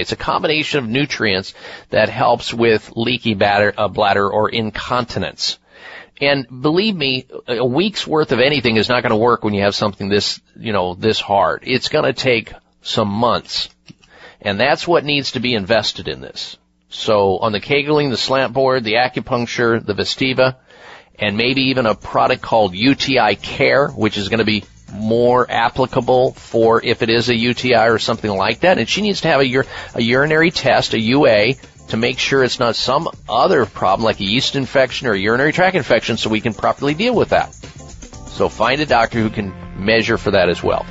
It's a combination of nutrients that helps with leaky bladder, uh, bladder or incontinence. And believe me, a week's worth of anything is not going to work when you have something this, you know, this hard. It's going to take some months. And that's what needs to be invested in this. So on the Kegling, the slant board, the acupuncture, the Vesteva, and maybe even a product called UTI Care, which is going to be more applicable for if it is a UTI or something like that. And she needs to have a, ur- a urinary test, a UA, to make sure it's not some other problem like a yeast infection or a urinary tract infection so we can properly deal with that. So find a doctor who can measure for that as well.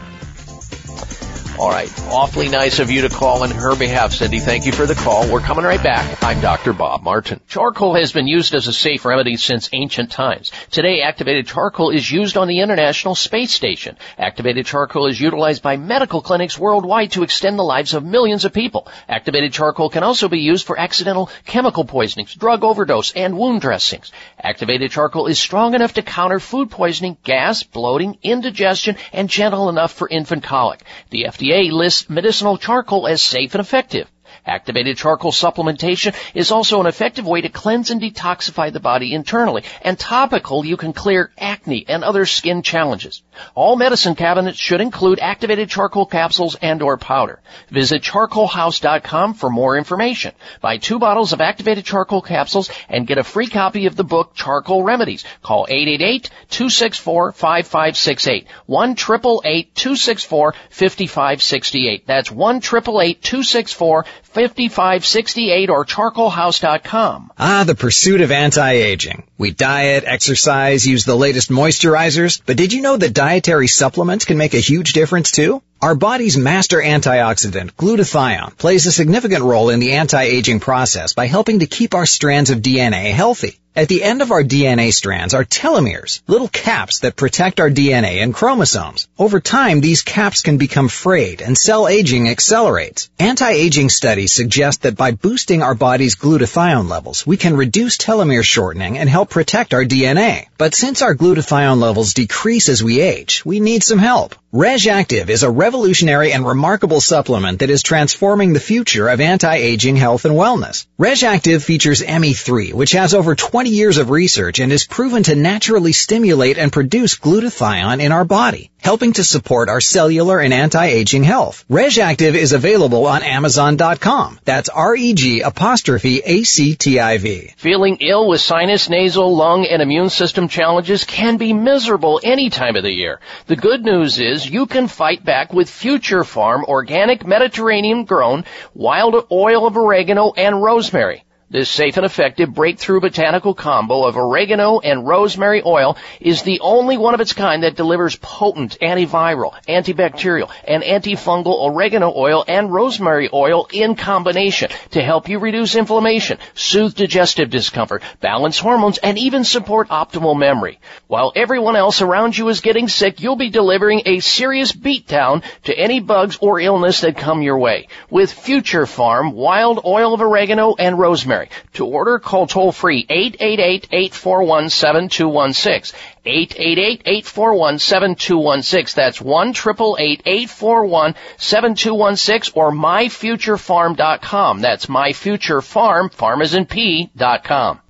All right. Awfully nice of you to call on her behalf, Cindy. Thank you for the call. We're coming right back. I'm Dr. Bob Martin. Charcoal has been used as a safe remedy since ancient times. Today, activated charcoal is used on the International Space Station. Activated charcoal is utilized by medical clinics worldwide to extend the lives of millions of people. Activated charcoal can also be used for accidental chemical poisonings, drug overdose, and wound dressings. Activated charcoal is strong enough to counter food poisoning, gas, bloating, indigestion, and gentle enough for infant colic. The FDA lists medicinal charcoal as safe and effective. Activated charcoal supplementation is also an effective way to cleanse and detoxify the body internally. And topical, you can clear acne and other skin challenges. All medicine cabinets should include activated charcoal capsules and or powder. Visit charcoalhouse.com for more information. Buy two bottles of activated charcoal capsules and get a free copy of the book Charcoal Remedies. Call 888-264-5568. 1-888-264-5568. That's 1-888-264 5568 or charcoalhouse.com. Ah, the pursuit of anti-aging. We diet, exercise, use the latest moisturizers, but did you know that dietary supplements can make a huge difference too? Our body's master antioxidant, glutathione, plays a significant role in the anti-aging process by helping to keep our strands of DNA healthy. At the end of our DNA strands are telomeres, little caps that protect our DNA and chromosomes. Over time, these caps can become frayed and cell aging accelerates. Anti-aging studies suggest that by boosting our body's glutathione levels, we can reduce telomere shortening and help protect our DNA. But since our glutathione levels decrease as we age, we need some help. Reg'Activ is a revolutionary and remarkable supplement that is transforming the future of anti-aging health and wellness. Reg'Activ features ME3, which has over 20 years of research and is proven to naturally stimulate and produce glutathione in our body, helping to support our cellular and anti-aging health. Reg'Activ is available on Amazon.com. That's R-E-G apostrophe A-C-T-I-V. Feeling ill with sinus, nasal, lung, and immune system challenges can be miserable any time of the year. The good news is you can fight back with Future Pharm organic Mediterranean grown wild oil of oregano and rosemary. This safe and effective breakthrough botanical combo of oregano and rosemary oil is the only one of its kind that delivers potent antiviral, antibacterial, and antifungal oregano oil and rosemary oil in combination to help you reduce inflammation, soothe digestive discomfort, balance hormones, and even support optimal memory. While everyone else around you is getting sick, you'll be delivering a serious beatdown to any bugs or illness that come your way. With Future Pharm wild oil of oregano and rosemary. To order, call toll free 888-841-7216. 888-841-7216. That's 1-888-841-7216 or myfuturepharm.com. That's myfuturepharm, farm is in P, dot com.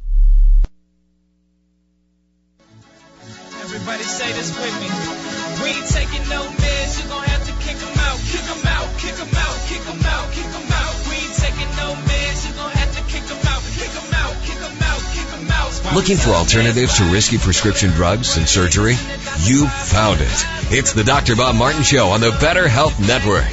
Everybody say this with me. We ain't taking no Looking for alternatives to risky prescription drugs and surgery? You found it. It's the Dr. Bob Martin Show on the Better Health Network.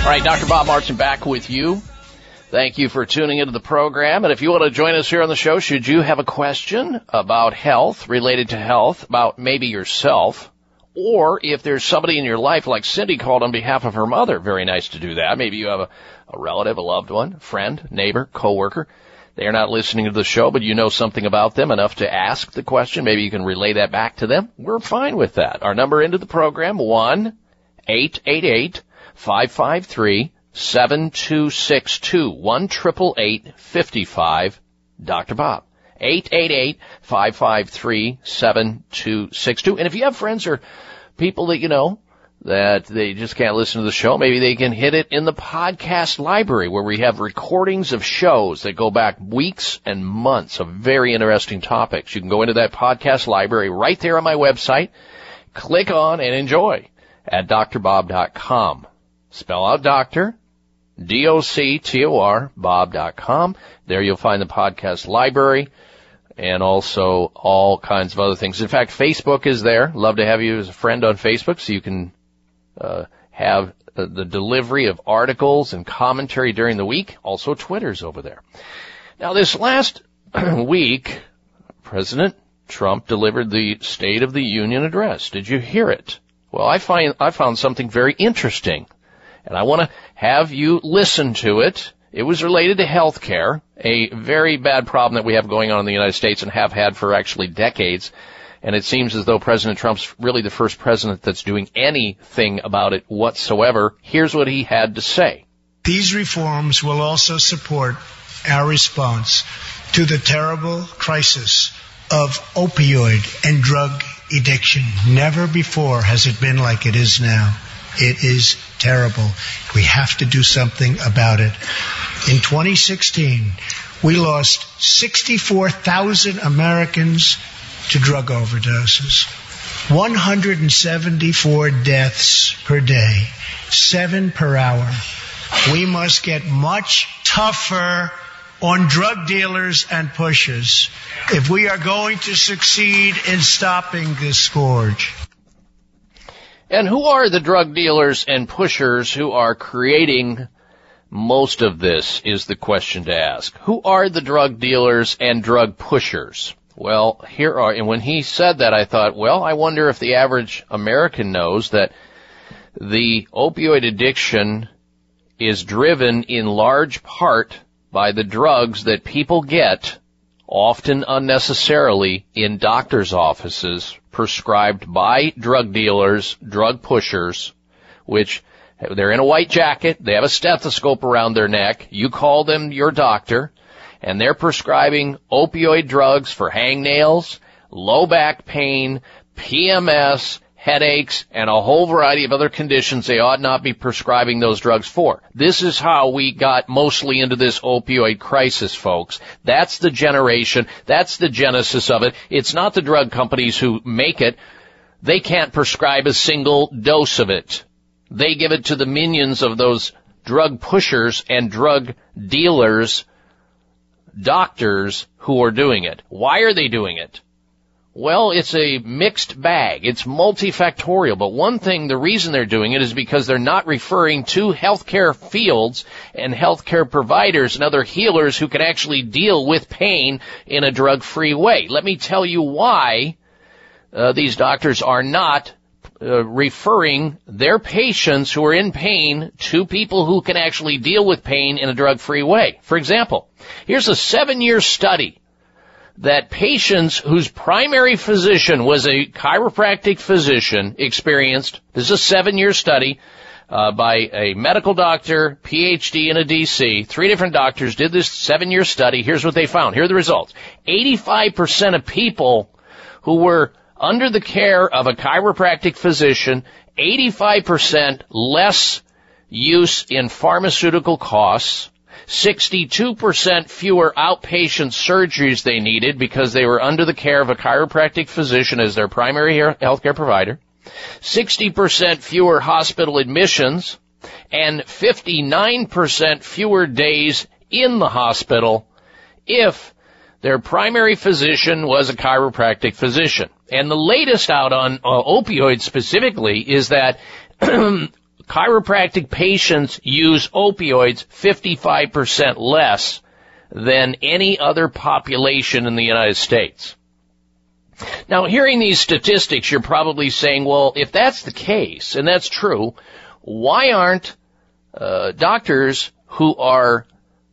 All right, Dr. Bob Martin back with you. Thank you for tuning into the program. And if you want to join us here on the show, should you have a question about health, related to health, about maybe yourself, or if there's somebody in your life like Cindy called on behalf of her mother, very nice to do that. Maybe you have a, a relative, a loved one, friend, neighbor, coworker. They are not listening to the show, but you know something about them enough to ask the question. Maybe you can relay that back to them. We're fine with that. Our number into the program, one eight eight eight five five three seven two six two one triple eight fifty five. Dr. Bob. Eight eight eight five five three seven two six two. And if you have friends or people that you know that they just can't listen to the show, maybe they can hit it in the podcast library where we have recordings of shows that go back weeks and months of very interesting topics. You can go into that podcast library right there on my website, click on and enjoy at drbob.com. Spell out doctor, D-O-C-T-O-R, bob.com. There you'll find the podcast library and also all kinds of other things. In fact, Facebook is there. Love to have you as a friend on Facebook so you can uh, have the, the delivery of articles and commentary during the week. Also, Twitter's over there. Now, this last week, President Trump delivered the State of the Union address. Did you hear it? Well, I find I found something very interesting, and I want to have you listen to it. It was related to health care, a very bad problem that we have going on in the United States and have had for actually decades and it seems as though President Trump's really the first president that's doing anything about it whatsoever. Here's what he had to say. These reforms will also support our response to the terrible crisis of opioid and drug addiction. Never before has it been like it is now. It is terrible. We have to do something about it. In 2016, we lost 64,000 Americans to drug overdoses. 174 deaths per day, seven per hour. We must get much tougher on drug dealers and pushers if we are going to succeed in stopping this scourge. And who are the drug dealers and pushers who are creating most of this is the question to ask. Who are the drug dealers and drug pushers? Well, here are, and when he said that, I thought, well, I wonder if the average American knows that the opioid addiction is driven in large part by the drugs that people get, often unnecessarily, in doctor's offices, prescribed by drug dealers, drug pushers, which they're in a white jacket, they have a stethoscope around their neck, you call them your doctor, and they're prescribing opioid drugs for hangnails, low back pain, PMS, headaches, and a whole variety of other conditions they ought not be prescribing those drugs for. This is how we got mostly into this opioid crisis, folks. That's the generation. That's the genesis of it. It's not the drug companies who make it. They can't prescribe a single dose of it. They give it to the minions of those drug pushers and drug dealers doctors who are doing it. Why are they doing it? Well, it's a mixed bag. It's multifactorial, but one thing, the reason they're doing it is because they're not referring to healthcare fields and healthcare providers and other healers who can actually deal with pain in a drug-free way. Let me tell you why uh, these doctors are not uh, referring their patients who are in pain to people who can actually deal with pain in a drug-free way. For example, here's a seven-year study that patients whose primary physician was a chiropractic physician experienced, this is a seven-year study, uh, by a medical doctor, PhD, and a DC. Three different doctors did this seven-year study. Here's what they found. Here are the results. 85% of people who were under the care of a chiropractic physician, 85% less use in pharmaceutical costs, 62% fewer outpatient surgeries they needed because they were under the care of a chiropractic physician as their primary healthcare provider, 60% fewer hospital admissions, and 59% fewer days in the hospital if their primary physician was a chiropractic physician. And the latest out on uh, opioids specifically is that chiropractic patients use opioids 55% less than any other population in the United States. Now, hearing these statistics, you're probably saying, well, if that's the case, and that's true, why aren't uh, doctors who are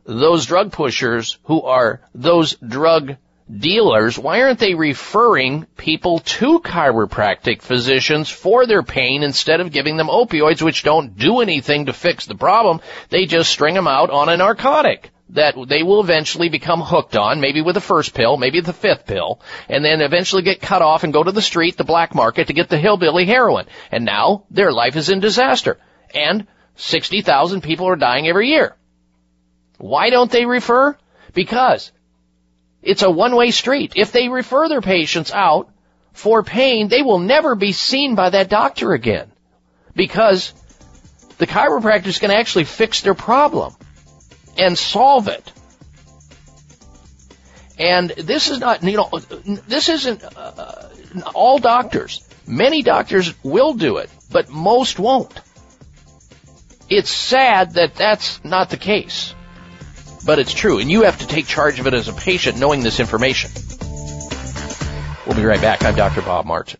those drug pushers, who are those drug dealers, why aren't they referring people to chiropractic physicians for their pain instead of giving them opioids which don't do anything to fix the problem? They just string them out on a narcotic. that they will eventually become hooked on, maybe with the first pill, maybe the fifth pill, and then eventually get cut off and go to the street, the black market, to get the hillbilly heroin. And now their life is in disaster. And 60,000 people are dying every year. Why don't they refer? Because it's a one-way street. If they refer their patients out for pain, they will never be seen by that doctor again. Because the chiropractor is going to actually fix their problem and solve it. And this is not, you know, this isn't uh, all doctors. Many doctors will do it, but most won't. It's sad that that's not the case, but it's true, and you have to take charge of it as a patient knowing this information. We'll be right back. I'm Dr. Bob Martin.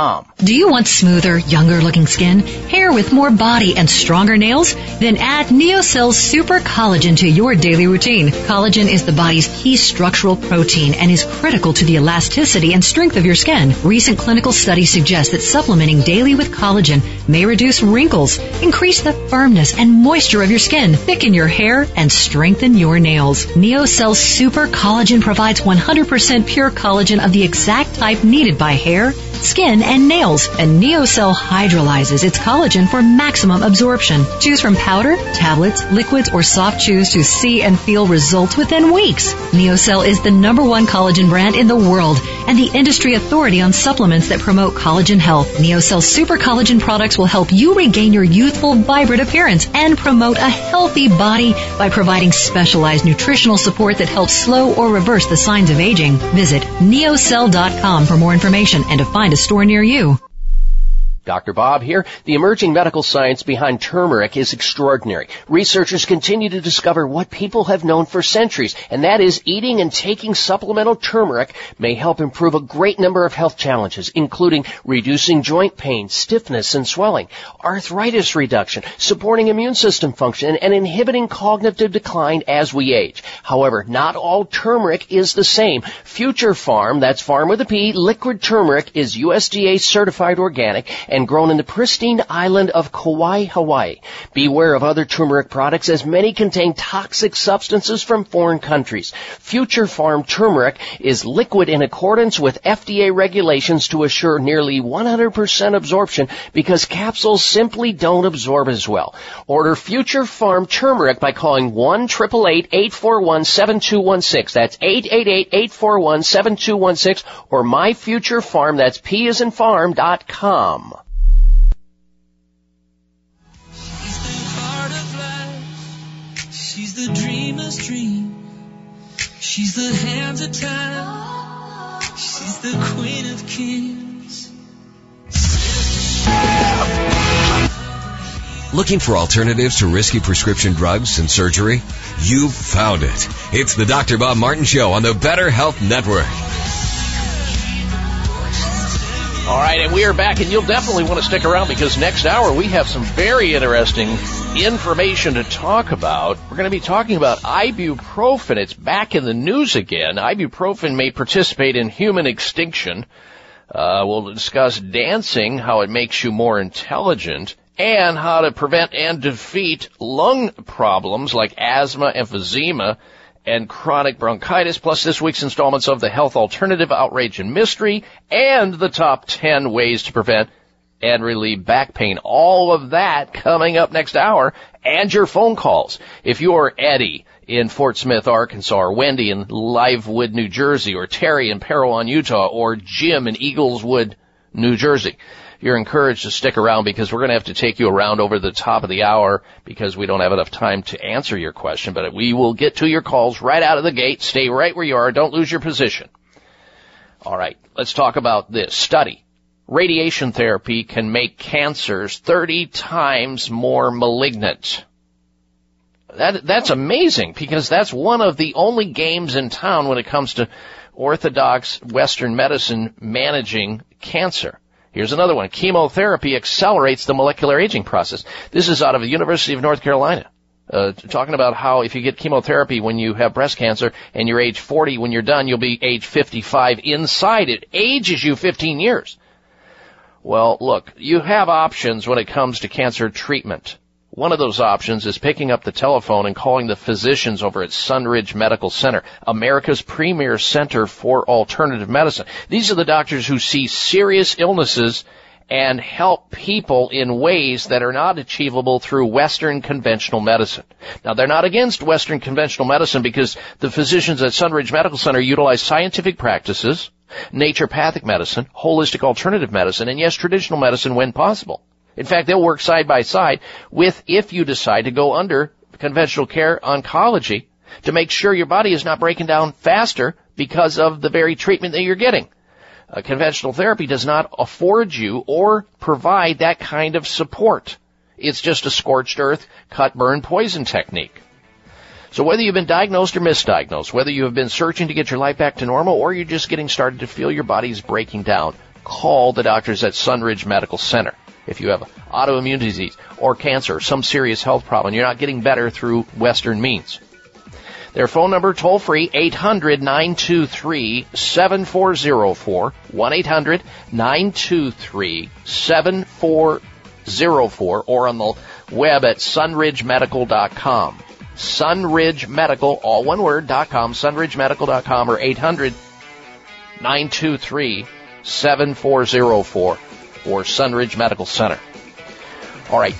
Do you want smoother, younger looking skin? Hair with more body and stronger nails? Then add Neocell Super Collagen to your daily routine. Collagen is the body's key structural protein and is critical to the elasticity and strength of your skin. Recent clinical studies suggest that supplementing daily with collagen may reduce wrinkles, increase the firmness and moisture of your skin, thicken your hair, and strengthen your nails. Neocell Super Collagen provides 100% pure collagen of the exact type needed by hair, skin, and nails. And Neocell hydrolyzes its collagen for maximum absorption. Choose from powder, tablets, liquids, or soft chews to see and feel results within weeks. Neocell is the number one collagen brand in the world and the industry authority on supplements that promote collagen health. Neocell Super Collagen products will help you regain your youthful, vibrant appearance and promote a healthy body by providing specialized nutritional support that helps slow or reverse the signs of aging. Visit neocell.com for more information and to find a store near you. Dr. Bob here. The emerging medical science behind turmeric is extraordinary. Researchers continue to discover what people have known for centuries, and that is eating and taking supplemental turmeric may help improve a great number of health challenges, including reducing joint pain, stiffness and swelling, arthritis reduction, supporting immune system function, and inhibiting cognitive decline as we age. However, not all turmeric is the same. Future Pharm, that's farm with a P, liquid turmeric is USDA certified organic and grown in the pristine island of Kauai, Hawaii. Beware of other turmeric products as many contain toxic substances from foreign countries. Future Pharm turmeric is liquid in accordance with FDA regulations to assure nearly 100% absorption because capsules simply don't absorb as well. Order Future Pharm turmeric by calling 1-888-841-7216. That's 888-841-7216 or My Future Pharm. That's P as in farm the dreamer's dream. She's the hands of time. She's the queen of kings. Looking for alternatives to risky prescription drugs and surgery? You've found it. It's the Dr. Bob Martin Show on the Better Health Network. All right, and we are back, and you'll definitely want to stick around because next hour we have some very interesting information to talk about. We're going to be talking about ibuprofen. It's back in the news again. Ibuprofen may participate in human extinction. Uh, we'll discuss dancing, how it makes you more intelligent, and how to prevent and defeat lung problems like asthma, emphysema, and chronic bronchitis, plus this week's installments of the Health Alternative Outrage and Mystery, and the top 10 ways to prevent and relieve back pain. All of that coming up next hour and your phone calls. If you're Eddie in Fort Smith, Arkansas, or Wendy in Linwood, New Jersey, or Terry in Parowan, Utah, or Jim in Eagleswood, New Jersey, you're encouraged to stick around because we're going to have to take you around over the top of the hour because we don't have enough time to answer your question, but we will get to your calls right out of the gate. Stay right where you are. Don't lose your position. All right. Let's talk about this study. Radiation therapy can make cancers 30 times more malignant. That, that's amazing because that's one of the only games in town when it comes to orthodox Western medicine managing cancer. Here's another one. Chemotherapy accelerates the molecular aging process. This is out of the University of North Carolina. Uh, talking about how if you get chemotherapy when you have breast cancer and you're age 40, when you're done, you'll be age 55 inside. It ages you 15 years. Well, look, you have options when it comes to cancer treatment. One of those options is picking up the telephone and calling the physicians over at Sunridge Medical Center, America's premier center for alternative medicine. These are the doctors who see serious illnesses and help people in ways that are not achievable through Western conventional medicine. Now, they're not against Western conventional medicine because the physicians at Sunridge Medical Center utilize scientific practices, naturopathic medicine, holistic alternative medicine, and yes, traditional medicine when possible. In fact, they'll work side by side with if you decide to go under conventional care oncology to make sure your body is not breaking down faster because of the very treatment that you're getting. Conventional therapy does not afford you or provide that kind of support. It's just a scorched earth, cut, burn, poison technique. So whether you've been diagnosed or misdiagnosed, whether you have been searching to get your life back to normal or you're just getting started to feel your body's breaking down, call the doctors at Sunridge Medical Center. If you have autoimmune disease or cancer some serious health problem, you're not getting better through Western means. Their phone number toll free 800-923-7404 1-800-923-7404 or on the web at sunridgemedical.com. Sunridge Medical, all one word, dot com, sunridgemedical.com or 800 923 7404 or Sunridge Medical Center. All right.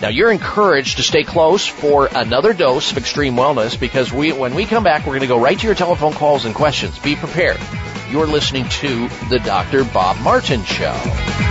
Now you're encouraged to stay close for another dose of extreme wellness because we, when we come back, we're going to go right to your telephone calls and questions. Be prepared. You're listening to the Dr. Bob Martin Show.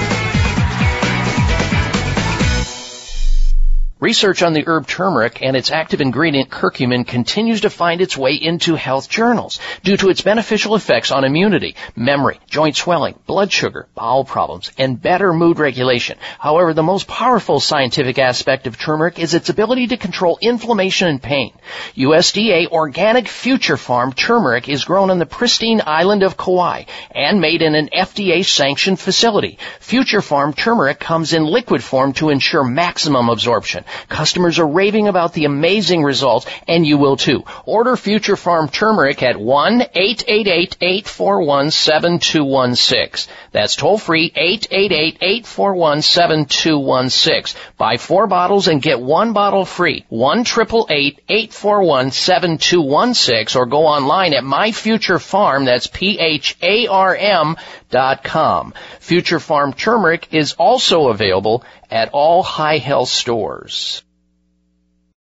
Research on the herb turmeric and its active ingredient curcumin continues to find its way into health journals due to its beneficial effects on immunity, memory, joint swelling, blood sugar, bowel problems, and better mood regulation. However, the most powerful scientific aspect of turmeric is its ability to control inflammation and pain. USDA organic future pharm turmeric is grown on the pristine island of Kauai and made in an FDA sanctioned facility. Future pharm turmeric comes in liquid form to ensure maximum absorption. Customers are raving about the amazing results, and you will too. Order Future Pharm Turmeric at 1-888-841-7216. That's toll free, 888-841-7216. Buy four bottles and get one bottle free. 1-888-841-7216 or go online at My Pharm, that's P-H-A-R-M dot com. Future Pharm Turmeric is also available at all high health stores.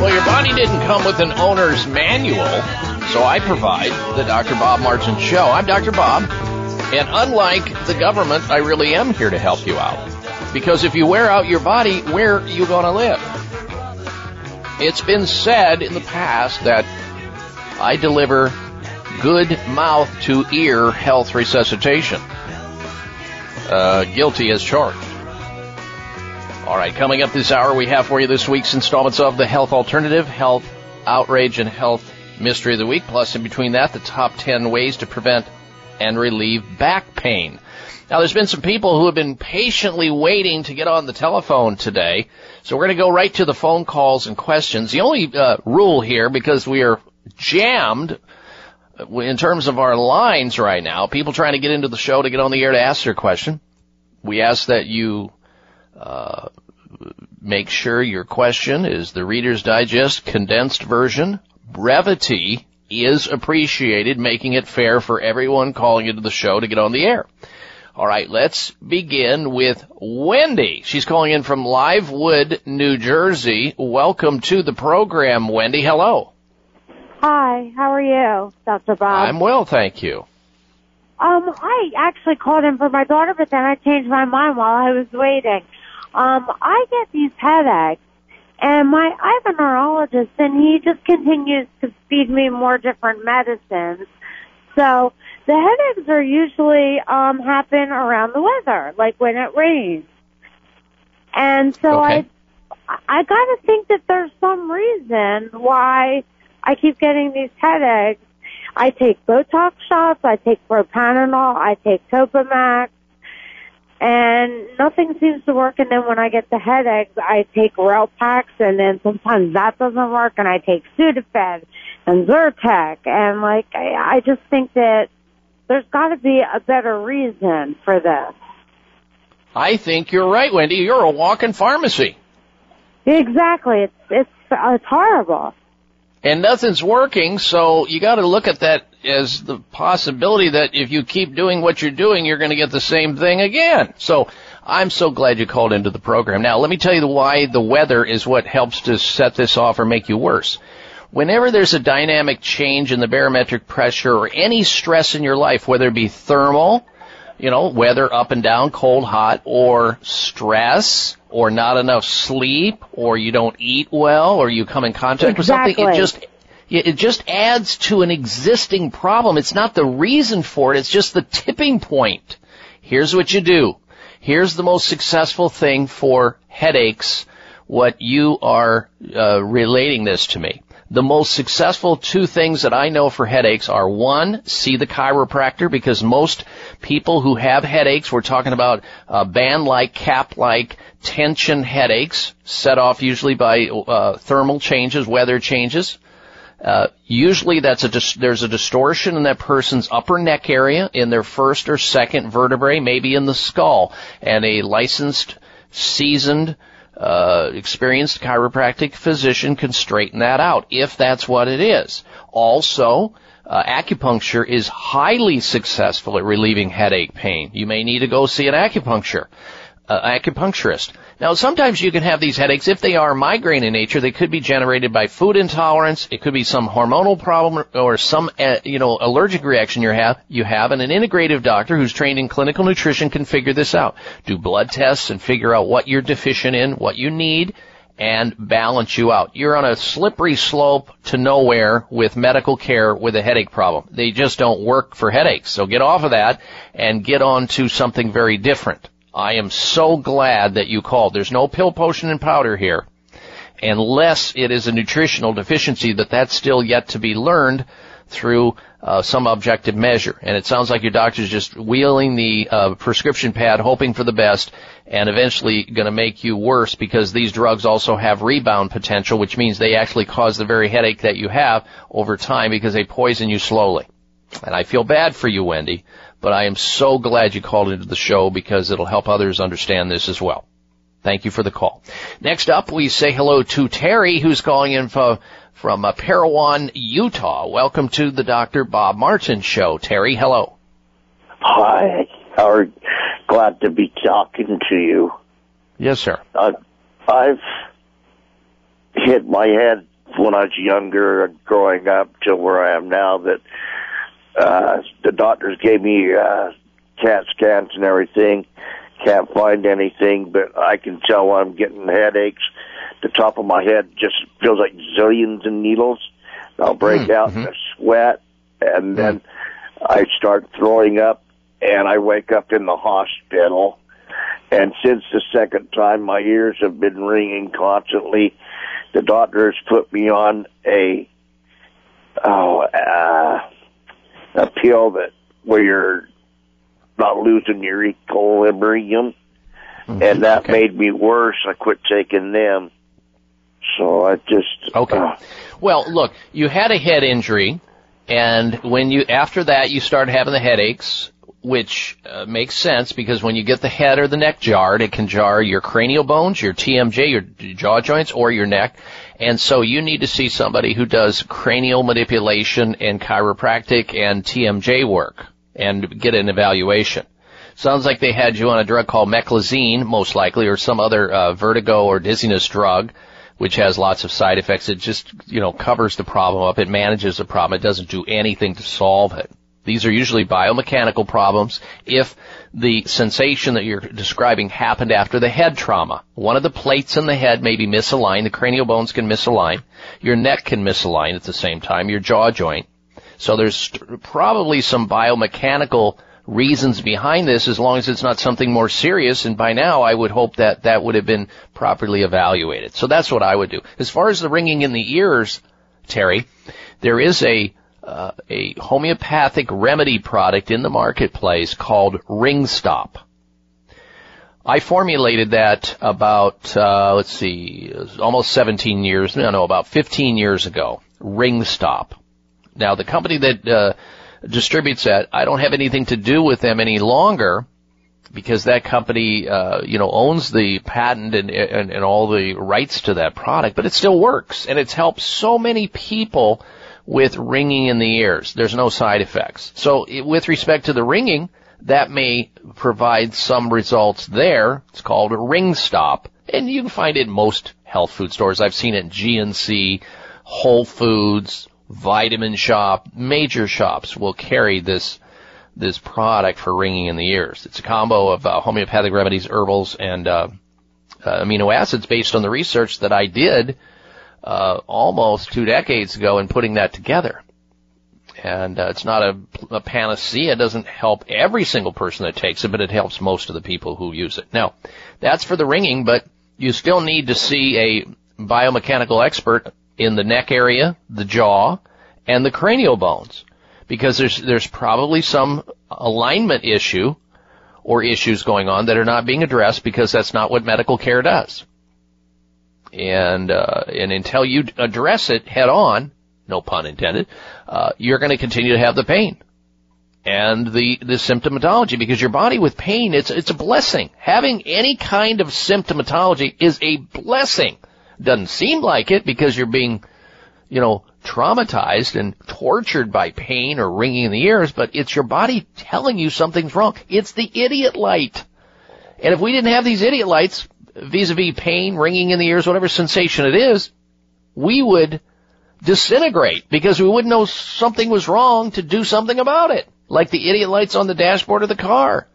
Well, your body didn't come with an owner's manual, so I provide the Dr. Bob Martin Show. I'm Dr. Bob, and unlike the government, I really am here to help you out. Because if you wear out your body, where are you going to live? It's been said in the past that I deliver good mouth to ear health resuscitation. Uh, guilty as charged. All right, coming up this hour, we have for you this week's installments of the Health Alternative, Health Outrage, and Health Mystery of the Week. Plus, in between that, the top 10 ways to prevent and relieve back pain. Now, there's been some people who have been patiently waiting to get on the telephone today, so we're going to go right to the phone calls and questions. The only uh, rule here, because we are jammed in terms of our lines right now, people trying to get into the show to get on the air to ask their question, we ask that you uh, make sure your question is the Reader's Digest condensed version. Brevity is appreciated, making it fair for everyone calling into the show to get on the air. All right, let's begin with Wendy. She's calling in from Linwood, New Jersey. Welcome to the program, Wendy. Hello. Hi, how are you, Dr. Bob? I'm well, thank you. Um, I actually called in for my daughter, but then I changed my mind while I was waiting. Um, I get these headaches, and my I have a neurologist, and he just continues to feed me more different medicines. So the headaches are usually um happen around the weather, like when it rains. And so Okay. I I got to think that there's some reason why I keep getting these headaches. I take Botox shots, I take propanol, I take Topamax, and nothing seems to work. And then when I get the headaches, I take Relpax, and then sometimes that doesn't work, and I take Sudafed and Zyrtec, and like I, I just think that there's got to be a better reason for this. I think you're right, Wendy. You're a walking pharmacy. Exactly, it's it's it's horrible. And nothing's working, so you got to look at that as the possibility that if you keep doing what you're doing, you're going to get the same thing again. So I'm so glad you called into the program. Now, let me tell you why the weather is what helps to set this off or make you worse. Whenever there's a dynamic change in the barometric pressure or any stress in your life, whether it be thermal, you know, weather up and down, cold, hot, or stress, or not enough sleep, or you don't eat well, or you come in contact with something, it just it it just adds to an existing problem. It's not the reason for it, it's just the tipping point. Here's what you do. Here's the most successful thing for headaches, what you are uh, relating this to me. The most successful two things that I know for headaches are one, see the chiropractor because most people who have headaches, we're talking about uh, band-like, cap-like tension headaches set off usually by uh, thermal changes, weather changes. Uh, usually that's a dis- there's a distortion in that person's upper neck area in their first or second vertebrae, maybe in the skull, and a licensed, seasoned uh, experienced chiropractic physician can straighten that out if that's what it is. Also, uh, acupuncture is highly successful at relieving headache pain. You may need to go see an acupuncture uh, acupuncturist. Now, sometimes you can have these headaches if they are migraine in nature. They could be generated by food intolerance. It could be some hormonal problem or some, uh, you know, allergic reaction you have. You have, and an integrative doctor who's trained in clinical nutrition can figure this out. Do blood tests and figure out what you're deficient in, what you need, and balance you out. You're on a slippery slope to nowhere with medical care with a headache problem. They just don't work for headaches. So get off of that and get on to something very different. I am so glad that you called. There's no pill, potion, and powder here. Unless it is a nutritional deficiency that that's still yet to be learned through uh, some objective measure. And it sounds like your doctor's just wheeling the uh, prescription pad, hoping for the best, and eventually going to make you worse because these drugs also have rebound potential, which means they actually cause the very headache that you have over time because they poison you slowly. And I feel bad for you, Wendy, but I am so glad you called into the show because it'll help others understand this as well. Thank you for the call. Next up, we say hello to Terry, who's calling in from, from uh, Parowan, Utah. Welcome to the Dr. Bob Martin Show. Terry, hello. Hi, Howard. Glad to be talking to you. Yes, sir. Uh, I've hit my head when I was younger and growing up to where I am now that uh, the doctors gave me uh, CAT scans and everything. Can't find anything, but I can tell when I'm getting headaches. The top of my head just feels like zillions of needles. I'll break Hmm, out mm-hmm. in a sweat, and then I start throwing up, and I wake up in the hospital. And since the second time, my ears have been ringing constantly. The doctors put me on a oh uh, a pill that where you're not losing your equilibrium, and that made me worse. I quit taking them, so I just Okay. uh, Well, look, you had a head injury, and when you after that you started having the headaches, which uh, makes sense because when you get the head or the neck jarred, it can jar your cranial bones, your TMJ, your jaw joints, or your neck, and so you need to see somebody who does cranial manipulation and chiropractic and TMJ work and get an evaluation. Sounds like they had you on a drug called meclizine, most likely, or some other uh, vertigo or dizziness drug, which has lots of side effects. It just, you know, covers the problem up. It manages the problem. It doesn't do anything to solve it. These are usually biomechanical problems if the sensation that you're describing happened after the head trauma. One of the plates in the head may be misaligned. The cranial bones can misalign. Your neck can misalign at the same time. Your jaw joint. So there's probably some biomechanical reasons behind this as long as it's not something more serious and by now I would hope that that would have been properly evaluated. So that's what I would do. As far as the ringing in the ears, Terry, there is a uh, a homeopathic remedy product in the marketplace called Ring Stop. I formulated that about uh, let's see, almost 17 years, no, no, about 15 years ago. Ring Stop. Now, the company that uh, distributes that, I don't have anything to do with them any longer because that company, uh, you know, owns the patent and, and, and all the rights to that product, but it still works and it's helped so many people with ringing in the ears. There's no side effects. So with respect to the ringing, that may provide some results there. It's called a ring stop and you can find it in most health food stores. I've seen it in GNC, Whole Foods, Vitamin Shoppe, major shops will carry this this product for ringing in the ears. It's a combo of uh, homeopathic remedies, herbals, and uh, uh, amino acids based on the research that I did uh, almost two decades ago in putting that together. And uh, it's not a, a panacea. It doesn't help every single person that takes it, but it helps most of the people who use it. Now, that's for the ringing, but you still need to see a biomechanical expert in the neck area, the jaw, and the cranial bones. Because there's, there's probably some alignment issue or issues going on that are not being addressed because that's not what medical care does. And, uh, and until you address it head on, no pun intended, uh, you're going to continue to have the pain and the, the symptomatology because your body with pain, it's, it's a blessing. Having any kind of symptomatology is a blessing. Doesn't seem like it because you're being, you know, traumatized and tortured by pain or ringing in the ears, but it's your body telling you something's wrong. It's the idiot light. And if we didn't have these idiot lights, vis-a-vis pain, ringing in the ears, whatever sensation it is, we would disintegrate because we wouldn't know something was wrong to do something about it. Like the idiot lights on the dashboard of the car.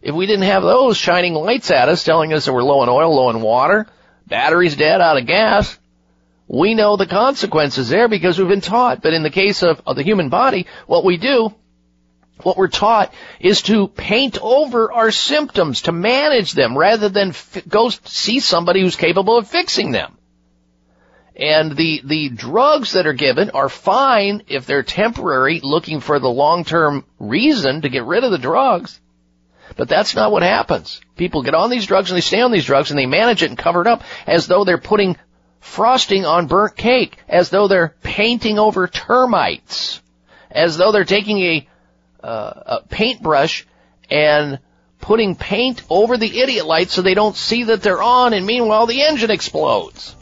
If we didn't have those shining lights at us telling us that we're low on oil, low on water, battery's dead, out of gas, we know the consequences there because we've been taught. But in the case of, of the human body, what we do, what we're taught is to paint over our symptoms, to manage them rather than f- go see somebody who's capable of fixing them. And the, the drugs that are given are fine if they're temporary, looking for the long-term reason to get rid of the drugs. But that's not what happens. People get on these drugs and they stay on these drugs and they manage it and cover it up as though they're putting frosting on burnt cake, as though they're painting over termites, as though they're taking a, uh, paintbrush and putting paint over the idiot lights so they don't see that they're on and meanwhile the engine explodes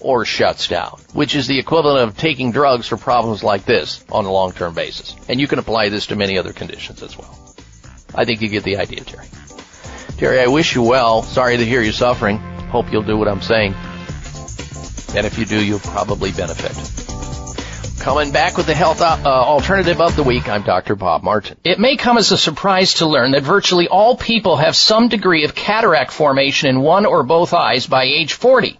or shuts down, which is the equivalent of taking drugs for problems like this on a long-term basis. And you can apply this to many other conditions as well. I think you get the idea, Terry. Terry, I wish you well. Sorry to hear you're suffering. Hope you'll do what I'm saying. And if you do, you'll probably benefit. Coming back with the health uh, alternative of the week, I'm Dr. Bob Martin. It may come as a surprise to learn that virtually all people have some degree of cataract formation in one or both eyes by age 40.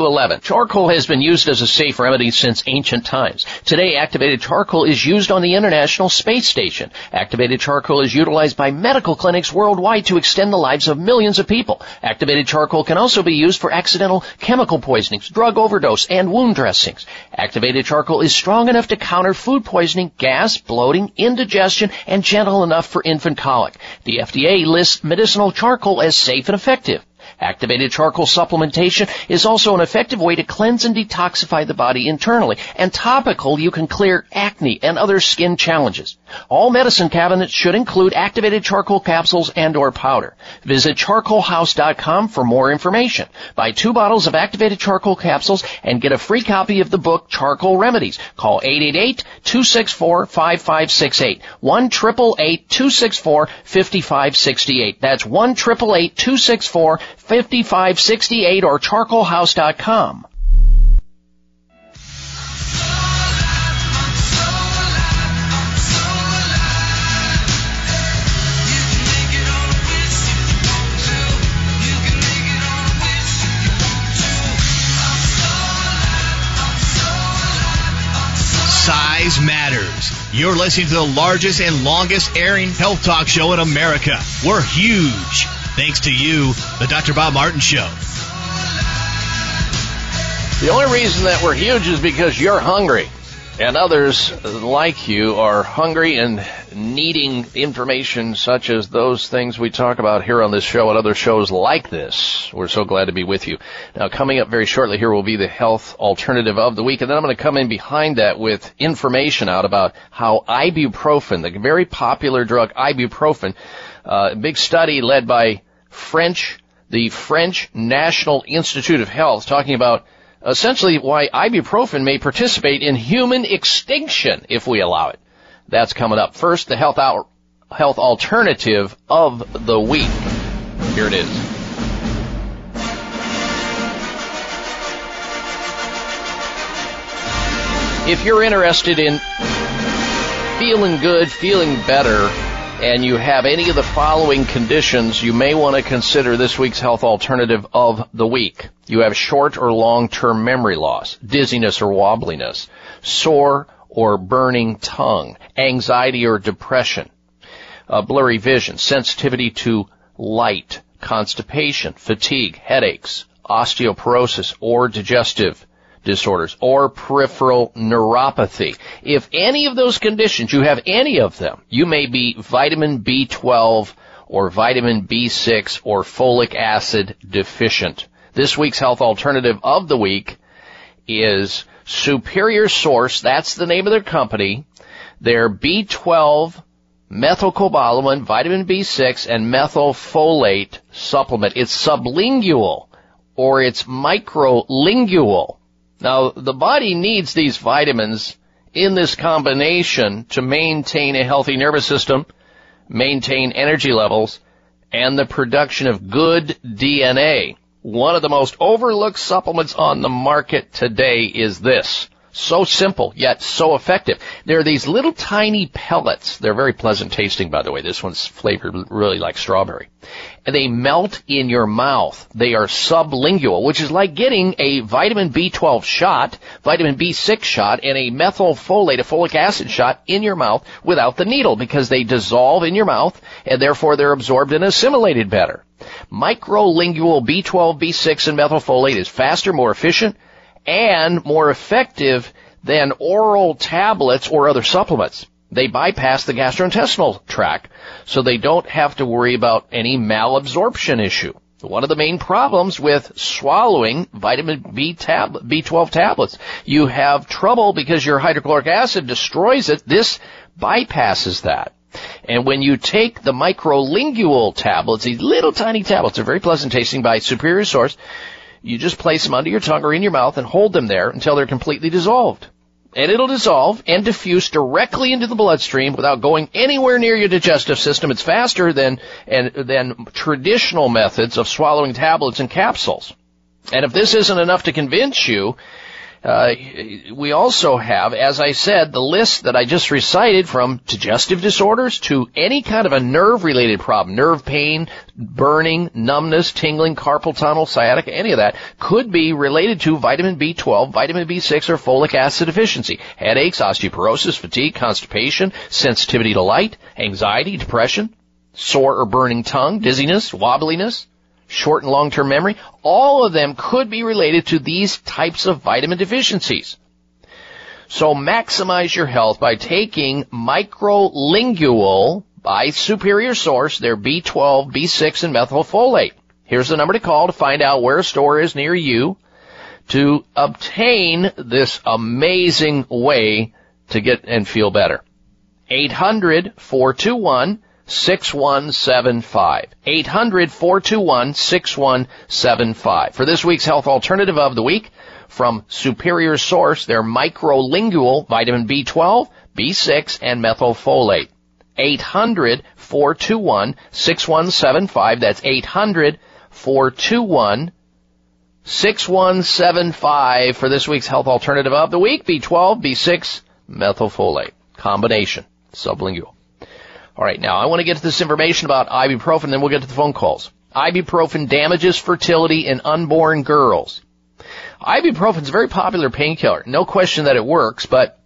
Charcoal has been used as a safe remedy since ancient times. Today, activated charcoal is used on the International Space Station. Activated charcoal is utilized by medical clinics worldwide to extend the lives of millions of people. Activated charcoal can also be used for accidental chemical poisonings, drug overdose, and wound dressings. Activated charcoal is strong enough to counter food poisoning, gas, bloating, indigestion, and gentle enough for infant colic. The FDA lists medicinal charcoal as safe and effective. Activated charcoal supplementation is also an effective way to cleanse and detoxify the body internally. And topical, you can clear acne and other skin challenges. All medicine cabinets should include activated charcoal capsules and or powder. Visit charcoalhouse.com for more information. Buy two bottles of activated charcoal capsules and get a free copy of the book Charcoal Remedies. Call 888-264-5568. 1-888-264-5568. That's 1-888-264-5568. 5568 or charcoalhouse.com. Size matters. You're listening to the largest and longest airing health talk show in America. We're huge. Thanks to you, the Dr. Bob Martin Show. The only reason that we're huge is because you're hungry. And others like you are hungry and needing information such as those things we talk about here on this show and other shows like this. We're so glad to be with you. Now coming up very shortly here will be the health alternative of the week and then I'm going to come in behind that with information out about how ibuprofen, the very popular drug ibuprofen, uh, a big study led by French, the French National Institute of Health, talking about essentially why ibuprofen may participate in human extinction if we allow it. That's coming up. First, the health out, health alternative of the week. Here it is. If you're interested in feeling good, feeling better, and you have any of the following conditions, you may want to consider this week's health alternative of the week. You have short or long-term memory loss, dizziness or wobbliness, sore or burning tongue, anxiety or depression, uh, blurry vision, sensitivity to light, constipation, fatigue, headaches, osteoporosis, or digestive disorders or peripheral neuropathy. If any of those conditions, you have any of them, you may be vitamin B12 or vitamin B6 or folic acid deficient. This week's health alternative of the week is Superior Source. That's the name of their company. Their B12 methylcobalamin, vitamin B6, and methylfolate supplement. It's sublingual or it's microlingual. Now, the body needs these vitamins in this combination to maintain a healthy nervous system, maintain energy levels, and the production of good DNA. One of the most overlooked supplements on the market today is this. So simple, yet so effective. There are these little tiny pellets. They're very pleasant tasting, by the way. This one's flavored really like strawberry. And they melt in your mouth. They are sublingual, which is like getting a vitamin B12 shot, vitamin B6 shot, and a methylfolate, a folic acid shot in your mouth without the needle because they dissolve in your mouth and therefore they're absorbed and assimilated better. Microlingual B12, B6, and methylfolate is faster, more efficient, and more effective than oral tablets or other supplements. They bypass the gastrointestinal tract, so they don't have to worry about any malabsorption issue. One of the main problems with swallowing vitamin B tab- B12 tablets, you have trouble because your hydrochloric acid destroys it. This bypasses that. And when you take the microlingual tablets, these little tiny tablets are very pleasant tasting by Superior Source, you just place them under your tongue or in your mouth and hold them there until they're completely dissolved. And it'll dissolve and diffuse directly into the bloodstream without going anywhere near your digestive system. It's faster than, and, than traditional methods of swallowing tablets and capsules. And if this isn't enough to convince you, uh, we also have, as I said, the list that I just recited from digestive disorders to any kind of a nerve related problem, nerve pain, burning, numbness, tingling, carpal tunnel, sciatica, any of that could be related to vitamin B12, vitamin B6, or folic acid deficiency. Headaches, osteoporosis, fatigue, constipation, sensitivity to light, anxiety, depression, sore or burning tongue, dizziness, wobbliness, short and long-term memory, all of them could be related to these types of vitamin deficiencies. So maximize your health by taking microlingual by Superior Source, their B12, B6, and methylfolate. Here's the number to call to find out where a store is near you to obtain this amazing way to get and feel better. 800 421 6175. 800 421 6175. For this week's health alternative of the week, from Superior Source, their microlingual vitamin B12, B6, and methylfolate. 800 421 6175. That's 800 421 6175 for this week's health alternative of the week. B12, B6, methylfolate. Combination. Sublingual. Alright, now I want to get to this information about ibuprofen, then we'll get to the phone calls. Ibuprofen damages fertility in unborn girls. Ibuprofen is a very popular painkiller. No question that it works, but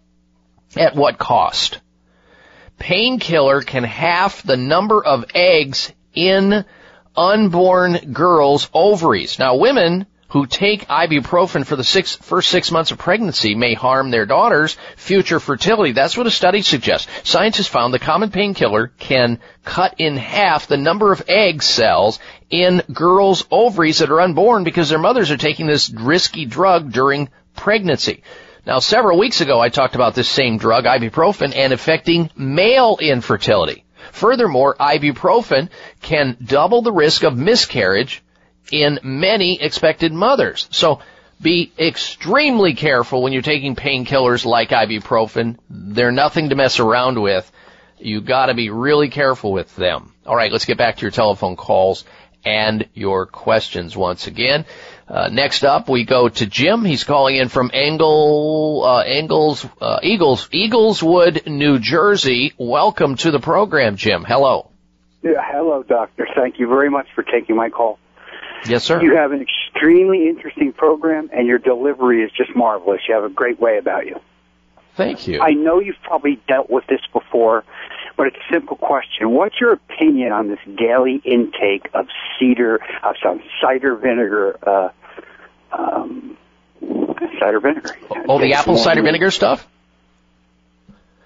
at what cost? Painkiller can half the number of eggs in unborn girls' ovaries. Now women who take ibuprofen for the six, first six months of pregnancy may harm their daughter's future fertility. That's what a study suggests. Scientists found the common painkiller can cut in half the number of egg cells in girls' ovaries that are unborn because their mothers are taking this risky drug during pregnancy. Now, several weeks ago, I talked about this same drug, ibuprofen, and affecting male infertility. Furthermore, ibuprofen can double the risk of miscarriage in many expected mothers. So be extremely careful when you're taking painkillers like ibuprofen. They're nothing to mess around with. You gotta be really careful with them. Alright, let's get back to your telephone calls and your questions once again. Uh, next up, we go to Jim. He's calling in from Engel, uh, uh, Eagles, Eagleswood, New Jersey. Welcome to the program, Jim. Hello. Yeah, hello, doctor. Thank you very much for taking my call. Yes, sir. You have an extremely interesting program, and your delivery is just marvelous. You have a great way about you. Thank you. I know you've probably dealt with this before, but it's a simple question. What's your opinion on this daily intake of cedar, uh, sorry, cider vinegar, uh, um, cider vinegar? Oh, the apple cider vinegar stuff?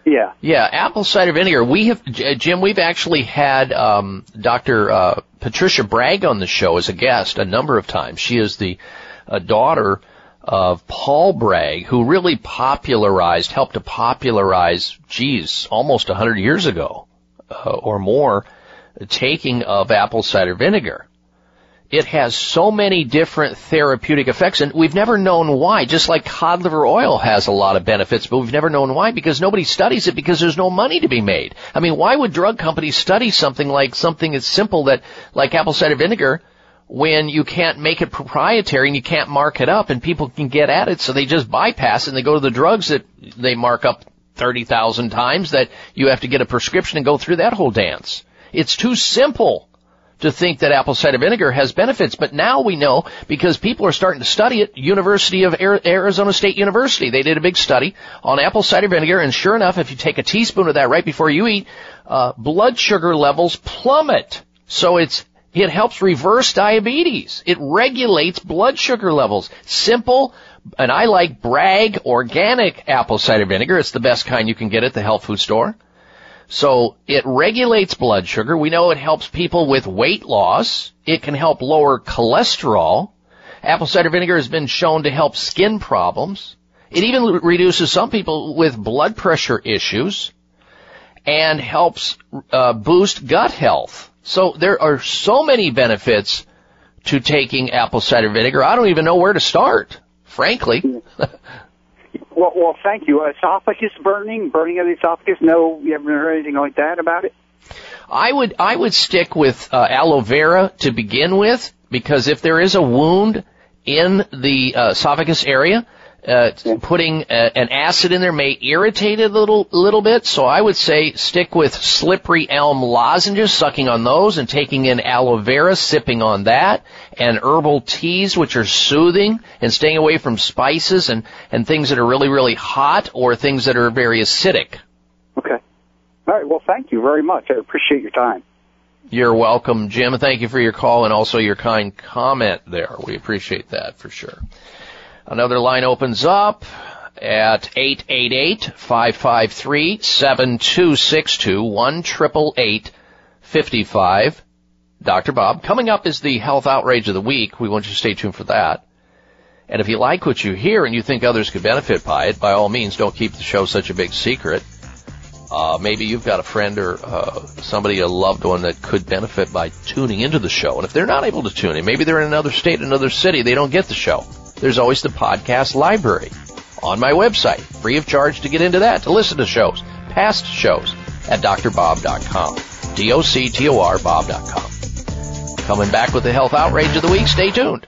Yeah. Yeah, apple cider vinegar. We have, Jim, we've actually had um, Dr. Uh, Patricia Bragg on the show as a guest a number of times. She is the uh, daughter of Paul Bragg, who really popularized, helped to popularize, geez, almost a hundred years ago uh, or more, taking of apple cider vinegar it has so many different therapeutic effects and we've never known why. Just like cod liver oil has a lot of benefits, but we've never known why because nobody studies it because there's no money to be made. I mean, why would drug companies study something like something as simple that, like apple cider vinegar, when you can't make it proprietary and you can't mark it up and people can get at it, so they just bypass it and they go to the drugs that they mark up 30,000 times that you have to get a prescription and go through that whole dance. It's too simple to think that apple cider vinegar has benefits, but now we know because people are starting to study it. University of Arizona State University, they did a big study on apple cider vinegar, and sure enough, if you take a teaspoon of that right before you eat, uh, blood sugar levels plummet. So it's it helps reverse diabetes. It regulates blood sugar levels. Simple, and I like Bragg organic apple cider vinegar. It's the best kind you can get at the health food store. So it regulates blood sugar. We know it helps people with weight loss. It can help lower cholesterol. Apple cider vinegar has been shown to help skin problems. It even reduces some people with blood pressure issues and helps uh, boost gut health. So there are so many benefits to taking apple cider vinegar. I don't even know where to start, frankly. Well, well, thank you. Esophagus burning, burning of the esophagus. No, you haven't heard anything like that about it. I would I would stick with uh, aloe vera to begin with because if there is a wound in the uh, esophagus area, uh, putting a, uh, an acid in there may irritate it a little, little bit. So I would say stick with slippery elm lozenges, sucking on those and taking in aloe vera, sipping on that, and herbal teas, which are soothing, and staying away from spices and, and things that are really, really hot or things that are very acidic. Okay. All right. Well, thank you very much. I appreciate your time. You're welcome, Jim. Thank you for your call and also your kind comment there. We appreciate that for sure. Another line opens up at 888-553-7262, 1 55 Dr. Bob. Coming up is the health outrage of the week. We want you to stay tuned for that. And if you like what you hear and you think others could benefit by it, by all means, don't keep the show such a big secret. Uh, maybe you've got a friend or uh, somebody, a loved one that could benefit by tuning into the show. And if they're not able to tune in, maybe they're in another state, another city, they don't get the show. There's always the podcast library on my website, free of charge to get into that, to listen to shows, past shows at drbob.com. D-O-C-T-O-R Bob.com. Coming back with the health outrage of the week. Stay tuned.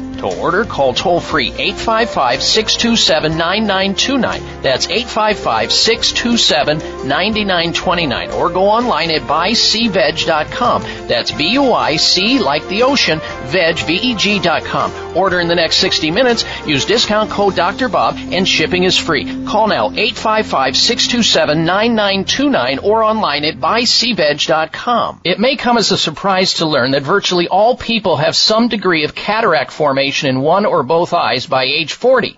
To order, call toll free 855-627-9929. That's 855-627-9929. Or go online at buyseaveg.com. That's B-U-I-C like the ocean, veg, V-E-G.com. Order in the next 60 minutes. Use discount code Dr. Bob and shipping is free. Call now 855-627-9929 or online at buyseaveg.com. It may come as a surprise to learn that virtually all people have some degree of cataract formation in one or both eyes by age 40.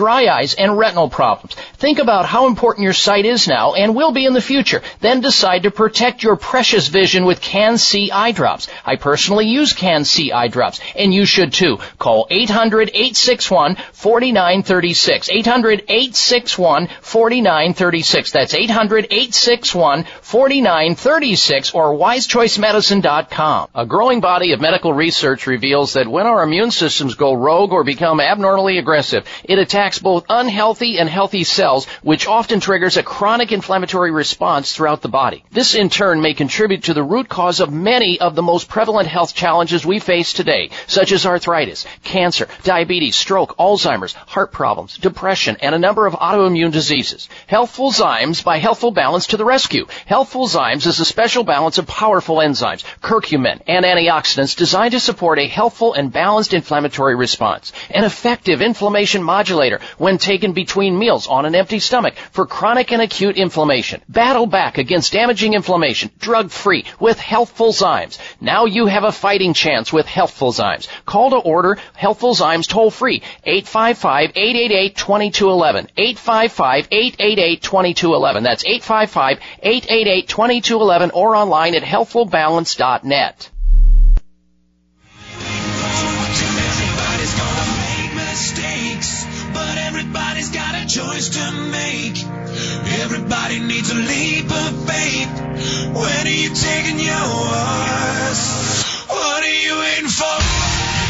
dry eyes, and retinal problems. Think about how important your sight is now and will be in the future. Then decide to protect your precious vision with Can-C eye drops. I personally use Can-C eye drops, and you should too. Call 800-861-4936. 800-861-4936. That's 800-861-4936 or wisechoicemedicine.com. A growing body of medical research reveals that when our immune systems go rogue or become abnormally aggressive, it attacks both unhealthy and healthy cells, which often triggers a chronic inflammatory response throughout the body. This in turn may contribute to the root cause of many of the most prevalent health challenges we face today, such as arthritis, cancer, diabetes, stroke, Alzheimer's, heart problems, depression, and a number of autoimmune diseases. Healthful Zymes by Healthful Balance to the rescue. Healthful Zymes is a special balance of powerful enzymes, curcumin, and antioxidants designed to support a healthful and balanced inflammatory response. An effective inflammation modulator when taken between meals on an empty stomach for chronic and acute inflammation. Battle back against damaging inflammation, drug free with Healthful Zymes. Now you have a fighting chance with Healthful Zymes. Call to order Healthful Zymes toll free 855-888-2211. 855-888-2211. That's 855-888-2211 or online at healthfulbalance.net. choice to make. Everybody needs a leap of faith. When are you taking yours? What are you waiting for?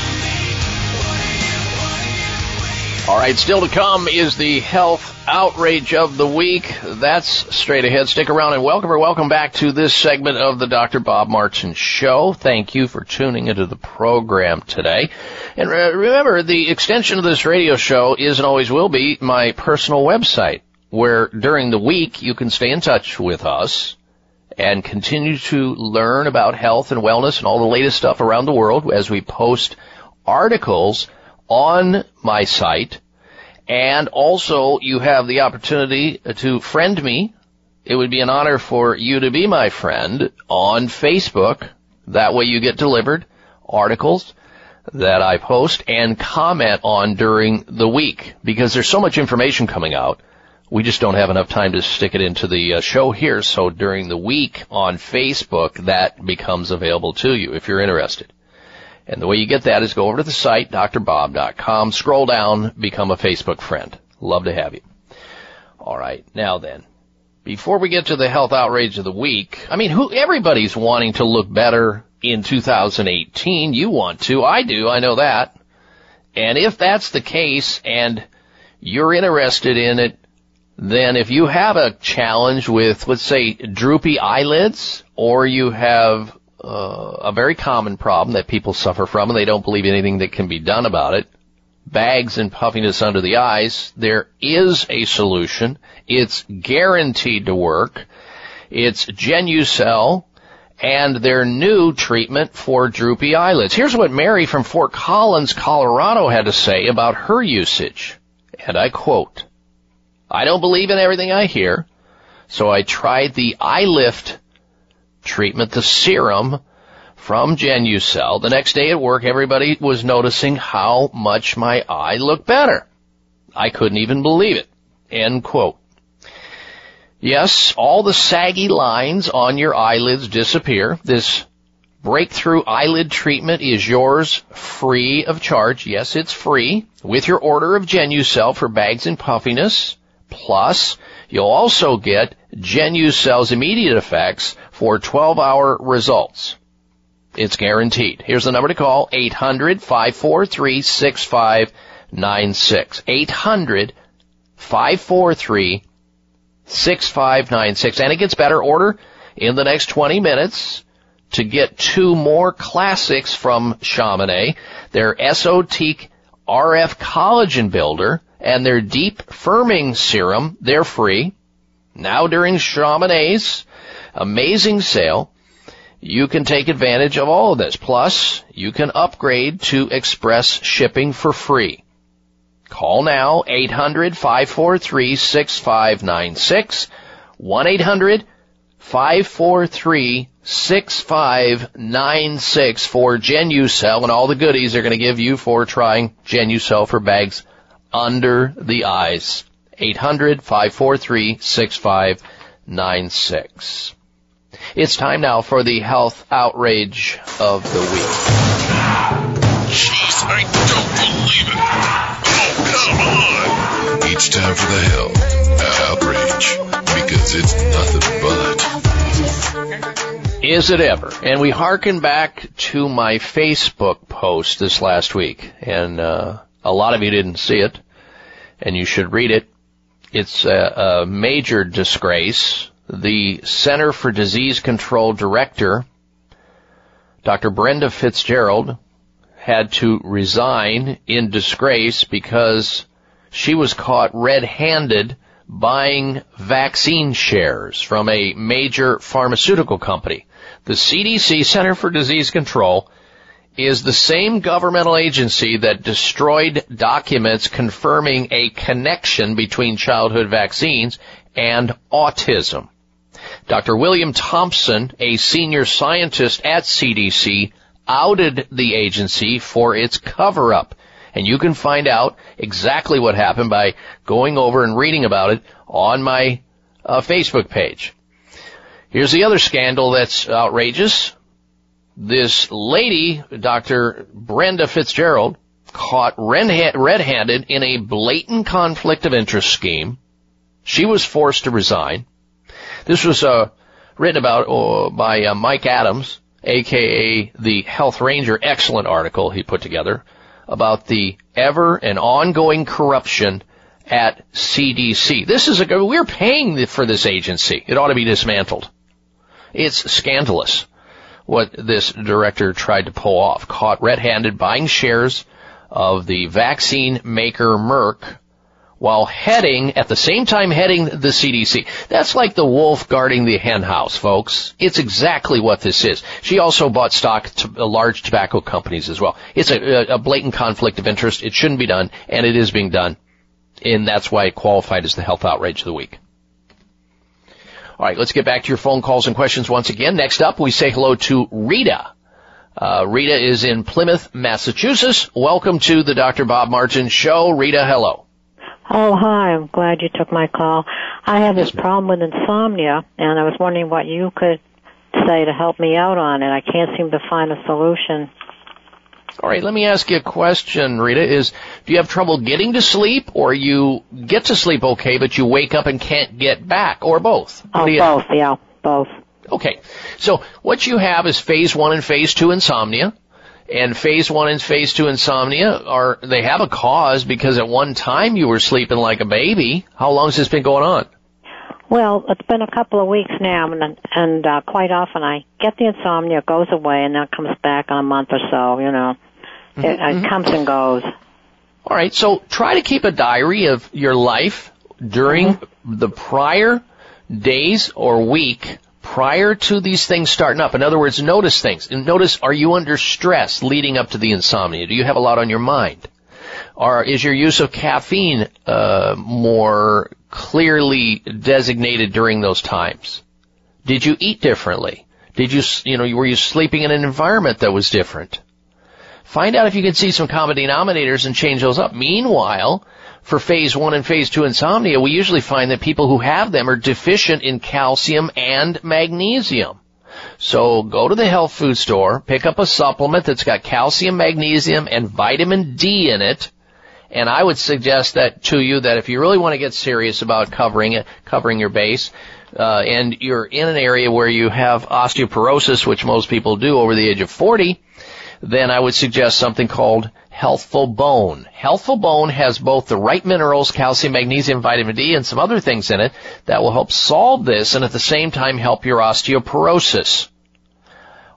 All right, still to come is the health outrage of the week. That's straight ahead. Stick around and welcome or welcome back to this segment of the Dr. Bob Martin Show. Thank you for tuning into the program today. And re- remember, the extension of this radio show is and always will be my personal website, where during the week you can stay in touch with us and continue to learn about health and wellness and all the latest stuff around the world as we post articles on my site. And also you have the opportunity to friend me. It would be an honor for you to be my friend on Facebook. That way you get delivered articles that I post and comment on during the week because there's so much information coming out. We just don't have enough time to stick it into the uh, show here. So during the week on Facebook, that becomes available to you if you're interested. And the way you get that is go over to the site, drbob.com, scroll down, become a Facebook friend. Love to have you. All right. Now then, before we get to the health outrage of the week, I mean, who, everybody's wanting to look better in 2018. You want to. I do. I know that. And if that's the case and you're interested in it, then if you have a challenge with, let's say, droopy eyelids, or you have uh, a very common problem that people suffer from and they don't believe anything that can be done about it, bags and puffiness under the eyes, there is a solution. It's guaranteed to work. It's Genucel and their new treatment for droopy eyelids. Here's what Mary from Fort Collins, Colorado had to say about her usage. And I quote, I don't believe in everything I hear, so I tried the eye lift treatment, the serum from Genucel. The next day at work, everybody was noticing how much my eye looked better. I couldn't even believe it. End quote. Yes, all the saggy lines on your eyelids disappear. This breakthrough eyelid treatment is yours free of charge. Yes, it's free with your order of Genucel for bags and puffiness. Plus, you'll also get Genucel's immediate effects for 12 hour results. It's guaranteed. Here's the number to call, 800-543-6596. 800-543 6596. And it gets better. Order in the next 20 minutes to get two more classics from Chamonix. Their Esotique RF Collagen Builder and their Deep Firming Serum. They're free. Now during Chamonix's amazing sale, you can take advantage of all of this. Plus, you can upgrade to express shipping for free. Call now, 800-543-6596, 1-800-543-6596 for Genucel and all the goodies they're going to give you for trying Genucel for bags under the eyes. 800-543-6596. It's time now for the health outrage of the week. Jeez, I don't believe it. Oh, Come on! Each time for the hell outrage because it's nothing but. Is it ever? And we hearken back to my Facebook post this last week, and uh, a lot of you didn't see it, and you should read it. It's a, a major disgrace. The Center for Disease Control Director, Dr. Brenda Fitzgerald, had to resign in disgrace because she was caught red-handed buying vaccine shares from a major pharmaceutical company. The CDC, Center for Disease Control, is the same governmental agency that destroyed documents confirming a connection between childhood vaccines and autism. Dr. William Thompson, a senior scientist at CDC, outed the agency for its cover up. And you can find out exactly what happened by going over and reading about it on my uh, Facebook page. Here's the other scandal that's outrageous. This lady, Dr. Brenda Fitzgerald, caught red-handed in a blatant conflict of interest scheme. She was forced to resign. This was uh, written about uh, by uh, Mike Adams, aka the Health Ranger, excellent article he put together about the ever and ongoing corruption at CDC. This is a, we're paying for this agency. It ought to be dismantled. It's scandalous what this director tried to pull off. Caught red-handed buying shares of the vaccine maker Merck while heading, at the same time heading the CDC. That's like the wolf guarding the hen house, folks. It's exactly what this is. She also bought stock to large tobacco companies as well. It's a, a blatant conflict of interest. It shouldn't be done, and it is being done. And that's why it qualified as the health outrage of the week. All right, let's get back to your phone calls and questions once again. Next up, we say hello to Rita Uh, Rita is in Plymouth, Massachusetts. Welcome to the Dr. Bob Martin Show. Rita, hello. Oh, hi. I'm glad you took my call. I have this problem with insomnia, and I was wondering what you could say to help me out on it. I can't seem to find a solution. All right, let me ask you a question, Rita. Is do you have trouble getting to sleep, or you get to sleep okay, but you wake up and can't get back, or both? Oh, you, both. Yeah, both. Okay, so what you have is phase one and phase two insomnia. And phase one and phase two insomnia are, they have a cause because at one time you were sleeping like a baby. How long has this been going on? Well, it's been a couple of weeks now, and and uh, quite often I get the insomnia, it goes away, and then it comes back in a month or so. You know, mm-hmm. it, it comes and goes. All right, so try to keep a diary of your life during mm-hmm. the prior days or week prior to these things starting up. In other words, notice things. Notice, are you under stress leading up to the insomnia? Do you have a lot on your mind? Or is your use of caffeine uh, more clearly designated during those times? Did you eat differently? Did you, you know, were you sleeping in an environment that was different? Find out if you can see some common denominators and change those up. Meanwhile, for phase one and phase two insomnia, we usually find that people who have them are deficient in calcium and magnesium. So go to the health food store, pick up a supplement that's got calcium, magnesium, and vitamin D in it. And I would suggest that to you that if you really want to get serious about covering it, covering your base, uh, and you're in an area where you have osteoporosis, which most people do over the age of 40, then I would suggest something called Healthful Bone. Healthful Bone has both the right minerals, calcium, magnesium, vitamin D, and some other things in it that will help solve this and at the same time help your osteoporosis.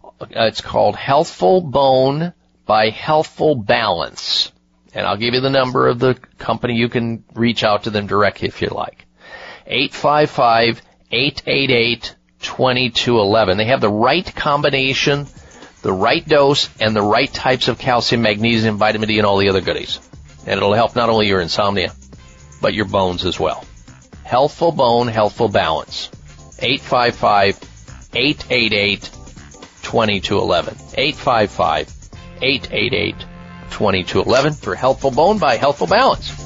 Uh, it's called Healthful Bone by Healthful Balance. And I'll give you the number of the company. You can reach out to them directly if you like. 855 888 2211. They have the right combination the right dose and the right types of calcium, magnesium, vitamin D, and all the other goodies. And it'll help not only your insomnia, but your bones as well. Healthful Bone, Healthful Balance. 855-888-2211. 855-888-2211 for Healthful Bone by Healthful Balance.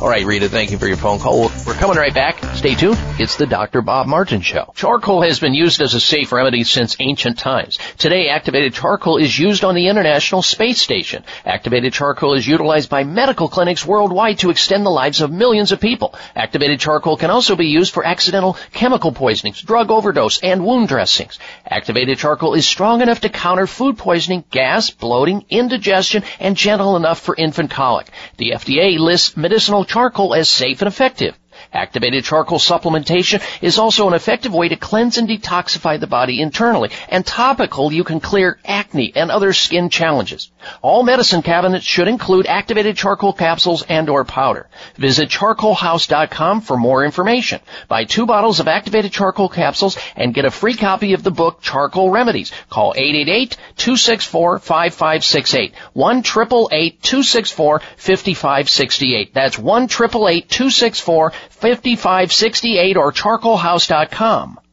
All right, Rita, thank you for your phone call. We're coming right back. Stay tuned. It's the Dr. Bob Martin Show. Charcoal has been used as a safe remedy since ancient times. Today, activated charcoal is used on the International Space Station. Activated charcoal is utilized by medical clinics worldwide to extend the lives of millions of people. Activated charcoal can also be used for accidental chemical poisonings, drug overdose, and wound dressings. Activated charcoal is strong enough to counter food poisoning, gas, bloating, indigestion, and gentle enough for infant colic. The FDA lists medicinal charcoal as safe and effective. Activated charcoal supplementation is also an effective way to cleanse and detoxify the body internally. And topical, you can clear acne and other skin challenges. All medicine cabinets should include activated charcoal capsules and or powder. Visit charcoalhouse.com for more information. Buy two bottles of activated charcoal capsules and get a free copy of the book Charcoal Remedies. Call 888-264-5568. 1-888-264-5568. That's 1-888-264-5568. 5568 or charcoalhouse.com.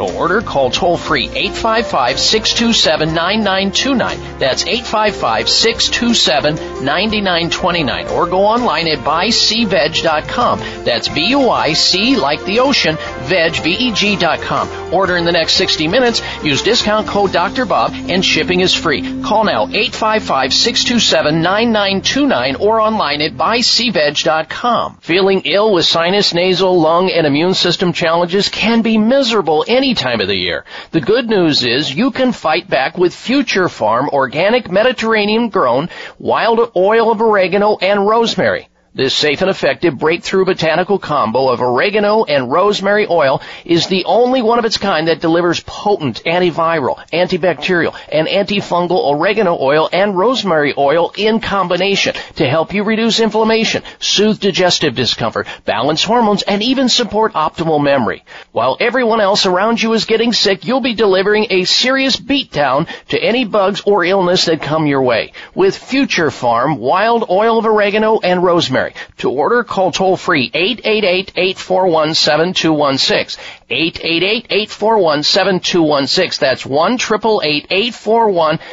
To order, call toll free 855-627-9929. That's 855-627-9929. Or go online at buyseaveg.com. That's B-U-I-C like the ocean, veg, V-E-G.com. Order in the next 60 minutes. Use discount code Dr. Bob and shipping is free. Call now 855-627-9929 or online at buyseaveg.com. Feeling ill with sinus, nasal, lung, and immune system challenges can be miserable any any time of the year. The good news is you can fight back with Future Pharm organic Mediterranean grown wild oil of oregano and rosemary. This safe and effective breakthrough botanical combo of oregano and rosemary oil is the only one of its kind that delivers potent antiviral, antibacterial, and antifungal oregano oil and rosemary oil in combination to help you reduce inflammation, soothe digestive discomfort, balance hormones, and even support optimal memory. While everyone else around you is getting sick, you'll be delivering a serious beatdown to any bugs or illness that come your way. With Future Pharm Wild Oil of Oregano and Rosemary, to order, call toll free 888-841-7216. 888-841-7216. That's 1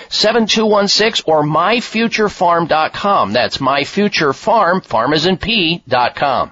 7216 or myfuturepharm.com. That's myfuturepharm, farm is in P, dot com.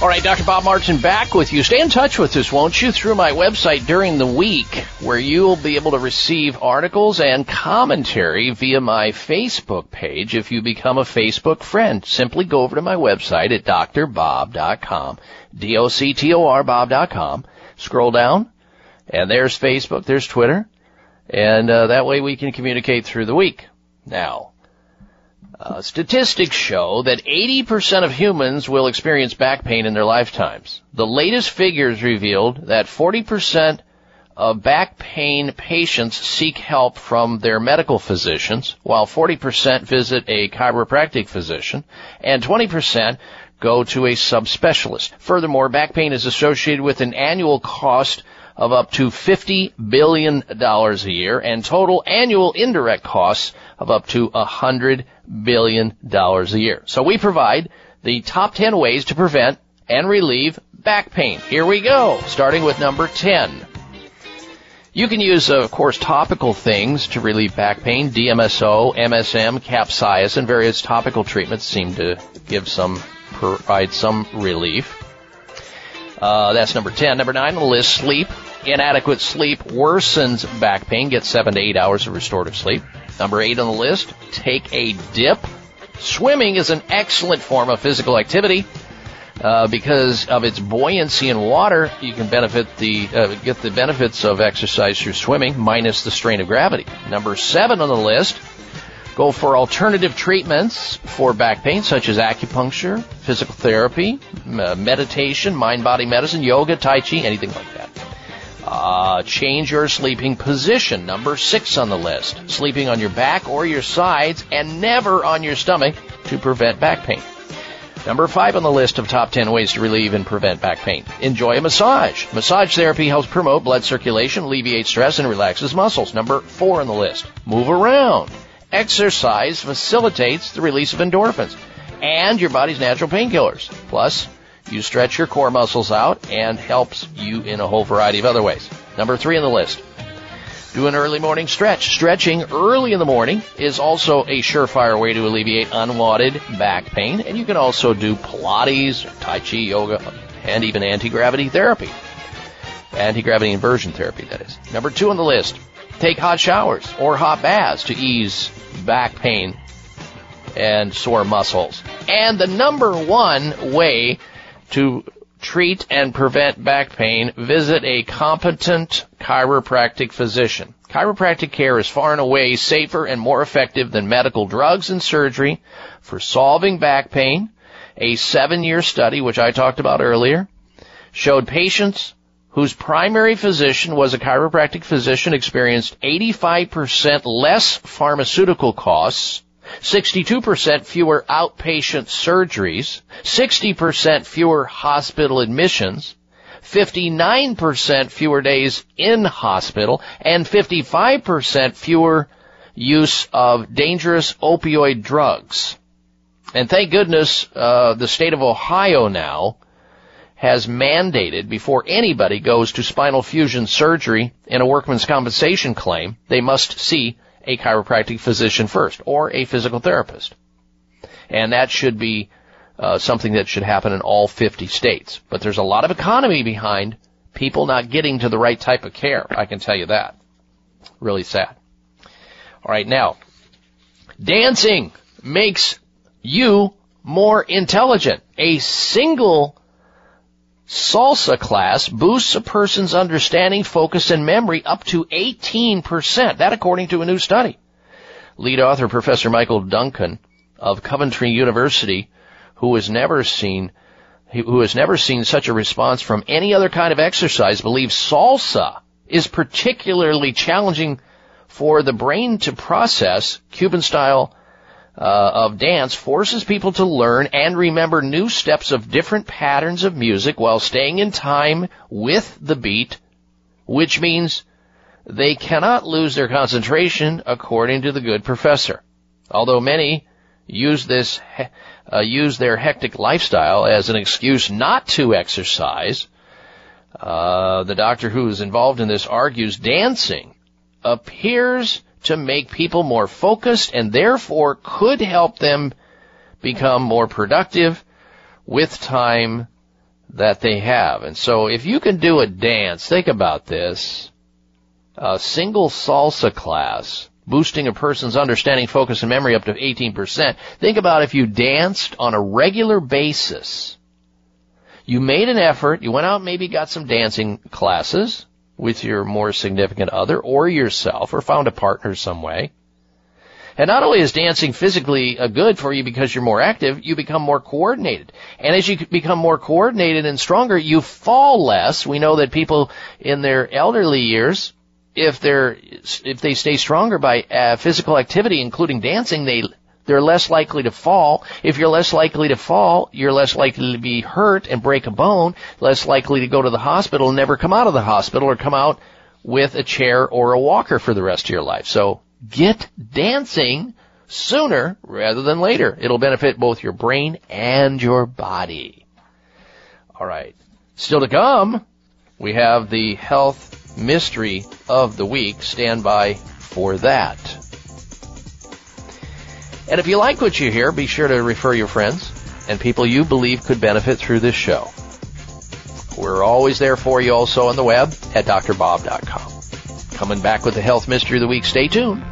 All right, Dr. Bob Martin back with you. Stay in touch with us, won't you, through my website during the week, where you'll be able to receive articles and commentary via my Facebook page if you become a Facebook friend. Simply go over to my website at drbob.com, D-O-C-T-O-R bob.com, scroll down, and there's Facebook, there's Twitter, and uh, that way we can communicate through the week. Now, uh, statistics show that 80% of humans will experience back pain in their lifetimes. The latest figures revealed that 40% of back pain patients seek help from their medical physicians, while 40% visit a chiropractic physician, and 20% go to a subspecialist. Furthermore, back pain is associated with an annual cost of up to $50 billion a year and total annual indirect costs of up to $100 billion dollars a year. So we provide the top 10 ways to prevent and relieve back pain. Here we go, starting with number 10. You can use, of course, topical things to relieve back pain. DMSO, MSM, capsaicin, various topical treatments seem to give some, provide some relief. Uh, that's number 10. Number 9 on the list, sleep. Inadequate sleep worsens back pain. Get 7 to 8 hours of restorative sleep. Number 8 on the list, take a dip. Swimming is an excellent form of physical activity. Uh, because of its buoyancy in water, you can benefit the uh, get the benefits of exercise through swimming, minus the strain of gravity. Number seven on the list, go for alternative treatments for back pain, such as acupuncture, physical therapy, meditation, mind-body medicine, yoga, tai chi, anything like that. Uh, change your sleeping position. Number six on the list. Sleeping on your back or your sides and never on your stomach to prevent back pain. Number five on the list of top 10 ways to relieve and prevent back pain. Enjoy a massage. Massage therapy helps promote blood circulation, alleviate stress, and relaxes muscles. Number four on the list. Move around. Exercise facilitates the release of endorphins and your body's natural painkillers. Plus, you stretch your core muscles out and helps you in a whole variety of other ways. Number three on the list. Do an early morning stretch. Stretching early in the morning is also a surefire way to alleviate unwanted back pain. And you can also do Pilates, Tai Chi, yoga, and even anti-gravity therapy. Anti-gravity inversion therapy, that is. Number two on the list. Take hot showers or hot baths to ease back pain and sore muscles. And the number one way to treat and prevent back pain, visit a competent chiropractic physician. Chiropractic care is far and away safer and more effective than medical drugs and surgery for solving back pain. A seven year study, which I talked about earlier, showed patients whose primary physician was a chiropractic physician experienced 85% less pharmaceutical costs 62% fewer outpatient surgeries, 60% fewer hospital admissions, 59% fewer days in hospital, and 55% fewer use of dangerous opioid drugs. And thank goodness, uh, the state of Ohio now has mandated before anybody goes to spinal fusion surgery in a workman's compensation claim, they must see a chiropractic physician first or a physical therapist. And that should be uh, something that should happen in all 50 states. But there's a lot of economy behind people not getting to the right type of care. I can tell you that. Really sad. All right, now, dancing makes you more intelligent. A single salsa class boosts a person's understanding, focus, and memory up to 18%. That according to a new study. Lead author Professor Michael Duncan of Coventry University, who has never seen who has never seen such a response from any other kind of exercise, believes salsa is particularly challenging for the brain to process Cuban style uh, of dance forces people to learn and remember new steps of different patterns of music while staying in time with the beat, which means they cannot lose their concentration according to the good professor. Although many use this, uh, use their hectic lifestyle as an excuse not to exercise, uh, the doctor who is involved in this argues dancing appears to make people more focused and therefore could help them become more productive with time that they have. And so if you can do a dance, think about this, a single salsa class, boosting a person's understanding, focus, and memory up to 18%. Think about if you danced on a regular basis. You made an effort, you went out maybe got some dancing classes, with your more significant other or yourself or found a partner some way. And not only is dancing physically uh, good for you because you're more active, you become more coordinated. And as you become more coordinated and stronger, you fall less. We know that people in their elderly years, if they're, if they stay stronger by uh, physical activity, including dancing, they they're less likely to fall. If you're less likely to fall, you're less likely to be hurt and break a bone, less likely to go to the hospital and never come out of the hospital or come out with a chair or a walker for the rest of your life. So get dancing sooner rather than later. It'll benefit both your brain and your body. All right. Still to come, we have the health mystery of the week. Stand by for that. And if you like what you hear, be sure to refer your friends and people you believe could benefit through this show. We're always there for you also on the web at drbob.com. Coming back with the health mystery of the week. Stay tuned.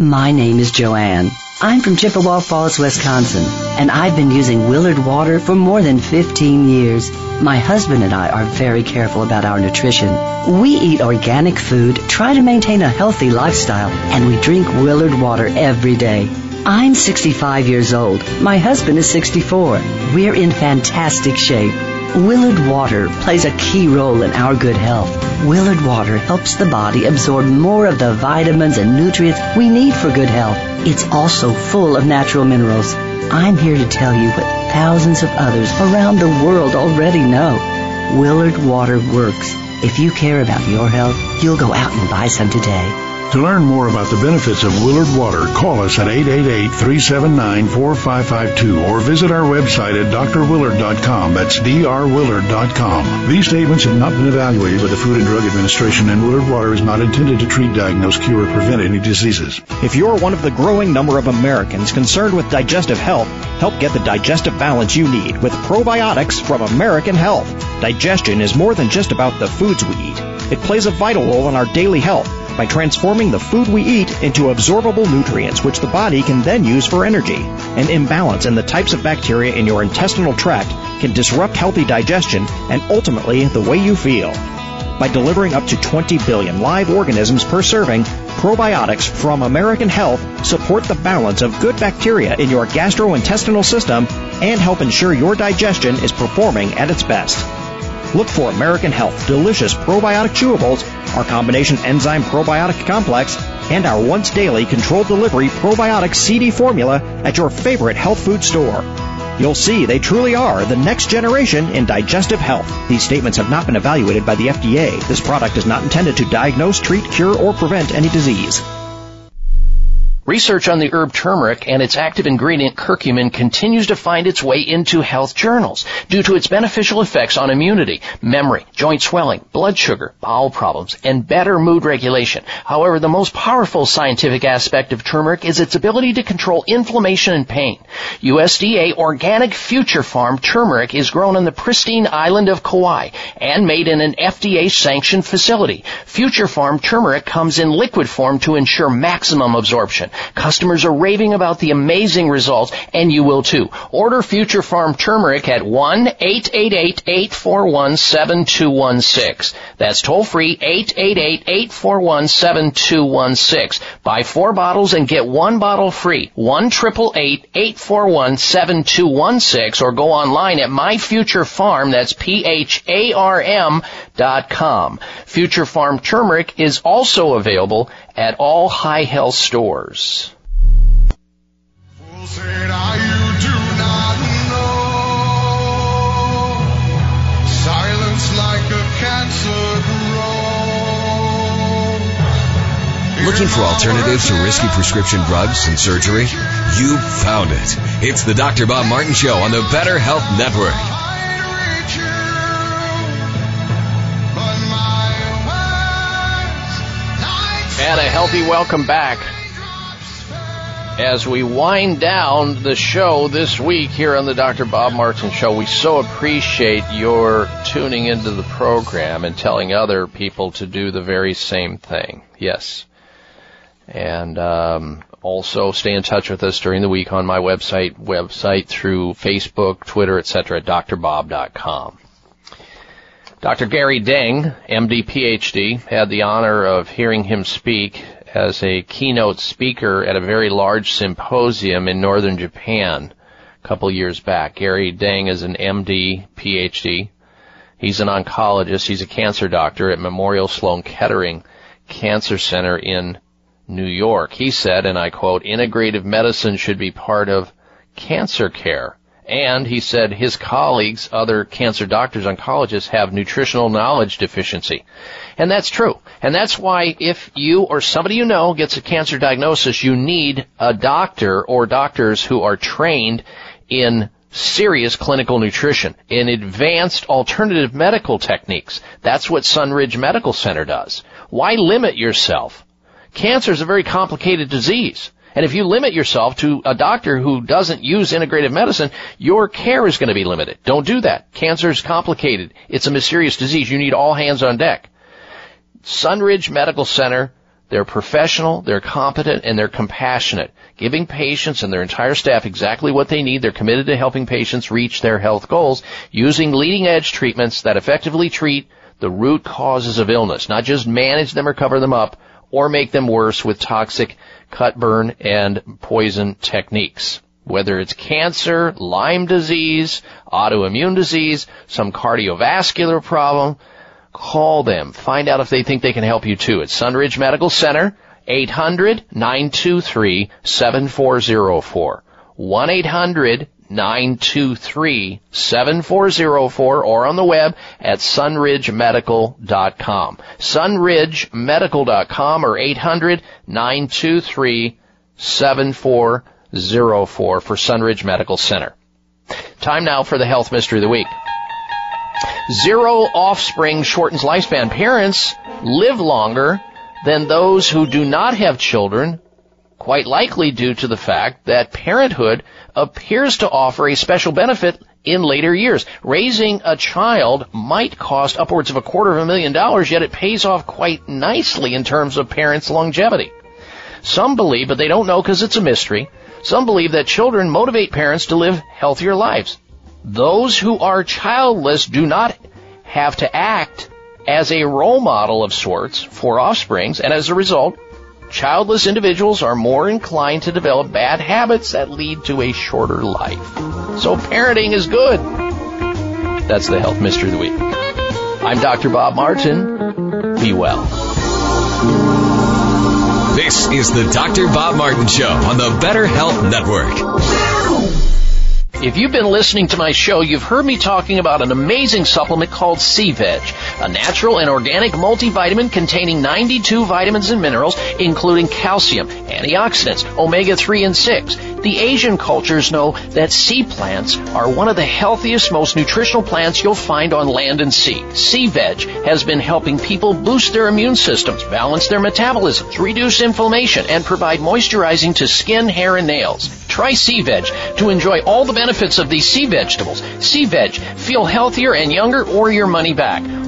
My name is Joanne. I'm from Chippewa Falls, Wisconsin, and I've been using Willard water for more than 15 years. My husband and I are very careful about our nutrition. We eat organic food, try to maintain a healthy lifestyle, and we drink Willard water every day. I'm 65 years old. My husband is 64. We're in fantastic shape. Willard Water plays a key role in our good health. Willard Water helps the body absorb more of the vitamins and nutrients we need for good health. It's also full of natural minerals. I'm here to tell you what thousands of others around the world already know. Willard Water works. If you care about your health, you'll go out and buy some today. To learn more about the benefits of Willard Water, call us at 888-379-4552 or visit our website at drwillard.com. That's drwillard.com. These statements have not been evaluated by the Food and Drug Administration and Willard Water is not intended to treat, diagnose, cure, or prevent any diseases. If you're one of the growing number of Americans concerned with digestive health, help get the digestive balance you need with probiotics from American Health. Digestion is more than just about the foods we eat. It plays a vital role in our daily health by transforming the food we eat into absorbable nutrients which the body can then use for energy. An imbalance in the types of bacteria in your intestinal tract can disrupt healthy digestion and ultimately the way you feel. By delivering up to 20 billion live organisms per serving, probiotics from American Health support the balance of good bacteria in your gastrointestinal system and help ensure your digestion is performing at its best. Look for American Health Delicious Probiotic Chewables, our combination enzyme probiotic complex, and our once daily controlled delivery probiotic CD formula at your favorite health food store. You'll see they truly are the next generation in digestive health. These statements have not been evaluated by the FDA. This product is not intended to diagnose, treat, cure, or prevent any disease. Research on the herb turmeric and its active ingredient curcumin continues to find its way into health journals due to its beneficial effects on immunity, memory, joint swelling, blood sugar, bowel problems, and better mood regulation. However, the most powerful scientific aspect of turmeric is its ability to control inflammation and pain. USDA organic Future Pharm turmeric is grown on the pristine island of Kauai and made in an FDA sanctioned facility. Future Pharm turmeric comes in liquid form to ensure maximum absorption. Customers are raving about the amazing results, and you will too. Order Future Pharm Turmeric at 1-888-841-7216. That's toll free, 888-841-7216. Buy four bottles and get one bottle free. 1-888-841-7216 or go online at My Pharm, that's P-H-A-R-M dot com. Future Pharm Turmeric is also available at all high health stores. Looking for alternatives to risky prescription drugs and surgery? You found it. It's the Dr. Bob Martin Show on the Better Health Network. And a healthy welcome back as we wind down the show this week here on the Dr. Bob Martin Show. We so appreciate your tuning into the program and telling other people to do the very same thing. Yes. And um, also stay in touch with us during the week on my website, website through Facebook, Twitter, etc. at drbob.com. Dr. Gary Deng, MD, PhD, had the honor of hearing him speak as a keynote speaker at a very large symposium in northern Japan a couple years back. Gary Deng is an MD, PhD. He's an oncologist. He's a cancer doctor at Memorial Sloan Kettering Cancer Center in New York. He said, and I quote, integrative medicine should be part of cancer care. And he said his colleagues, other cancer doctors, oncologists, have nutritional knowledge deficiency. And that's true. And that's why if you or somebody you know gets a cancer diagnosis, you need a doctor or doctors who are trained in serious clinical nutrition, in advanced alternative medical techniques. That's what Sunridge Medical Center does. Why limit yourself? Cancer is a very complicated disease. And if you limit yourself to a doctor who doesn't use integrative medicine, your care is going to be limited. Don't do that. Cancer is complicated. It's a mysterious disease. You need all hands on deck. Sunridge Medical Center, they're professional, they're competent, and they're compassionate, giving patients and their entire staff exactly what they need. They're committed to helping patients reach their health goals using leading edge treatments that effectively treat the root causes of illness, not just manage them or cover them up or make them worse with toxic cut, burn, and poison techniques. Whether it's cancer, Lyme disease, autoimmune disease, some cardiovascular problem, call them. Find out if they think they can help you too. It's Sunridge Medical Center, 800-923-7404. 1-800 923-7404 or on the web at sunridgemedical.com. sunridgemedical.com or 800-923-7404 for Sunridge Medical Center. Time now for the health mystery of the week. Zero offspring shortens lifespan. Parents live longer than those who do not have children, quite likely due to the fact that parenthood appears to offer a special benefit in later years. Raising a child might cost upwards of a quarter of a million dollars, yet it pays off quite nicely in terms of parents' longevity. Some believe, but they don't know because it's a mystery, some believe that children motivate parents to live healthier lives. Those who are childless do not have to act as a role model of sorts for offsprings, and as a result, childless individuals are more inclined to develop bad habits that lead to a shorter life. So parenting is good. That's the health mystery of the week. I'm Dr. Bob Martin. Be well. This is the Dr. Bob Martin Show on the Better Health Network. If you've been listening to my show, you've heard me talking about an amazing supplement called Sea Veg, a natural and organic multivitamin containing 92 vitamins and minerals, including calcium, antioxidants, omega-3 and 6. The Asian cultures know that sea plants are one of the healthiest, most nutritional plants you'll find on land and sea. Sea veg has been helping people boost their immune systems, balance their metabolisms, reduce inflammation, and provide moisturizing to skin, hair, and nails. Try sea veg to enjoy all the benefits of these sea vegetables. Sea veg, feel healthier and younger or your money back.